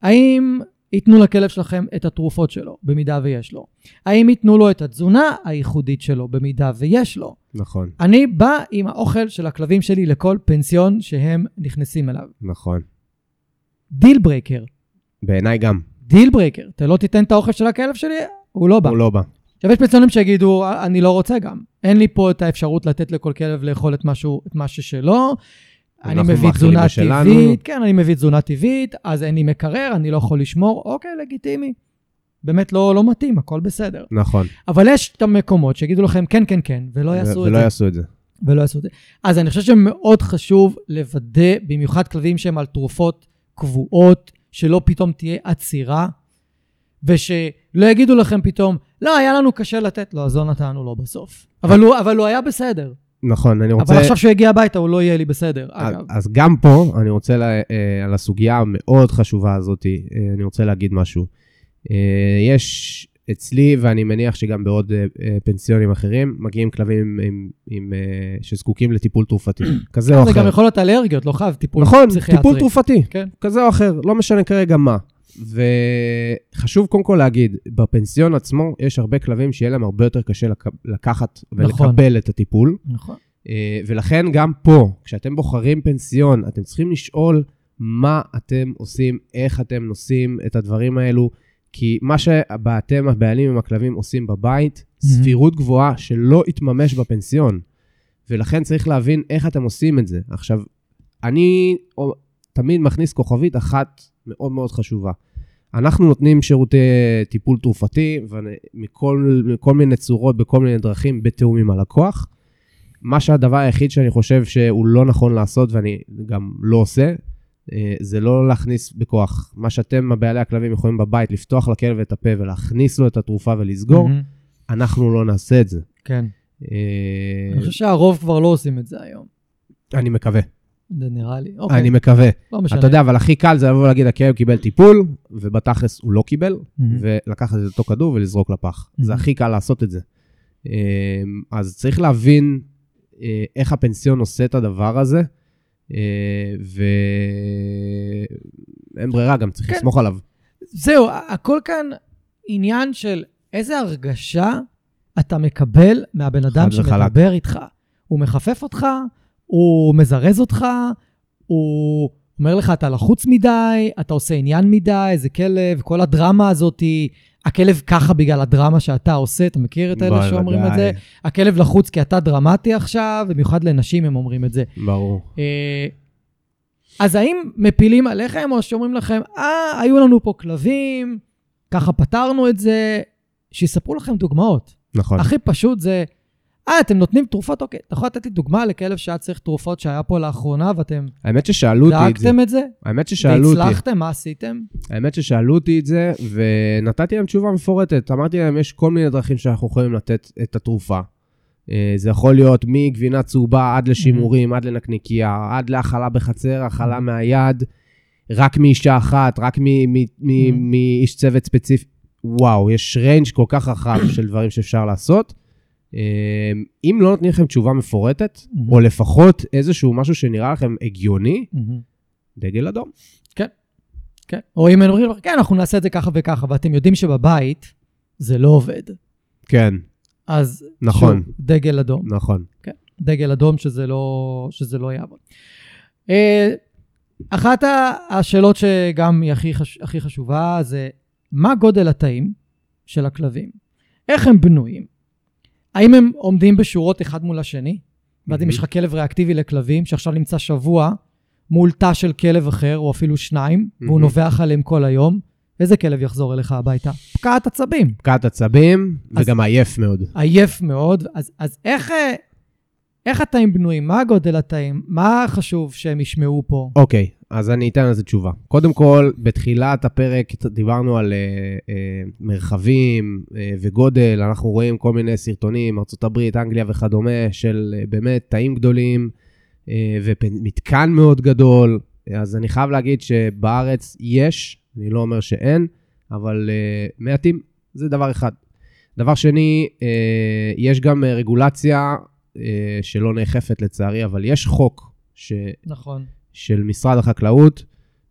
האם ייתנו לכלב שלכם את התרופות שלו, במידה ויש לו? האם ייתנו לו את התזונה הייחודית שלו, במידה ויש לו? נכון, אני בא עם האוכל של הכלבים שלי לכל פנסיון שהם נכנסים אליו. נכון. deal breaker. בעיניי גם, deal breaker. אתה לא תיתן את האוכל של הכלב שלי? הוא לא בא. הוא לא בא. עכשיו, יש פנסיונים שיגידו, אני לא רוצה גם. אין לי פה את האפשרות לתת לכל כלב לאכול את משהו, את מה ששלו. אני מביא תזונה בשלנו. טבעית, כן, אני מביא תזונה טבעית, אז אין לי מקרר, אני לא יכול לשמור, אוקיי, לגיטימי. באמת לא, לא מתאים, הכל בסדר. נכון. אבל יש את המקומות שיגידו לכם כן, כן, כן, ולא יעשו ו- את ולא זה. יעשו את זה. ולא יעשו את זה. אז אני חושב שמאוד חשוב לוודא, במיוחד כלבים שהם על תרופות קבועות, שלא פתאום תהיה עצירה, ושלא יגידו לכם פתאום, לא, היה לנו קשה לתת לו, אז לא נתנו לו בסוף. אבל הוא, אבל הוא היה בסדר. נכון, אני רוצה... אבל עכשיו שהוא יגיע הביתה, הוא לא יהיה לי בסדר, אז- אגב. אז גם פה, אני רוצה, לה, אה, על הסוגיה המאוד חשובה הזאת, אה, אני רוצה להגיד משהו. אה, יש אצלי, ואני מניח שגם בעוד אה, אה, פנסיונים אחרים, מגיעים כלבים עם, עם, אה, שזקוקים לטיפול תרופתי, כזה או זה אחר. גם יכול להיות אלרגיות, לא חייב טיפול נכון, פסיכיאטרי. טיפול תרופתי, כן. כזה או אחר, לא משנה כרגע מה. וחשוב קודם כל להגיד, בפנסיון עצמו יש הרבה כלבים שיהיה להם הרבה יותר קשה לק... לקחת נכון. ולקבל את הטיפול. נכון. אה, ולכן גם פה, כשאתם בוחרים פנסיון, אתם צריכים לשאול מה אתם עושים, איך אתם נושאים את הדברים האלו, כי מה שאתם, הבעלים עם הכלבים, עושים בבית, סבירות גבוהה שלא יתממש בפנסיון. ולכן צריך להבין איך אתם עושים את זה. עכשיו, אני תמיד מכניס כוכבית אחת מאוד מאוד חשובה. אנחנו נותנים שירותי טיפול תרופתי ומכל, מכל מיני צורות, בכל מיני דרכים, בתיאום עם הלקוח. מה שהדבר היחיד שאני חושב שהוא לא נכון לעשות, ואני גם לא עושה, אה, זה לא להכניס בכוח. מה שאתם, הבעלי הכלבים, יכולים בבית, לפתוח לכלב את הפה ולהכניס לו את התרופה ולסגור, מהמם. אנחנו לא נעשה את זה. כן. אה, אני חושב שהרוב כבר לא עושים את זה היום. אני מקווה, זה נראה לי. אוקיי, אני מקווה. לא משנה. אתה יודע, אבל הכי קל זה לבוא ולהגיד, הכלב קיבל טיפול, ובתכלס הוא לא קיבל, מהמם. ולקחת את אותו כדור ולזרוק לפח. זה מהמם. הכי קל לעשות את זה. אה, אז צריך להבין אה, איך הפנסיון עושה את הדבר הזה, אה, ואין ברירה, גם צריך כן. לסמוך עליו. זהו, הכל כאן עניין של איזה הרגשה אתה מקבל מהבן אדם. שמדבר איתך. הוא מחפף אותך, הוא מזרז אותך, הוא אומר לך, אתה לחוץ מדי, אתה עושה עניין מדי, איזה כלב, כל הדרמה הזאת, הכלב ככה בגלל הדרמה שאתה עושה, אתה מכיר את אלה שאומרים את זה? הכלב לחוץ כי אתה דרמטי עכשיו, במיוחד לנשים הם אומרים את זה. ברור. אה, אז האם מפילים עליכם, או שאומרים לכם, אה, היו לנו פה כלבים, ככה פתרנו את זה, שיספרו לכם דוגמאות. נכון. הכי פשוט זה, אה, אתם נותנים תרופות? אוקיי, אתה יכול לתת לי דוגמה לכלב שהיה צריך תרופות שהיה פה לאחרונה, ואתם האמת ששאלו אותי את זה. דאגתם את זה? האמת ששאלו אותי. והצלחתם? מה עשיתם? האמת ששאלו אותי את זה, ונתתי להם תשובה מפורטת. אמרתי להם, יש כל מיני דרכים שאנחנו יכולים לתת את התרופה. אה, זה יכול להיות מגבינה צהובה עד לשימורים, עד לנקניקייה, עד להאכלה בחצר, האכלה מהיד, רק מאישה אחת, רק מ- מ- מ- מאיש צוות ספציפי. וואו, יש ריינג' כל כך רחב של דברים שאפשר לעשות. אה, אם לא נותנים לכם תשובה מפורטת, או לפחות איזשהו משהו שנראה לכם הגיוני, דגל אדום. כן. או אם הם אומרים, כן, אנחנו נעשה את זה ככה וככה, ואתם יודעים שבבית זה לא עובד. כן, אז נכון. שוב, דגל אדום. נכון. דגל אדום שזה לא, שזה לא יעבוד. אה, אחת השאלות שגם היא הכי, חש, הכי חשובה זה מה גודל התאים של הכלבים? איך הם בנויים? האם הם עומדים בשורות אחד מול השני? ואז אם. יש לך כלב ריאקטיבי לכלבים שעכשיו נמצא שבוע מול תא של כלב אחר, או אפילו שניים, והוא. נובח עליהם כל היום, איזה כלב יחזור אליך הביתה? פקעת עצבים. פקעת עצבים, וגם עייף מאוד. עייף מאוד. אז, אז איך, אה, איך התאים בנויים? מה גודל התאים? מה חשוב שהם ישמעו פה? אוקיי, אז אני אתן לזה תשובה. קודם כל, בתחילת הפרק דיברנו על אה, אה, מרחבים אה, וגודל, אנחנו רואים כל מיני סרטונים, ארה"ב, אנגליה וכדומה, של אה, באמת תאים גדולים אה, ומתקן מאוד גדול. אז אני חייב להגיד שבארץ יש, אני לא אומר שאין, אבל אה, מעטים, זה דבר אחד. דבר שני, אה, יש גם אה, רגולציה אה, שלא נאכפת לצערי, אבל יש חוק ש... נכון. של משרד החקלאות,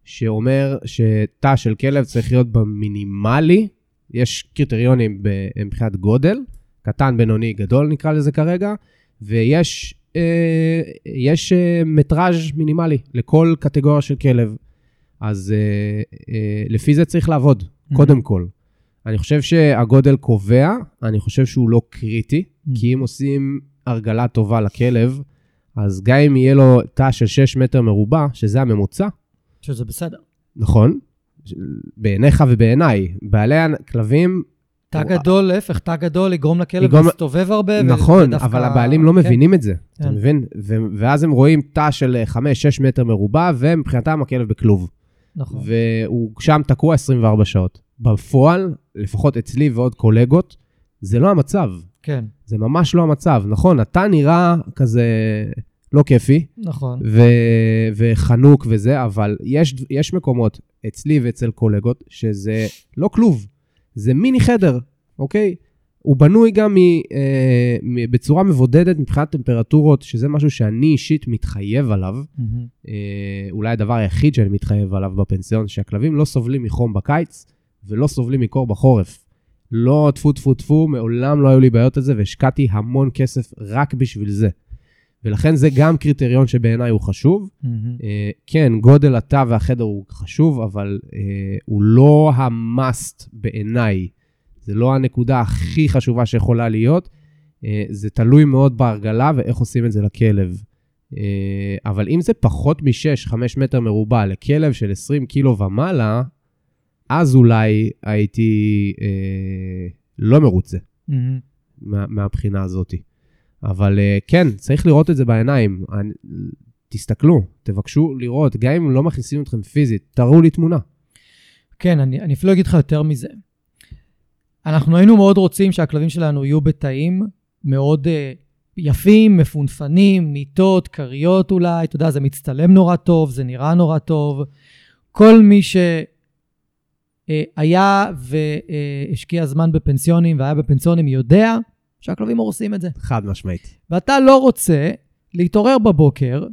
שאומר שתא של כלב צריך להיות במינימלי, יש קריטריונים מבחינת גודל, קטן, בינוני, גדול נקרא לזה כרגע, ויש אה, יש, אה, מטראז' מינימלי לכל קטגוריה של כלב. אז אה, אה, לפי זה צריך לעבוד, קודם כל. אני חושב שהגודל קובע, אני חושב שהוא לא קריטי, כי אם עושים הרגלה טובה לכלב, אז גם אם יהיה לו תא של 6 מטר מרובע, שזה הממוצע, שזה בסדר. נכון? בעיניך ובעיניי, בעלי הכלבים, תא. גדול, להפך, תא גדול יגרום לכלב יגרום- להסתובב הרבה. נכון, ודווקא- אבל הבעלים לא כן, מבינים את זה, אתה כן. מבין? ו- ואז הם רואים תא של 5-6 מטר מרובע, ומבחינתם הכלב בכלוב. נכון. והוא שם תקוע 24 שעות. בפועל, לפחות אצלי ועוד קולגות, זה לא המצב. כן, זה ממש לא המצב. נכון, אתה נראה כזה לא כיפי, נכון. ו- וחנוק וזה, אבל יש, יש מקומות אצלי ואצל קולגות שזה לא כלוב, זה מיני חדר, אוקיי? הוא בנוי גם מ, אה, מ- בצורה מבודדת מבחינת טמפרטורות, שזה משהו שאני אישית מתחייב עליו. אה, אולי הדבר היחיד שאני מתחייב עליו בפנסיון, שהכלבים לא סובלים מחום בקיץ ולא סובלים מקור בחורף. לא טפו טפו טפו, מעולם לא היו לי בעיות על זה, והשקעתי המון כסף רק בשביל זה. ולכן זה גם קריטריון שבעיניי הוא חשוב. מהמם. אה, כן, גודל התא והחדר הוא חשוב, אבל אה, הוא לא המאסט בעיניי. זה לא הנקודה הכי חשובה שיכולה להיות. אה, זה תלוי מאוד בהרגלה ואיך עושים את זה לכלב. אה, אבל אם זה פחות מ-6-5 מטר מרובע לכלב של 20 קילו ומעלה, אז אולי הייתי אה, לא מרוצה מהמם. מה, מהבחינה הזאת. אבל אה, כן, צריך לראות את זה בעיניים. אני, תסתכלו, תבקשו לראות, גם אם לא מכניסים אתכם פיזית, תראו לי תמונה. כן, אני, אני אפילו אגיד לך יותר מזה. אנחנו היינו מאוד רוצים שהכלבים שלנו יהיו בתאים מאוד uh, יפים, מפונפנים, מיטות, כריות אולי, אתה יודע, זה מצטלם נורא טוב, זה נראה נורא טוב. כל מי שהיה והשקיע זמן בפנסיונים והיה בפנסיונים יודע שהכלבים הורסים את זה. חד משמעית. ואתה לא רוצה להתעורר בבוקר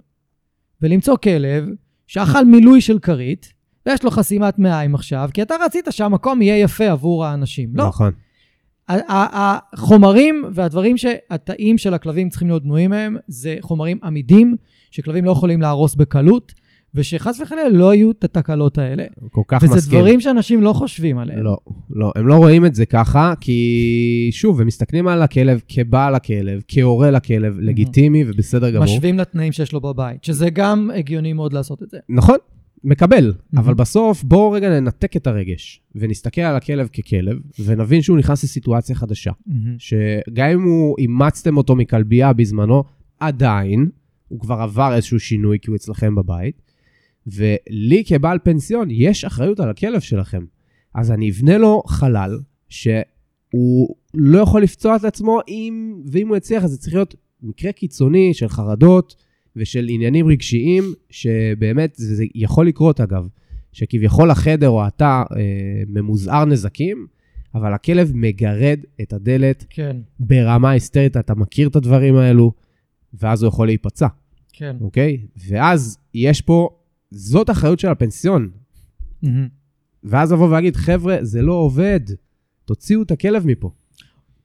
ולמצוא כלב שאכל מילוי של כרית, ויש לו חסימת מעיים עכשיו, כי אתה רצית שהמקום יהיה יפה עבור האנשים. לא. נכון. החומרים והדברים שהתאים של הכלבים צריכים להיות בנויים מהם, זה חומרים עמידים, שכלבים לא יכולים להרוס בקלות, ושחס וחלילה לא יהיו את התקלות האלה. כל כך וזה מסכים. דברים שאנשים לא חושבים עליהם. לא, לא, הם לא רואים את זה ככה, כי שוב, הם מסתכלים על הכלב כבעל הכלב, כהורה לכלב, לגיטימי ובסדר גמור. משווים לתנאים שיש לו בבית, שזה גם הגיוני מאוד לעשות את זה. נכון, מקבל, Mhm. אבל בסוף בואו רגע ננתק את הרגש, ונסתכל על הכלב ככלב, ונבין שהוא נכנס לסיטואציה חדשה. מהמם. שגם אם הוא אימצתם אותו מכלבייה בזמנו, עדיין, הוא כבר עבר איזשהו שינוי כי הוא אצלכם בבית, ולי כבעל פנסיון יש אחריות על הכלב שלכם. אז אני אבנה לו חלל שהוא לא יכול לפצוע את עצמו, אם, ואם הוא יצליח, אז זה צריך להיות מקרה קיצוני של חרדות ושל עניינים רגשיים, שבאמת זה, זה יכול לקרות אגב, שכביכול החדר או התא אה, ממוזער נזקים, אבל הכלב מגרד את הדלת כן, ברמה היסטרית, אתה מכיר את הדברים האלו, ואז הוא יכול להיפצע, כן. אוקיי? ואז יש פה, זאת אחריות של הפנסיון. מהמם. ואז לבוא ולהגיד, חבר'ה, זה לא עובד, תוציאו את הכלב מפה.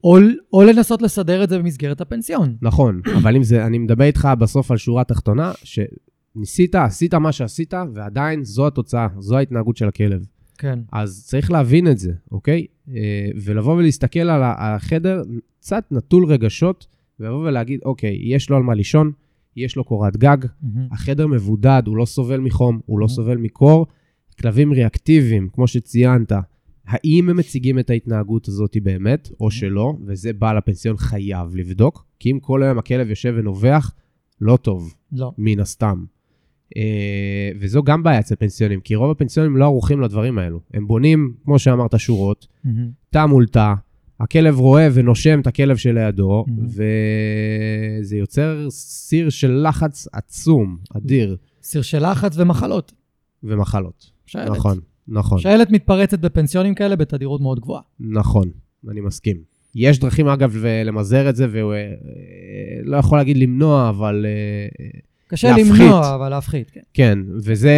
או, או לנסות לסדר את זה במסגרת הפנסיון. נכון, אבל אם זה, אני מדבר איתך בסוף על שורה תחתונה, שניסית, עשית מה שעשית, ועדיין זו התוצאה, זו ההתנהגות של הכלב. כן, אז צריך להבין את זה, אוקיי? אה, ולבוא ולהסתכל על החדר קצת נטול רגשות, ולבוא ולהגיד, אוקיי, יש לו על מה לישון, יש לו קורת גג, מהמם. החדר מבודד, הוא לא סובל מחום, הוא לא Mhm. סובל מקור. כלבים ריאקטיביים, כמו שציינת, האם הם מציגים את ההתנהגות הזאת באמת, או שלא, וזה בעל הפנסיון חייב לבדוק, כי אם כל היום הכלב יושב ונובח, לא טוב, לא. מן הסתם. אה, וזו גם בעיה אצל פנסיונים, כי רוב הפנסיונים לא ערוכים לדברים האלו. הם בונים, כמו שאמרת, שורות, מהמם. תא מול תא, הכלב רואה ונושם את הכלב שלידו, Mhm. וזה יוצר סיר של לחץ עצום, אדיר, סיר של לחץ ומחלות. ומחלות. שעלת. נכון, נכון, שעלת מתפרצת בפנסיונים כאלה בתדירות מאוד גבוהה. נכון, אני מסכים. יש דרכים, אגב, למזער את זה, ולא יכול להגיד למנוע, אבל אה, קשה להפחית. למנוע, אבל להפחית, כן. כן, וזה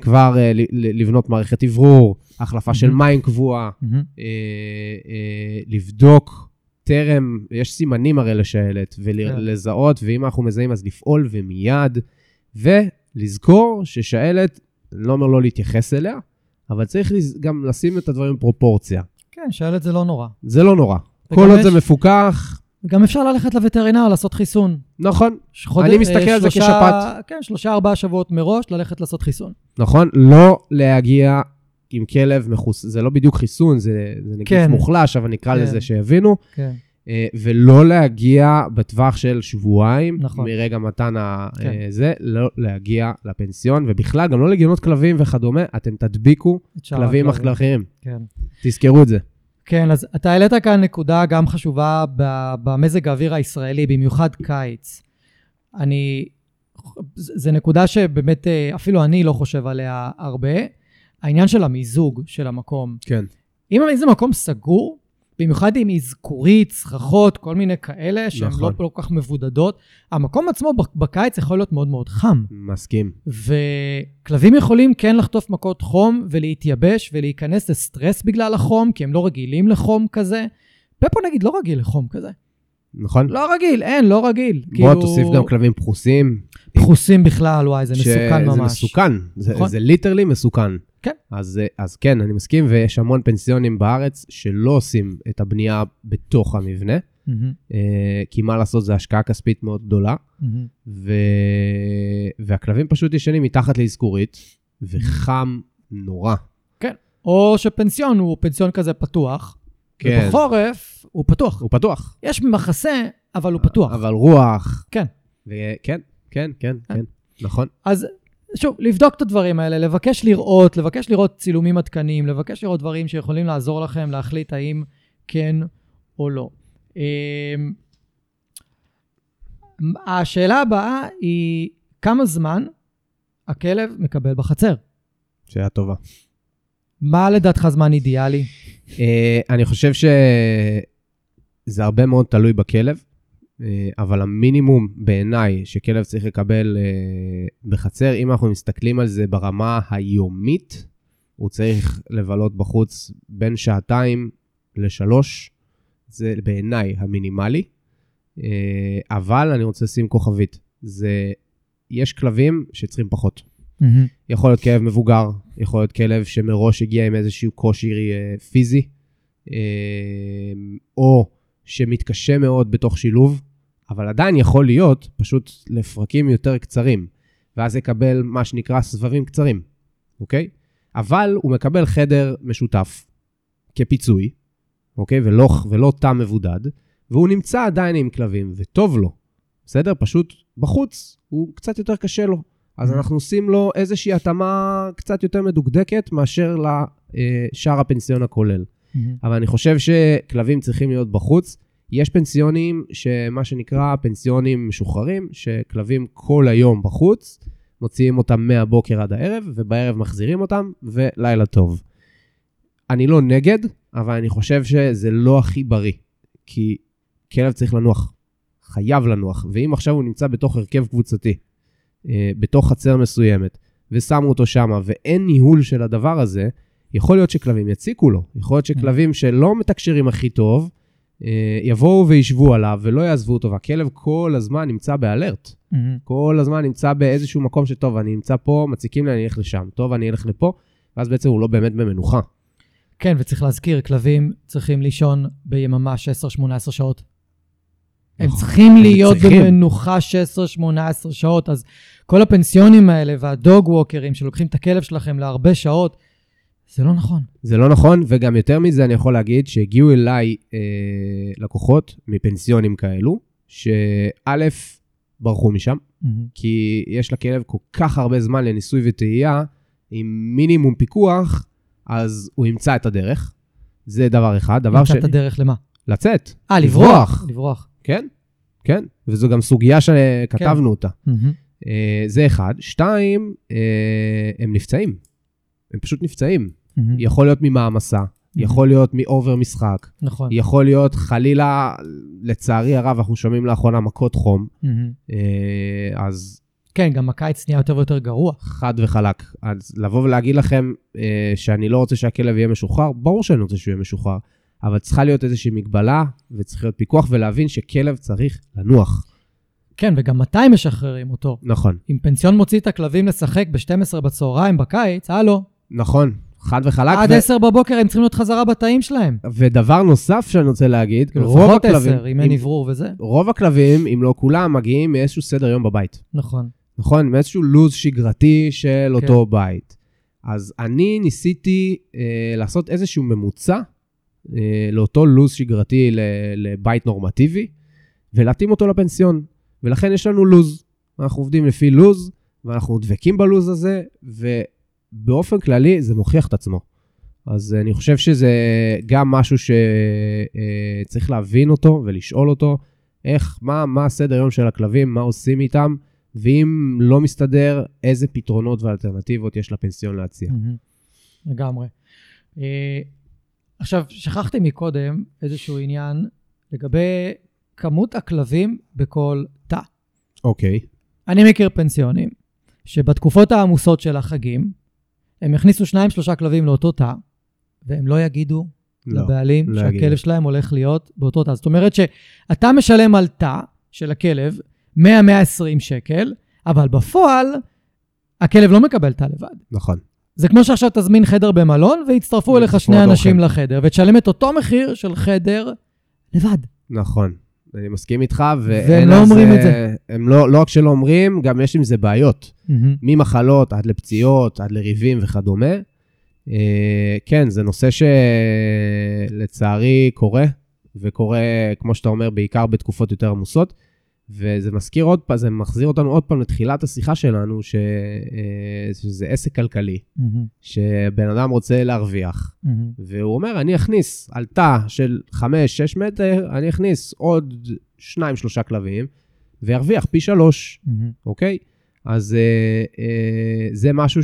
כבר אה, לבנות מערכת אוורור, החלפה של Mhm. מים קבועה, מהמם. אה, אה, לבדוק טרם, יש סימנים הרי לשעלת, כן. ולזהות, ואם אנחנו מזהים אז לפעול ומיד, ולזכור ששעלת, אני לא אומר לא להתייחס אליה, אבל צריך גם לשים את הדברים בפרופורציה. כן, שעלת זה לא נורא. זה לא נורא. כל עוד יש- זה מפוקח, וגם אפשר ללכת לווטרינר לעשות חיסון. נכון, שחוד- אני מסתכל אה, על זה שלושה- כשפעת. כן, שלושה, ארבעה שבועות מראש ללכת לעשות חיסון. נכון? לא להגיע עם כלב מחוס... זה לא בדיוק חיסון, זה, זה נגיף כן. מוחלש, אבל נקרא כן. לזה שיבינו. כן. אה, ולא להגיע בטווח של שבועיים, נכון. מרגע מתן ה... כן. אה, זה, לא להגיע לפנסיון, ובכלל, גם לא לגיונות כלבים וכדומה, אתם תדביקו את כלבים. אחרים. כן. תזכרו את זה. כן, אז אתה העלית כאן נקודה גם חשובה במזג האוויר הישראלי, במיוחד קיץ. אני... זו נקודה שבאמת אה, אפילו אני לא חושב עליה הרבה. העניין של המיזוג של המקום. כן. אם זה מקום סגור, במיוחד עם אזכורית, סככות, כל מיני כאלה, שהן נכון. לא כל כך מבודדות, המקום עצמו בקיץ יכול להיות מאוד מאוד חם. מסכים. וכלבים יכולים כן לחטוף מכות חום ולהתייבש ולהיכנס לסטרס בגלל החום, כי הם לא רגילים לחום כזה. פפו נגיד לא רגיל לחום כזה. נכון? לא רגיל, אין, לא רגיל. בוא תוסיף גם כלבים פרוסים. פרוסים בכלל, וואי, זה מסוכן ממש. זה מסוכן, זה, נכון. זה ליטרלי מסוכן. כן. אז, אז כן, אני מסכים, ויש המון פנסיונים בארץ שלא עושים את הבנייה בתוך המבנה, אה, כי מה לעשות, זו השקעה כספית מאוד גדולה, מהמם. ו... והכלבים פשוט ישנים מתחת לאזכורית, וחם נורא. או שפנסיון הוא פנסיון כזה פתוח, כן. ובחורף הוא פתוח. הוא פתוח. יש מחסה, אבל הוא פתוח. אבל רוח. כן. וכן, כן, כן, כן, נכון. אז שוב, לבדוק את הדברים האלה, לבקש לראות, לבקש לראות צילומים עדכניים, לבקש לראות דברים שיכולים לעזור לכם להחליט האם כן או לא. אמ, השאלה הבאה היא, כמה זמן הכלב מקבל בחצר? שאלה טובה. מה לדעתך זמן אידיאלי? אה, אני חושב שזה הרבה מאוד תלוי בכלב, אה, אבל המינימום בעיניי שכלב צריך לקבל אה, בחצר, אם אנחנו מסתכלים על זה ברמה היומית, הוא צריך לבלות בחוץ בין שעתיים לשלוש, זה בעיניי המינימלי. אבל אני רוצה לשים כוכבית, זה, יש כלבים שצריכים פחות. יכול להיות כלב מבוגר, יכול להיות כלב שמראש הגיע עם איזשהו קושי אה, פיזי, אה, או שמתקשה מאוד בתוך שילוב, אבל עדיין יכול להיות פשוט לפרקים יותר קצרים, ואז יקבל מה שנקרא סבבים קצרים, אוקיי? אבל הוא מקבל חדר משותף כפיצוי, אוקיי? ולא, ולא תא מבודד, והוא נמצא עדיין עם כלבים, וטוב לו, בסדר? פשוט בחוץ הוא קצת יותר קשה לו. אז Mhm. אנחנו עושים לו איזושהי התאמה קצת יותר מדוקדקת מאשר לשאר הפנסיון הכולל. אבל אני חושב שכלבים צריכים להיות בחוץ. יש פנסיונים שמה שנקרא פנסיונים משוחררים, שכלבים כל היום בחוץ, מוציאים אותם מהבוקר עד הערב, ובערב מחזירים אותם, ולילה טוב. אני לא נגד, אבל אני חושב שזה לא הכי בריא, כי כלב צריך לנוח, חייב לנוח, ואם עכשיו הוא נמצא בתוך הרכב קבוצתי, בתוך חצר מסוימת, ושמו אותו שם, ואין ניהול של הדבר הזה, יכול להיות שכלבים יציקו לו. יכול להיות שכלבים שלא מתקשרים הכי טוב, אה, יבואו וישבו עליו ולא יעזבו אותו, והכלב כל הזמן נמצא באלרט. כל הזמן נמצא באיזשהו מקום שטוב, אני נמצא פה, מציקים לי, אני אלך לשם. טוב, אני אלך לפה, ואז בעצם הוא לא באמת במנוחה. כן, וצריך להזכיר, כלבים צריכים לישון ביממה 16-18 שעות. הם נכון, צריכים הם להיות צריכים. במנוחה 16-18 שעות, אז כל הפנסיונים האלה והדוג ווקרים שלוקחים את הכלב שלכם להרבה שעות, זה לא נכון. זה לא נכון, וגם יותר מזה אני יכול להגיד שהגיעו אליי אה, לקוחות מפנסיונים כאלו, שא', ברחו משם, כי יש לכלב כל כך הרבה זמן לניסוי וטעייה, עם מינימום פיקוח, אז הוא ימצא את הדרך. זה דבר אחד. דבר נמצא שני, את הדרך למה? לצאת. אה, לברוח. לברוח. כן, כן, וזו גם סוגיה שכתבנו כן. אותה. מהמם. אה, זה אחד. שתיים, אה, הם נפצעים. הם פשוט נפצעים. מהמם. יכול להיות ממעמסה, יכול להיות מאובר משחק, נכון. יכול להיות חלילה, לצערי הרב, אנחנו שומעים לאחרונה מכות חום, מהמם. אה, אז כן, גם הקיץ נהיה יותר ויותר גרוע. חד וחלק. אז לבוא ולהגיד לכם אה, שאני לא רוצה שהכלב יהיה משוחרר, ברור שאני רוצה שהוא יהיה משוחרר, אבל צריכה להיות איזושהי מגבלה, וצריך להיות פיקוח, ולהבין שכלב צריך לנוח. כן, וגם מתי משחררים אותו? נכון, אם פנסיון מוציא את הכלבים לשחק ב-12 בצהריים בקיץ, הלו, נכון, חד וחלק. עד ו- 10 בבוקר הם צריכים להיות חזרה בתאים שלהם. ודבר נוסף שאני רוצה להגיד, כאילו, רוב לפחות הכלבים, 10, אם אין אוורור וזה. רוב הכלבים, אם לא כולם, מגיעים מאיזשהו סדר יום בבית. נכון. נכון? מאיזשהו לו"ז שגרתי של כן. אותו בית. אז אני ניסיתי אה, לעשות איזשהו ממוצע אה, לאותו לו"ז שגרתי ל- לבית נורמטיבי, ולהתאים אותו לפנסיון. ולכן יש לנו לו"ז. אנחנו עובדים לפי לו"ז, ואנחנו דבקים בלו"ז הזה, ובאופן כללי זה מוכיח את עצמו. אז אני חושב שזה גם משהו שצריך להבין אותו ולשאול אותו, איך, מה, מה הסדר יום של הכלבים, מה עושים איתם, ואם לא מסתדר, איזה פתרונות ואלטרנטיבות יש לפנסיון להציע. לגמרי. אה, עכשיו, שכחתי מקודם איזשהו עניין לגבי כמות הכלבים בכל. אוקיי, אני מכיר פנסיונים שבתקופות העמוסות של החגים, הם יכניסו שניים, שלושה כלבים לאותו תא, והם לא יגידו לא. לבעלים לא שהכלב יגידו. שלהם הולך להיות באותו תא. זאת אומרת שאתה משלם על תא של הכלב 100-120 שקל, אבל בפועל הכלב לא מקבל תא לבד. נכון. זה כמו שעכשיו תזמין חדר במלון ויצטרפו אליך שני אנשים אוכל. לחדר, ותשלם את אותו מחיר של חדר לבד. נכון. אני מסכים איתך, ואין והם לא אומרים את זה. הם לא, לא רק שלא אומרים, גם יש עם זה בעיות. ממחלות עד לפציעות, עד לריבים וכדומה. אה, כן, זה נושא שלצערי קורה, וקורה, כמו שאתה אומר, בעיקר בתקופות יותר עמוסות. וזה מזכיר עוד פעם, זה מחזיר אותנו עוד פעם לתחילת השיחה שלנו, ש, אה, שזה עסק כלכלי, מהמם, שבן אדם רוצה להרוויח, מהמם. והוא אומר, אני אכניס על תא של 5-6 מטר, אני אכניס עוד 2-3 כלבים, וירוויח פי שלוש. מהמם. אוקיי? אז אה, אה, זה משהו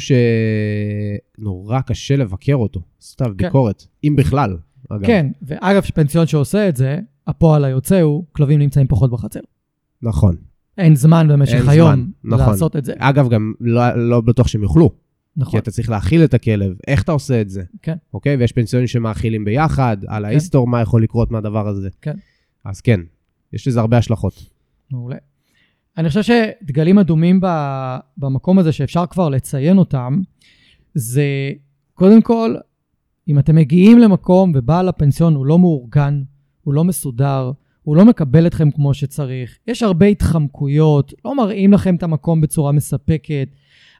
שנורא קשה לבקר אותו, עליו כן. ביקורת, אם בכלל, אגב. כן, ואגב, פנסיון שעושה את זה, הפועל היוצא הוא, כלבים נמצאים פחות בחצר. נכון. אין זמן במשך אין היום זמן, נכון. לעשות את זה. אגב, גם לא, לא בטוח שהם יוכלו, נכון. כי אתה צריך להאכיל את הכלב, איך אתה עושה את זה? כן. אוקיי? ויש פנסיונים שמאכילים ביחד, על ההיסטור, מה יכול לקרות מהדבר הזה. כן. אז כן, יש לזה הרבה השלכות. מעולה. אני חושב שדגלים אדומים ב- במקום הזה שאפשר כבר לציין אותם, זה קודם כל, אם אתם מגיעים למקום ובעל הפנסיון הוא לא מאורגן, הוא לא מסודר, הוא לא מקבל אתכם כמו שצריך, יש הרבה התחמקויות, לא מראים לכם את המקום בצורה מספקת,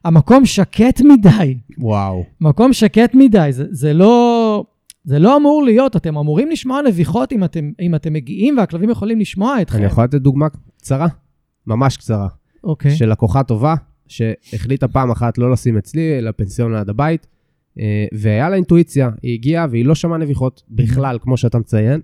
המקום שקט מדי, וואו. מקום שקט מדי, זה, זה לא... זה לא אמור להיות, אתם אמורים לשמוע נביחות אם אתם, אם אתם מגיעים והכלבים יכולים לשמוע אתכם. אני יכול לתת דוגמה קצרה? ממש קצרה. אוקיי. של לקוחה טובה, שהחליטה פעם אחת לא לשים אצלי, אלא פנסיון ליד הבית, אה, והיה לה אינטואיציה, היא הגיעה והיא לא שמעה נביחות בכלל, כמו שאתה מציין,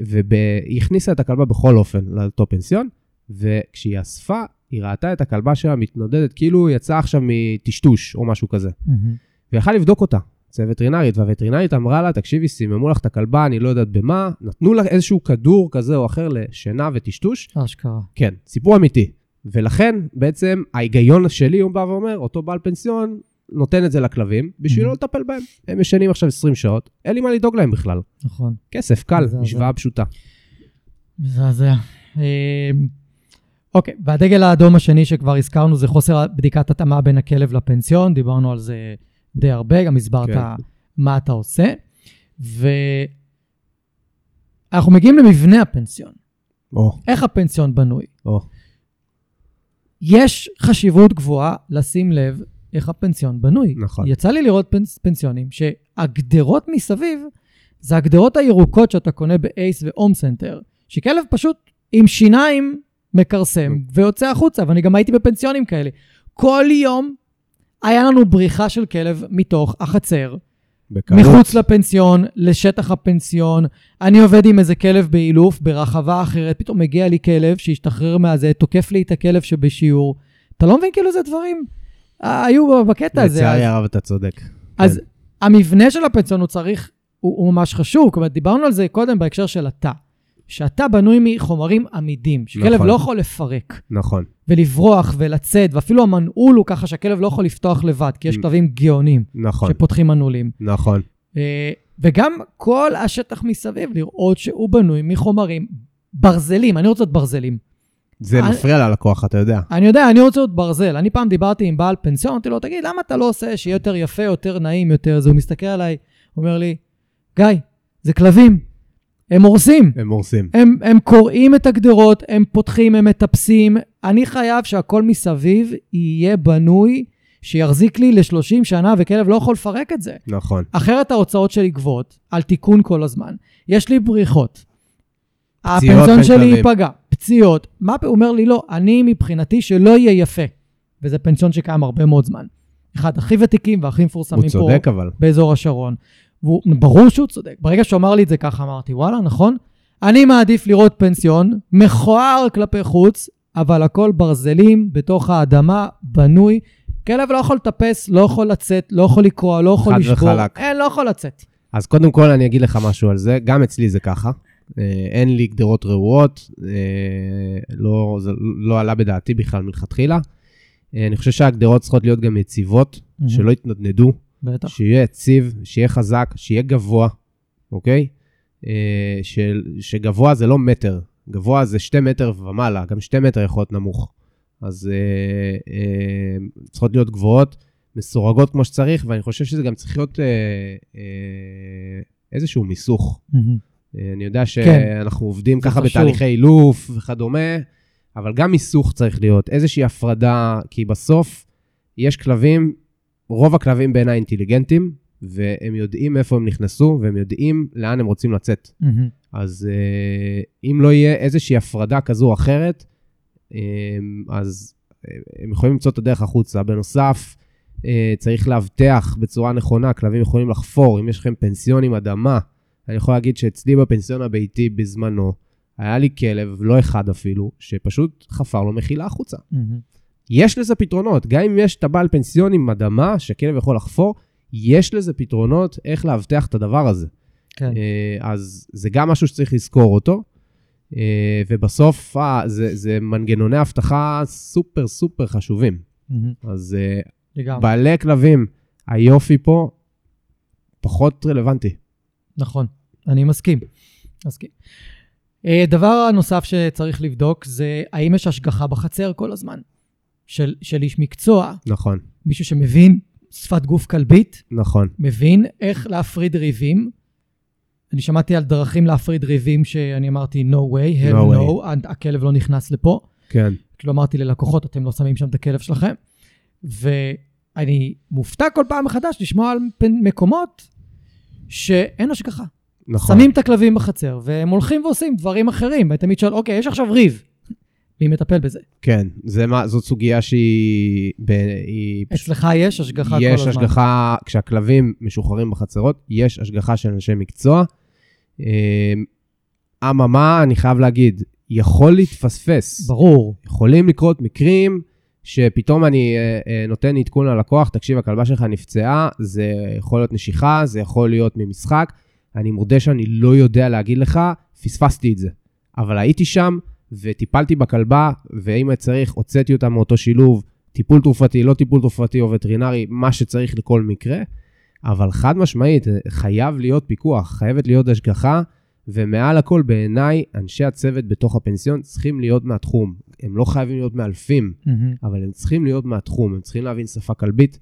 והיא הכניסה את הכלבה בכל אופן לאותו פנסיון, וכשהיא אספה, היא ראתה את הכלבה שלה מתנודדת, כאילו היא יצאה עכשיו מטשטוש או משהו כזה. מהמם. ויכלה לבדוק אותה. זה וטרינרית, והווטרינרית אמרה לה, תקשיבי, סיממו לך את הכלבה, אני לא יודעת במה, נתנו לה איזשהו כדור כזה או אחר לשינה וטשטוש, אשכרה. כן, סיפור אמיתי. ולכן, בעצם, ההיגיון שלי, הוא בא ואומר, אותו בעל פנסיון נותן את זה לכלבים, בשביל. לא לטפל בהם. הם ישנים עכשיו 20 שעות, אין לי מה לדאוג להם בכלל. נכון. כסף, קל. משוואה פשוטה. מזעזע. אה, אוקיי, והדגל האדום השני שכבר הזכרנו זה חוסר בדיקת התאמה בין הכלב לפנסיון, דיברנו על זה די הרבה, גם הסברת כן. מה אתה עושה. ואנחנו מגיעים למבנה הפנסיון. או, איך הפנסיון בנוי? או, יש חשיבות גבוהה לשים לב איך הפנסיון בנוי. נכון. יצא לי לראות פנס, פנסיונים שהגדרות מסביב זה הגדרות הירוקות שאתה קונה באייס והום סנטר, שכלב פשוט עם שיניים מכרסם ויוצא החוצה, ואני גם הייתי בפנסיונים כאלה. כל יום היה לנו בריחה של כלב מתוך החצר, בקלות. מחוץ לפנסיון, לשטח הפנסיון. אני עובד עם איזה כלב באילוף ברחבה אחרת, פתאום מגיע לי כלב שהשתחרר מהזה, תוקף לי את הכלב שבשיעור. אתה לא מבין כאילו איזה דברים היו בקטע הזה. לצערי הרב אתה צודק. אז כן. המבנה של הפנסיון הוא צריך, הוא, הוא ממש חשוב. כלומר, דיברנו על זה קודם בהקשר של התא. שהתא בנוי מחומרים עמידים, שכלב נכון. לא יכול לפרק נכון, ולברוח ולצאת, ואפילו המנעול הוא ככה שהכלב לא יכול לפתוח לבד, כי יש. כלבים גאונים נכון, שפותחים מנעולים. נכון. אה, וגם כל השטח מסביב, לראות שהוא בנוי מחומרים ברזלים, אני רוצה להיות ברזלים. זה אני- מפריע ללקוח, אתה יודע. אני יודע, אני רוצה להיות ברזל. אני פעם דיברתי עם בעל פנסיון, אמרתי לו, תגיד, למה אתה לא עושה שיהיה יותר יפה, יותר נעים, יותר זה? הוא מסתכל עליי, אומר לי, גיא, זה כלבים, הם הורסים. הם הורסים. הם, הם קוראים את הגדרות, הם פותחים, הם מטפסים. אני חייב שהכל מסביב יהיה בנוי, שיחזיק לי ל-30 שנה, וכלב לא יכול לפרק את זה. נכון. אחרת ההוצאות שלי גבוהות, על תיקון כל הזמן. יש לי בריחות. הפנסיון שלי. ייפגע, פציעות. מה, הוא אומר לי, לא, אני מבחינתי שלא יהיה יפה. וזה פנסיון שקיים הרבה מאוד זמן. אחד הכי ותיקים והכי מפורסמים הוא פה צודק אבל. באזור השרון. והוא, ברור שהוא צודק. ברגע שהוא אמר לי את זה ככה, אמרתי, וואלה, נכון? אני מעדיף לראות פנסיון מכוער כלפי חוץ, אבל הכל ברזלים בתוך האדמה, בנוי. כלב לא יכול לטפס, לא יכול לצאת, לא יכול לקרוע, לא יכול חד לשבור. וחלק. אין, לא יכול לצאת. אז קודם כל אני אגיד לך משהו על זה, גם אצלי זה ככה. אה, אין לי גדרות רעועות, אה, לא, זה לא עלה בדעתי בכלל מלכתחילה. אה, אני חושב שהגדרות צריכות להיות גם יציבות, שלא יתנדנדו, בטח. שיהיה יציב, שיהיה חזק, שיהיה גבוה, אוקיי? של, שגבוה זה לא מטר, גבוה זה שתי מטר ומעלה, גם שתי מטר יכול להיות נמוך. אז אה, אה, צריכות להיות גבוהות, מסורגות כמו שצריך, ואני חושב שזה גם צריך להיות אה, אה, איזשהו מיסוך. מהמם. אה, אני יודע כן. שאנחנו עובדים זה ככה חשוב. בתהליכי אילוף וכדומה, אבל גם מיסוך צריך להיות, איזושהי הפרדה, כי בסוף יש כלבים, רוב הכלבים בעיניי אינטליגנטים, והם יודעים איפה הם נכנסו, והם יודעים לאן הם רוצים לצאת. מהמם. אז אה, אם לא יהיה איזושהי הפרדה כזו או אחרת, אה, אז הם יכולים למצוא את הדרך החוצה. בנוסף, אה, צריך לאבטח בצורה נכונה, כלבים יכולים לחפור, אם יש לכם פנסיון עם אדמה. אני יכול להגיד שאצלי בפנסיון הביתי בזמנו, היה לי כלב, לא אחד אפילו, שפשוט חפר לו מחילה החוצה. מהמם. יש לזה פתרונות, גם אם יש את הבעל פנסיון עם אדמה, שכלב יכול לחפור, יש לזה פתרונות איך לאבטח את הדבר הזה. כן. אה, אז זה גם משהו שצריך לזכור אותו. אה, ובסוף אה, זה, זה מנגנוני אבטחה סופר סופר חשובים. מהמם. אז לגמרי. בעלי כלבים, היופי פה פחות רלוונטי. נכון, אני מסכים. מסכים. אה, דבר נוסף שצריך לבדוק זה האם יש השגחה בחצר כל הזמן. של, של איש מקצוע, נכון, מישהו שמבין שפת גוף כלבית, נכון. מבין איך להפריד ריבים. אני שמעתי על דרכים להפריד ריבים שאני אמרתי no way, hell No no, no, הכלב לא נכנס לפה. כן, כאילו אמרתי ללקוחות, אתם לא שמים שם את הכלב שלכם. ואני מופתע כל פעם מחדש לשמוע על מקומות שאין השגחה. נכון. שמים את הכלבים בחצר, והם הולכים ועושים דברים אחרים. ואתה תמיד שואל, אוקיי, יש עכשיו ריב. מי מטפל בזה? כן, זה מה, זאת סוגיה שהיא... ב, היא אצלך יש השגחה כל יש הזמן. השגחה, כשהכלבים משוחררים בחצרות, יש השגחה של אנשי מקצוע. אה, אממה, אני חייב להגיד, יכול להתפספס. ברור. יכולים לקרות מקרים שפתאום אני אה, אה, נותן עדכון ללקוח, תקשיב, הכלבה שלך נפצעה, זה יכול להיות נשיכה, זה יכול להיות ממשחק. אני מודה שאני לא יודע להגיד לך, פספסתי את זה. אבל הייתי שם וטיפלתי בכלבה, ואם צריך, הוצאתי אותה מאותו שילוב, טיפול תרופתי, לא טיפול תרופתי או וטרינרי, מה שצריך לכל מקרה. אבל חד משמעית, חייב להיות פיקוח, חייבת להיות השגחה, ומעל הכל, בעיניי, אנשי הצוות בתוך הפנסיון צריכים להיות מהתחום. הם לא חייבים להיות מאלפים, מהמם. אבל הם צריכים להיות מהתחום, הם צריכים להבין שפה כלבית,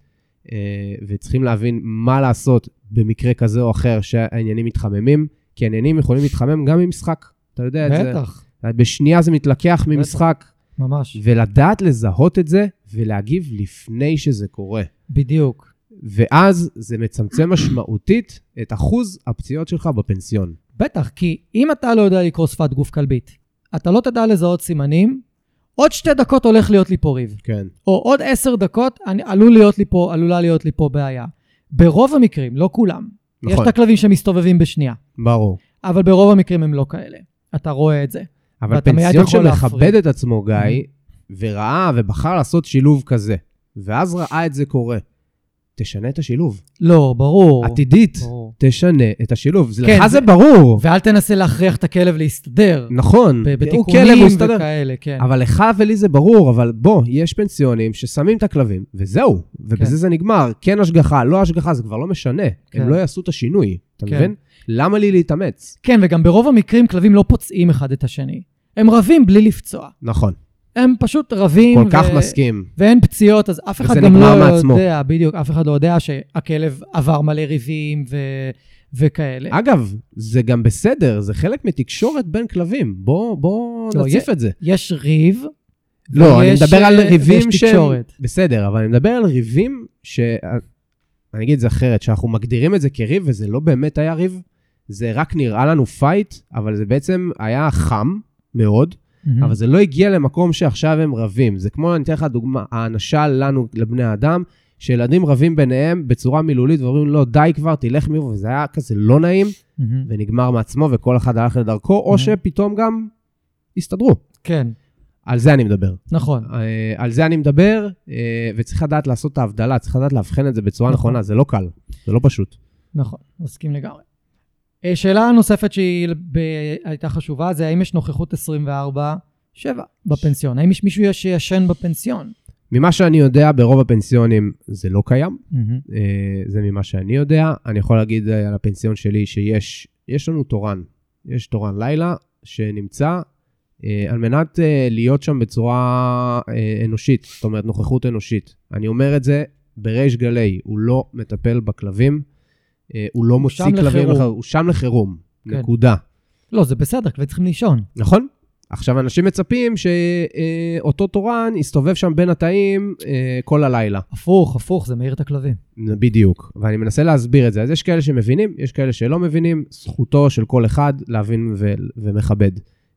וצריכים להבין מה לעשות במקרה כזה או אחר שהעניינים מתחממים, כי העניינים יכולים להתחמם גם ממשחק. אתה יודע את זה. בטח, בשנייה זה מתלקח ממשחק, ממש. ולדעת לזהות את זה ולהגיב לפני שזה קורה. בדיוק. ואז זה מצמצם משמעותית את אחוז הפציעות שלך בפנסיון. בטח, כי אם אתה לא יודע לקרוא שפת גוף כלבית, אתה לא תדע לזהות סימנים, עוד שתי דקות הולך להיות לי פה ריב. כן, או עוד עשר דקות אני, עלול להיות לי פה, עלולה להיות לי פה בעיה. ברוב המקרים, לא כולם. יש נכון, את הכלבים שמסתובבים בשנייה, ברור. אבל ברוב המקרים הם לא כאלה. אתה רואה את זה. אבל פנסיון שמכבד. את עצמו, גיא, וראה ובחר לעשות שילוב כזה, ואז ראה את זה קורה, תשנה את השילוב. לא, ברור. עתידית, ברור. תשנה את השילוב. כן, לך זה- ברור. ואל תנסה להכריח את הכלב להסתדר. נכון, בתיקונים. וכאלה, כן. אבל לך ולי זה ברור, אבל בוא, יש פנסיונים ששמים את הכלבים, וזהו, ובזה כן. זה נגמר. כן השגחה, לא השגחה, זה כבר לא משנה. כן. הם לא יעשו את השינוי, אתה כן. מבין? למה לי להתאמץ? כן, וגם ברוב המקרים כלבים לא פוצעים אחד את השני. הם רבים בלי לפצוע. נכון, הם פשוט רבים. כל כך מסכים. ואין פציעות, אז אף אחד גם לא מעצמו. יודע, בדיוק, אף אחד לא יודע שהכלב עבר מלא ריבים ו... וכאלה. אגב, זה גם בסדר, זה חלק מתקשורת בין כלבים. בוא, בוא לא, נציף את זה. יש ריב, לא, אני ויש, מדבר על אה, ריבים שהם... תקשורת. בסדר, אבל אני מדבר על ריבים ש... אני אגיד את זה אחרת, שאנחנו מגדירים את זה כריב, וזה לא באמת היה ריב, זה רק נראה לנו fight, אבל זה בעצם היה חם מאוד, מהמם. אבל זה לא הגיע למקום שעכשיו הם רבים. זה כמו, אני אתן לך דוגמה, האנשה לנו, לבני האדם, שילדים רבים ביניהם בצורה מילולית ואומרים, לא, די כבר, תלך מפה, וזה היה כזה לא נעים, מהמם. ונגמר מעצמו, וכל אחד הלך לדרכו, או Mhm. שפתאום גם הסתדרו. כן, על זה אני מדבר. נכון. אה, על זה אני מדבר, אה, וצריך לדעת לעשות את ההבדלה, צריך לדעת לאבחן את זה בצורה נכון. נכונה, זה לא קל, זה לא פשוט. נכון, מסכים לגמרי. אה, שאלה נוספת שהיא הייתה חשובה, זה האם יש נוכחות 24-7 בפנסיון? האם יש מישהו שישן בפנסיון? ממה שאני יודע, ברוב הפנסיונים זה לא קיים. אה, זה ממה שאני יודע. אני יכול להגיד אה, על הפנסיון שלי שיש יש לנו תורן. יש תורן לילה שנמצא על מנת להיות שם בצורה אנושית, זאת אומרת, נוכחות אנושית. אני אומר את זה בריש גלי, הוא לא מטפל בכלבים, הוא לא מוציא כלבים, לחירום. לח- הוא שם לחירום, כן. נקודה. לא, זה בסדר, כלבים צריכים לישון. נכון? עכשיו, אנשים מצפים שאותו תורן יסתובב שם בין התאים אה, כל הלילה. הפוך, הפוך, זה מעיר את הכלבים. בדיוק, ואני מנסה להסביר את זה. אז יש כאלה שמבינים, יש כאלה שלא מבינים, זכותו של כל אחד להבין ו- ומכבד.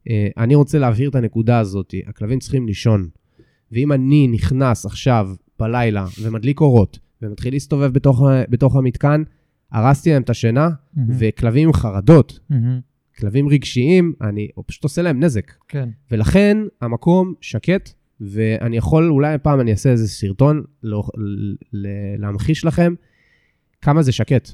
אה, אני רוצה להבהיר את הנקודה הזאת, הכלבים צריכים לישון. ואם אני נכנס עכשיו בלילה ומדליק אורות ומתחיל להסתובב בתוך, בתוך המתקן, הרסתי להם את השינה, מהמם. וכלבים עם חרדות, מהמם. כלבים רגשיים, אני פשוט עושה להם נזק. כן. ולכן המקום שקט, ואני יכול, אולי פעם אני אעשה איזה סרטון לא, ל- להמחיש לכם כמה זה שקט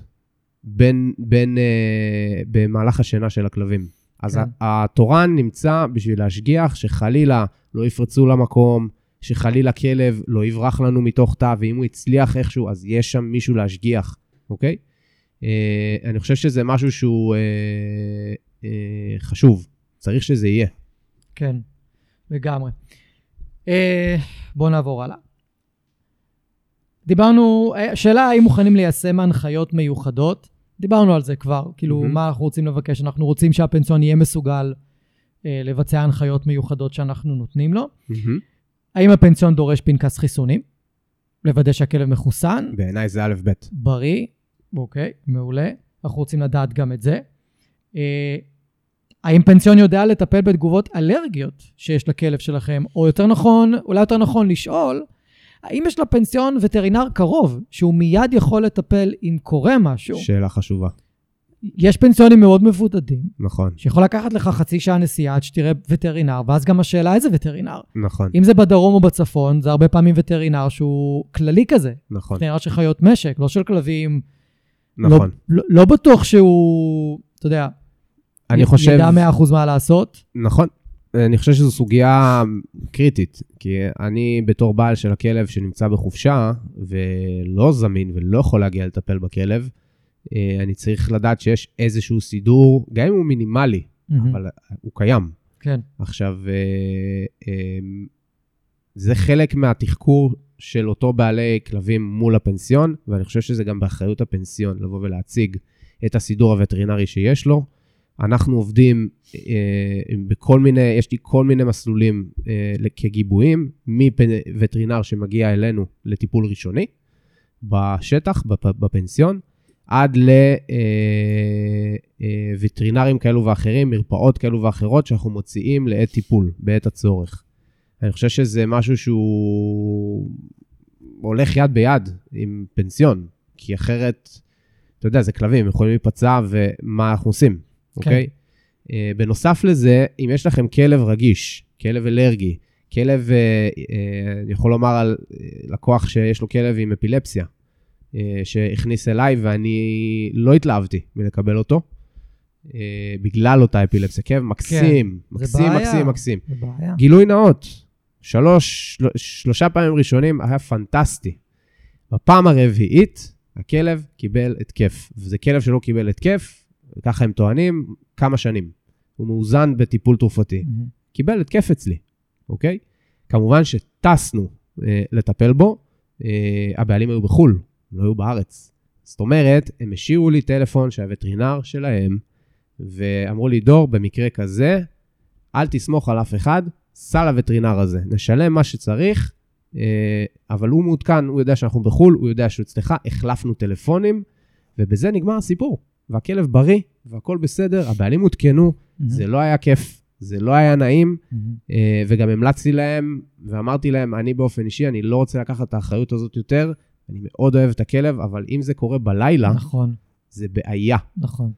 בין, בין, אה, במהלך השינה של הכלבים. אז כן. כן. התורן נמצא בשביל להשגיח שחלילה לא יפרצו למקום, שחלילה כלב לא יברח לנו מתוך תא, ואם הוא הצליח איכשהו, אז יש שם מישהו להשגיח, אוקיי? אה, אני חושב שזה משהו שהוא אה, אה, חשוב, צריך שזה יהיה. כן, לגמרי. אה, בואו נעבור הלאה. דיברנו, שאלה האם מוכנים ליישם הנחיות מיוחדות? דיברנו על זה כבר, כאילו מהמם. מה אנחנו רוצים לבקש? אנחנו רוצים שהפנסיון יהיה מסוגל אה, לבצע הנחיות מיוחדות שאנחנו נותנים לו. מהמם. האם הפנסיון דורש פנקס חיסונים? לוודא שהכלב מחוסן, בעיניי זה א' ב'. בריא, אוקיי, מעולה. אנחנו רוצים לדעת גם את זה. אה, האם פנסיון יודע לטפל בתגובות אלרגיות שיש לכלב שלכם, או יותר נכון, אולי יותר נכון לשאול, האם יש לפנסיון וטרינר קרוב, שהוא מיד יכול לטפל אם קורה משהו? שאלה חשובה, יש פנסיונים מאוד מבודדים, נכון, שיכול לקחת לך חצי שעה נסיעה עד שתראה וטרינר, ואז גם השאלה איזה וטרינר. נכון, אם זה בדרום או בצפון, זה הרבה פעמים וטרינר שהוא כללי כזה. נכון, וטרינר של חיות משק, לא של כלבים. נכון. לא, לא, לא בטוח שהוא, אתה יודע, אני י- חושב, ידע 100% מה לעשות. נכון, אני חושב שזו סוגיה קריטית, כי אני בתור בעל של הכלב שנמצא בחופשה ולא זמין ולא יכול להגיע לטפל בכלב, אה, אני צריך לדעת שיש איזשהו סידור, גם אם הוא מינימלי, אבל הוא קיים. כן, עכשיו, אה, אה, זה חלק מהתחקור של אותו בעלי כלבים מול הפנסיון, ואני חושב שזה גם באחריות הפנסיון לבוא ולהציג את הסידור הווטרינרי שיש לו. אנחנו עובדים אה, בכל מיני, יש לי כל מיני מסלולים אה, כגיבויים, מווטרינר שמגיע אלינו לטיפול ראשוני בשטח, בפ, בפנסיון, עד לווטרינרים כאלו ואחרים, מרפאות כאלו ואחרות שאנחנו מוציאים לעת טיפול, בעת הצורך. אני חושב שזה משהו שהוא הולך יד ביד עם פנסיון, כי אחרת, אתה יודע, זה כלבים, הם יכולים להיפצע, ומה אנחנו עושים, אוקיי? Uh, בנוסף לזה, אם יש לכם כלב רגיש, כלב אלרגי, כלב, uh, uh, אני יכול לומר על לקוח שיש לו כלב עם אפילפסיה, שהכניס אליי ואני לא התלהבתי מלקבל אותו, בגלל אותה אפילפסיה. כלב מקסים, זה מקסים. מקסים, מקסים. בעיה. גילוי נאות, שלוש, של- שלושה פעמים ראשונים היה פנטסטי. בפעם הרביעית, הכלב קיבל התקף, וזה כלב שלא קיבל התקף, ככה הם טוענים, כמה שנים. הוא מאוזן בטיפול תרופתי. מהמם. קיבל התקף אצלי, אוקיי? כמובן שטסנו אה, לטפל בו, אה, הבעלים היו בחו"ל, לא היו בארץ. זאת אומרת, הם השאירו לי טלפון של הווטרינר שלהם, ואמרו לי, דור, במקרה כזה, אל תסמוך על אף אחד, סע לווטרינר הזה, נשלם מה שצריך, אה, אבל הוא מעודכן, הוא יודע שאנחנו בחו"ל, הוא יודע שהוא אצלך, החלפנו טלפונים, ובזה נגמר הסיפור. והכלב בריא, והכול בסדר, הבעלים עודכנו, מהמם. זה לא היה כיף, זה לא היה נעים. אה, וגם המלצתי להם, ואמרתי להם, אני באופן אישי, אני לא רוצה לקחת את האחריות הזאת יותר, אני מאוד אוהב את הכלב, אבל אם זה קורה בלילה, נכון, זה בעיה. נכון.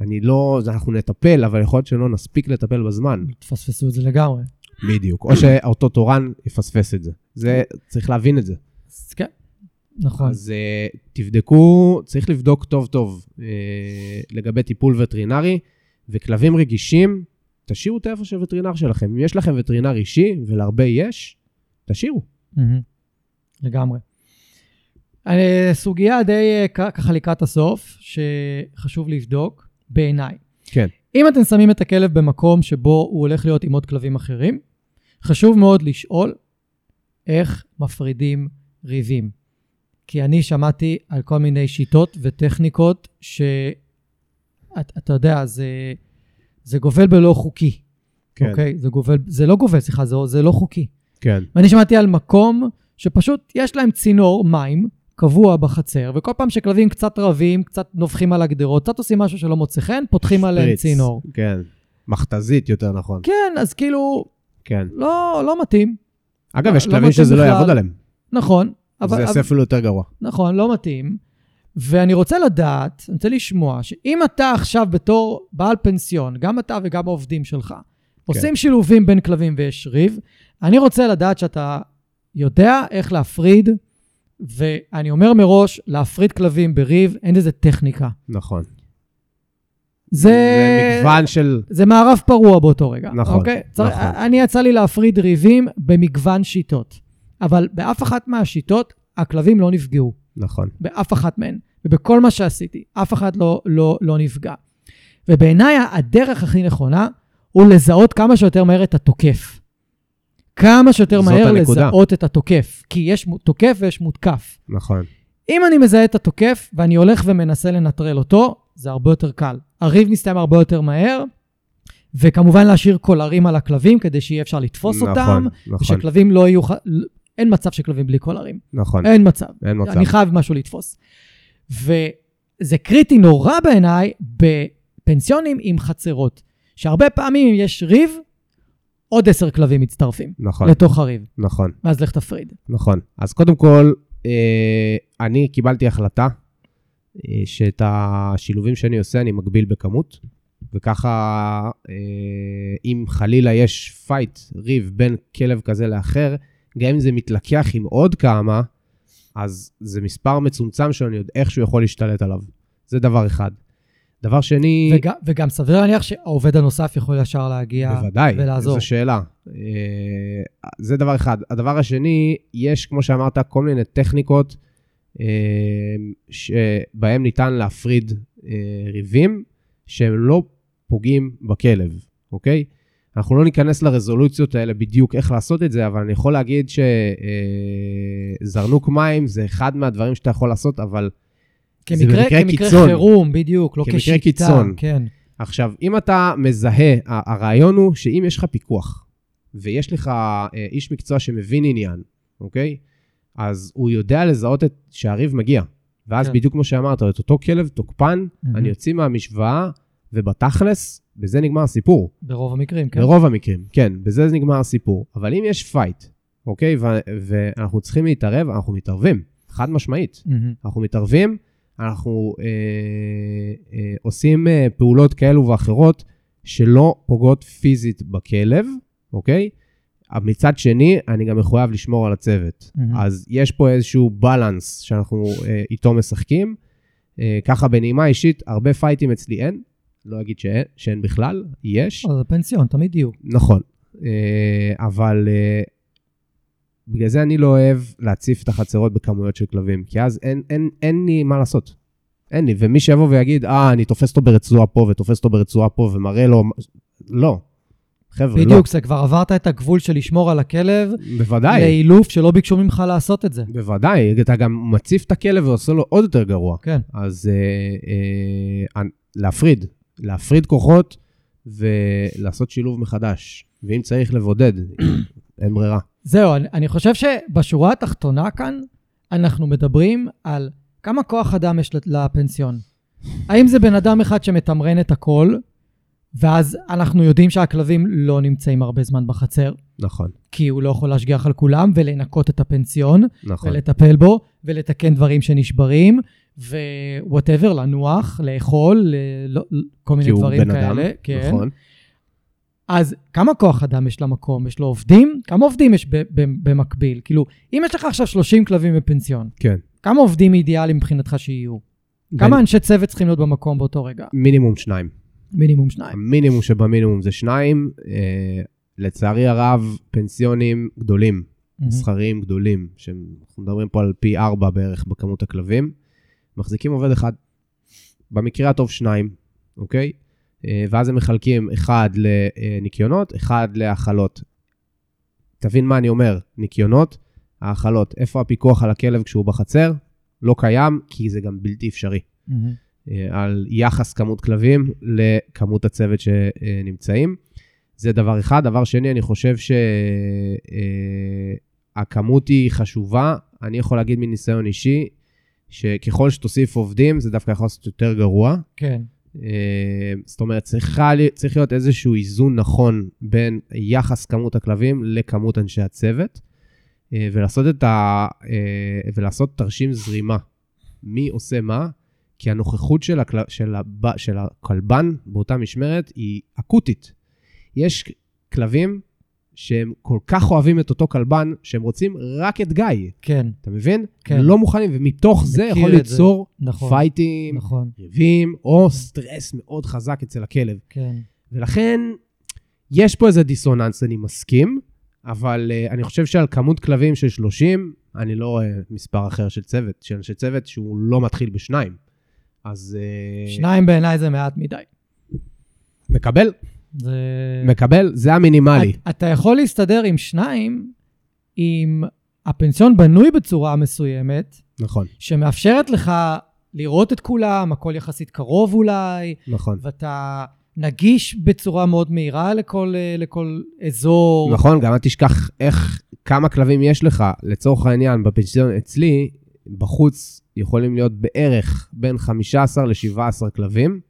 אני לא, אנחנו נטפל, אבל יכול להיות שלא נספיק לטפל בזמן. תפספסו את זה לגמרי. בדיוק. או שאותו תורן יפספס את זה. זה, צריך להבין את זה. כן, נכון. אז uh, תבדקו, צריך לבדוק טוב טוב uh, לגבי טיפול וטרינרי, וכלבים רגישים, תשאירו את האיפה של וטרינר שלכם. אם יש לכם וטרינר אישי, ולהרבה יש, תשאירו. מהמם. לגמרי. אה, סוגיה די אה, ככה לקראת הסוף, שחשוב לבדוק, בעיניי. כן. אם אתם שמים את הכלב במקום שבו הוא הולך להיות עם עוד כלבים אחרים, חשוב מאוד לשאול איך מפרידים ריבים. כי אני שמעתי על כל מיני שיטות וטכניקות שאתה את, יודע, זה, זה גובל בלא חוקי. כן. אוקיי? זה גובל, זה לא גובל, סליחה, זה, זה לא חוקי. כן. ואני שמעתי על מקום שפשוט יש להם צינור מים קבוע בחצר, וכל פעם שכלבים קצת רבים, קצת נובחים על הגדרות, קצת עושים משהו שלא מוצא חן, פותחים עליהם שפריץ. צינור. כן. מכתזית יותר נכון. כן, אז כאילו, כן. לא, לא מתאים. אגב, לא- יש לא כלבים מתאים שזה לא בכלל. יעבוד עליהם. נכון, אבל, זה יעשה אבל, אפילו יותר גרוע. נכון, לא מתאים. ואני רוצה לדעת, אני רוצה לשמוע, שאם אתה עכשיו בתור בעל פנסיון, גם אתה וגם העובדים שלך, כן. עושים שילובים בין כלבים ויש ריב, אני רוצה לדעת שאתה יודע איך להפריד, ואני אומר מראש, להפריד כלבים בריב, אין לזה טכניקה. נכון. זה... זה מגוון של... זה מערב פרוע באותו רגע. נכון, אוקיי? צריך, נכון. אני יצא לי להפריד ריבים במגוון שיטות, אבל באף אחת מהשיטות הכלבים לא נפגעו. נכון. באף אחת מהן. ובכל מה שעשיתי, אף אחד לא, לא, לא נפגע. ובעיניי הדרך הכי נכונה הוא לזהות כמה שיותר מהר את התוקף. כמה שיותר מהר הנקודה. לזהות את התוקף. כי יש תוקף ויש מותקף. נכון. אם אני מזהה את התוקף ואני הולך ומנסה לנטרל אותו, זה הרבה יותר קל. הריב מסתיים הרבה יותר מהר, וכמובן להשאיר קולרים על הכלבים כדי שיהיה אפשר לתפוס נכון, אותם, נכון. ושכלבים לא יהיו... אין מצב שכלבים בלי קולרים. נכון. אין מצב. אין מצב. אני חייב משהו לתפוס. וזה קריטי נורא בעיניי בפנסיונים עם חצרות, שהרבה פעמים אם יש ריב, עוד עשר כלבים מצטרפים נכון. לתוך הריב, נכון. ואז לך תפריד. נכון. אז קודם כל, אה, אני קיבלתי החלטה שאת השילובים שאני עושה אני מגביל בכמות, וככה אה, אם חלילה יש פייט, ריב בין כלב כזה לאחר, גם אם זה מתלקח עם עוד כמה, אז זה מספר מצומצם שאני יודע איכשהו יכול להשתלט עליו. זה דבר אחד. דבר שני... וגם, וגם סביר להניח שהעובד הנוסף יכול ישר להגיע בוודאי, ולעזור. זו שאלה. אה, זה דבר אחד. הדבר השני, יש, כמו שאמרת, כל מיני טכניקות אה, שבהם ניתן להפריד אה, ריבים שהם לא פוגעים בכלב, אוקיי? אנחנו לא ניכנס לרזולוציות האלה בדיוק איך לעשות את זה, אבל אני יכול להגיד שזרנוק מים זה אחד מהדברים שאתה יכול לעשות, אבל זה כמקרה, במקרה כמקרה קיצון. חירום, בדיוק, לא כמקרה כשיטה. קיצון. כן. עכשיו, אם אתה מזהה, הרעיון הוא שאם יש לך פיקוח, ויש לך אה, איש מקצוע שמבין עניין, אוקיי? אז הוא יודע לזהות את, שהריב מגיע. ואז כן. בדיוק כמו שאמרת, את אותו כלב תוקפן, מהמם. אני יוצא מהמשוואה, ובתכלס, בזה נגמר הסיפור. ברוב המקרים, כן. ברוב המקרים, כן, בזה נגמר הסיפור. אבל אם יש פייט, אוקיי, ו- ואנחנו צריכים להתערב, אנחנו מתערבים, חד משמעית. מהמם. אנחנו מתערבים, אנחנו אה, אה, עושים אה, פעולות כאלו ואחרות שלא פוגעות פיזית בכלב, אוקיי? אבל מצד שני, אני גם מחויב לשמור על הצוות. מהמם. אז יש פה איזשהו בלנס שאנחנו אה, איתו משחקים. אה, ככה בנימה אישית, הרבה פייטים אצלי אין, לא אגיד שאין, שאין בכלל, יש. אבל זה פנסיון, תמיד יהיו. נכון, אה, אבל אה, בגלל זה אני לא אוהב להציף את החצרות בכמויות של כלבים, כי אז אין, אין, אין לי מה לעשות. אין לי, ומי שיבוא ויגיד, אה, אני תופס אותו ברצועה פה ותופס אותו ברצועה פה ומראה לו, לא. חבר'ה, לא. בדיוק, זה כבר עברת את הגבול של לשמור על הכלב בוודאי, לאילוף שלא ביקשו ממך לעשות את זה. בוודאי, אתה גם מציף את הכלב ועושה לו עוד יותר גרוע. כן. אז אה, אה, להפריד, להפריד כוחות ולעשות שילוב מחדש. ואם צריך לבודד, אין ברירה. זהו, אני, אני חושב שבשורה התחתונה כאן, אנחנו מדברים על כמה כוח אדם יש לפנסיון. האם זה בן אדם אחד שמתמרן את הכל, ואז אנחנו יודעים שהכלבים לא נמצאים הרבה זמן בחצר, נכון, כי הוא לא יכול להשגיח על כולם ולנקות את הפנסיון, נכון. ולטפל בו, ולתקן דברים שנשברים, ו-whatever, לנוח, לאכול, ל- לא- כל כי מיני הוא דברים בן אדם, כאלה. כן. נכון. אז כמה כוח אדם יש למקום? יש לו עובדים? כמה עובדים יש ב- ב- במקביל? כאילו, אם יש לך עכשיו 30 כלבים בפנסיון, כן. כמה עובדים אידיאליים מבחינתך שיהיו? כמה אנשי צוות צריכים להיות במקום באותו רגע? מינימום שניים. מינימום שניים. המינימום שבמינימום זה שניים. אה, לצערי הרב, פנסיונים גדולים, מסחריים גדולים, שאנחנו מדברים פה על פי ארבע בערך בכמות הכלבים, מחזיקים עובד אחד. במקרה הטוב שניים, אוקיי? אה, ואז הם מחלקים אחד לניקיונות, אחד להאכלות. תבין מה אני אומר, ניקיונות, האכלות. איפה הפיקוח על הכלב כשהוא בחצר? לא קיים, כי זה גם בלתי אפשרי. מהמם. אה, על יחס כמות כלבים לכמות הצוות שנמצאים. זה דבר אחד. דבר שני, אני חושב שהכמות היא חשובה. אני יכול להגיד מניסיון אישי, שככל שתוסיף עובדים, זה דווקא יכול לעשות יותר גרוע. כן. אה, זאת אומרת, צריכה, צריך להיות איזשהו איזון נכון בין יחס כמות הכלבים לכמות אנשי הצוות, אה, ולעשות, את ה, אה, ולעשות תרשים זרימה. מי עושה מה? כי הנוכחות של, הקל, של, הב, של הכלבן באותה משמרת היא אקוטית. יש כלבים שהם כל כך אוהבים את אותו כלבן, שהם רוצים רק את גיא. כן, אתה מבין? כן. לא מוכנים, ומתוך זה יכול את זה. ליצור נכון. פייטים, נכון, ריבים, או סטרס מאוד חזק אצל הכלב. כן. ולכן, יש פה איזה דיסוננס, אני מסכים, אבל uh, אני חושב שעל כמות כלבים של 30, אני לא רואה מספר אחר של צוות, של אנשי צוות שהוא לא מתחיל בשניים. אז... Uh, שניים בעיניי זה מעט מדי. מקבל, זה... מקבל, זה המינימלי. את- אתה יכול להסתדר עם שניים, אם הפנסיון בנוי בצורה מסוימת, נכון, שמאפשרת לך לראות את כולם, הכל יחסית קרוב אולי, נכון. ואתה נגיש בצורה מאוד מהירה לכל, אה, לכל אזור. נכון, גם אל תשכח איך, כמה כלבים יש לך. לצורך העניין, בפנסיון אצלי, בחוץ יכולים להיות בערך בין 15 ל-17 כלבים.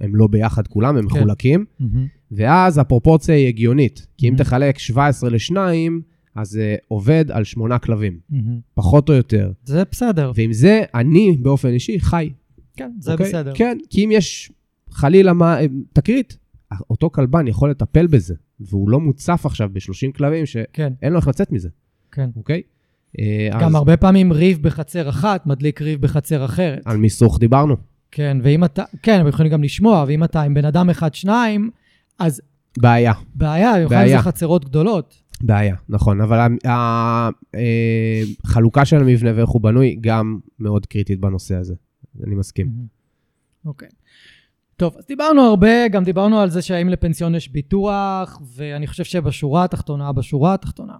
הם לא ביחד כולם, הם כן. מחולקים. מהמם. ואז הפרופורציה היא הגיונית. כי אם Mhm. תחלק 17 ל-2, אז זה עובד על 8 כלבים, מהמם. פחות או יותר. זה בסדר. ועם זה, אני באופן אישי חי. כן, זה אוקיי? בסדר. כן, כי אם יש חלילה מה, תקרית, אותו כלבן יכול לטפל בזה, והוא לא מוצף עכשיו ב-30 כלבים שאין כן, לו איך לצאת מזה, כן. אוקיי? אה, גם אז הרבה פעמים ריב בחצר אחת מדליק ריב בחצר אחרת. על מיסוך דיברנו. כן, ואם אתה, כן, הם יכולים גם לשמוע, ואם אתה עם בן אדם אחד, שניים, אז בעיה, בעיה, במיוחד אם. זה חצרות גדולות. בעיה, נכון, אבל החלוקה של המבנה ואיך הוא בנוי גם מאוד קריטית בנושא הזה. אני מסכים. אוקיי. טוב, אז דיברנו הרבה, גם דיברנו על זה שהאם לפנסיון יש ביטוח, ואני חושב שבשורה התחתונה, בשורה התחתונה,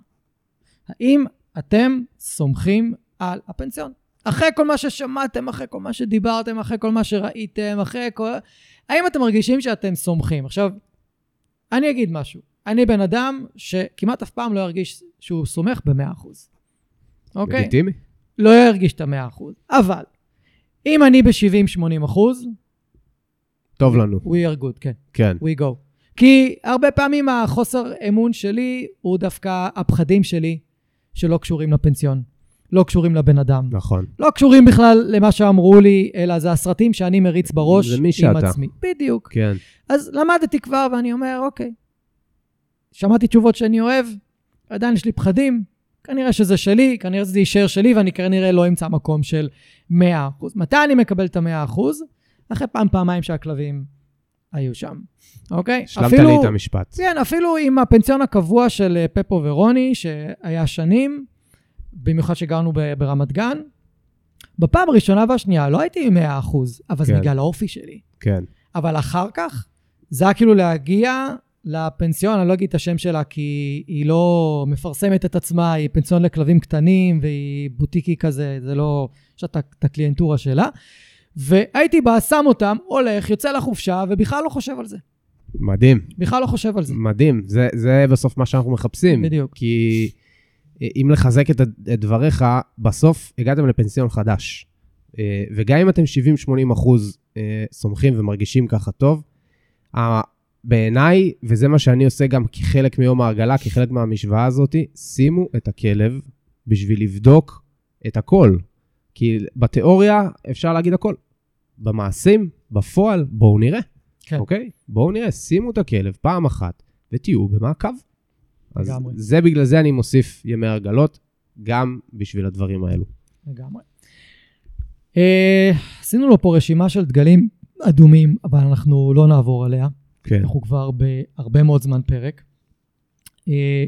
האם אתם סומכים על הפנסיון? אחרי כל מה ששמעתם, אחרי כל מה שדיברתם, אחרי כל מה שראיתם, אחרי כל... האם אתם מרגישים שאתם סומכים? עכשיו, אני אגיד משהו. אני בן אדם שכמעט אף פעם לא ירגיש שהוא סומך ב-100%. אוקיי? לגיטימי? לא ירגיש את ה-100%. אבל, אם אני ב-70-80 אחוז, טוב לנו, we are good, כן, כן. we go. כי הרבה פעמים החוסר אמון שלי הוא דווקא הפחדים שלי שלא קשורים לפנסיון, לא קשורים לבן אדם, נכון. לא קשורים בכלל למה שאמרו לי, אלא זה הסרטים שאני מריץ בראש זה מי עם שאתה. עצמי. בדיוק. כן, אז למדתי כבר ואני אומר, אוקיי, שמעתי תשובות שאני אוהב, עדיין יש לי פחדים, כנראה שזה שלי, כנראה שזה יישאר שלי, ואני כנראה לא אמצא מקום של 100%. מתי אני מקבל את ה-100%? אחרי פעם, פעמיים שהכלבים היו שם, אוקיי? השלמת לי את המשפט. כן, אפילו עם הפנסיון הקבוע של אה, פפו ורוני, שהיה שנים, במיוחד שגרנו ברמת גן, בפעם הראשונה והשנייה לא הייתי עם 100%, אבל זה כן. בגלל האופי שלי. כן, אבל אחר כך, זה היה כאילו להגיע לפנסיון, אני לא אגיד את השם שלה, כי היא לא מפרסמת את עצמה, היא פנסיון לכלבים קטנים, והיא בוטיקי כזה, זה לא... יש את הקליינטורה שלה. והייתי בא, שם אותם, הולך, יוצא לחופשה, ובכלל לא חושב על זה. מדהים, בכלל לא חושב על זה. מדהים. זה, זה בסוף מה שאנחנו מחפשים. בדיוק. כי אם לחזק את, את דבריך, בסוף הגעתם לפנסיון חדש. אה, וגם אם אתם 70-80 אחוז אה, סומכים ומרגישים ככה טוב, בעיניי, וזה מה שאני עושה גם כחלק מיום ההרגלה, כחלק מהמשוואה הזאת, שימו את הכלב בשביל לבדוק את הכל. כי בתיאוריה אפשר להגיד הכל. במעשים, בפועל, בואו נראה, כן. אוקיי? בואו נראה, שימו את הכלב פעם אחת ותהיו במעקב. אז לגמרי. זה בגלל זה אני מוסיף ימי הרגלות, גם בשביל הדברים האלו. לגמרי. אה, עשינו לו פה רשימה של דגלים אדומים, אבל אנחנו לא נעבור עליה. כן. אנחנו כבר בהרבה מאוד זמן פרק. אה,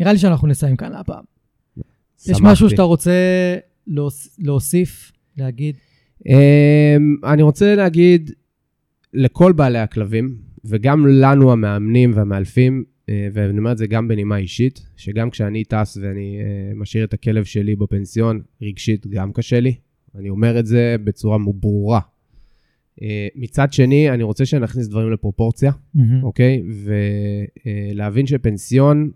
נראה לי שאנחנו נסיים כאן להפעם. יש משהו שאתה רוצה להוס- להוסיף, להגיד? Um, אני רוצה להגיד לכל בעלי הכלבים, וגם לנו המאמנים והמאלפים, uh, ואני אומר את זה גם בנימה אישית, שגם כשאני טס ואני uh, משאיר את הכלב שלי בפנסיון, רגשית גם קשה לי. אני אומר את זה בצורה ברורה. Uh, מצד שני, אני רוצה שנכניס דברים לפרופורציה, אוקיי? ולהבין שפנסיון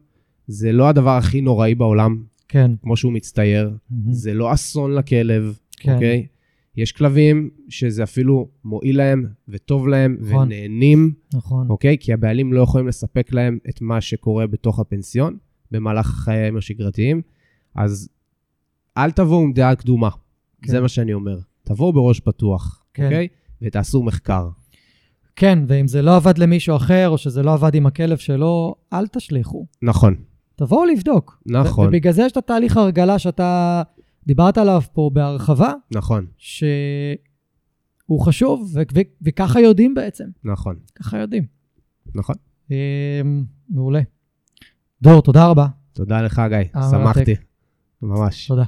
זה לא הדבר הכי נוראי בעולם, כן. כמו שהוא מצטייר. זה לא אסון לכלב, כן. אוקיי? יש כלבים שזה אפילו מועיל להם וטוב להם נכון. והם נהנים, נכון. אוקיי? כי הבעלים לא יכולים לספק להם את מה שקורה בתוך הפנסיון במהלך חייהם השגרתיים. אז אל תבואו עם דעה קדומה, כן. זה מה שאני אומר. תבואו בראש פתוח, כן. אוקיי? ותעשו מחקר. כן, ואם זה לא עבד למישהו אחר, או שזה לא עבד עם הכלב שלו, אל תשליכו. נכון, תבואו לבדוק. נכון, ובגלל זה יש את התהליך הרגלה שאתה דיברת עליו פה בהרחבה, נכון, שהוא חשוב, ו- ו- וככה יודעים בעצם. נכון, ככה יודעים. נכון. אמ, מעולה. דור, תודה רבה. תודה לך, גיא, אה, שמחתי. ממש. תודה.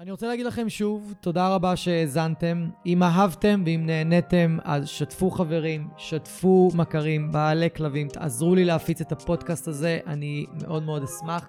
אני רוצה להגיד לכם שוב, תודה רבה שהאזנתם. אם אהבתם ואם נהניתם, אז שתפו חברים, שתפו מכרים, בעלי כלבים, תעזרו לי להפיץ את הפודקאסט הזה, אני מאוד מאוד אשמח.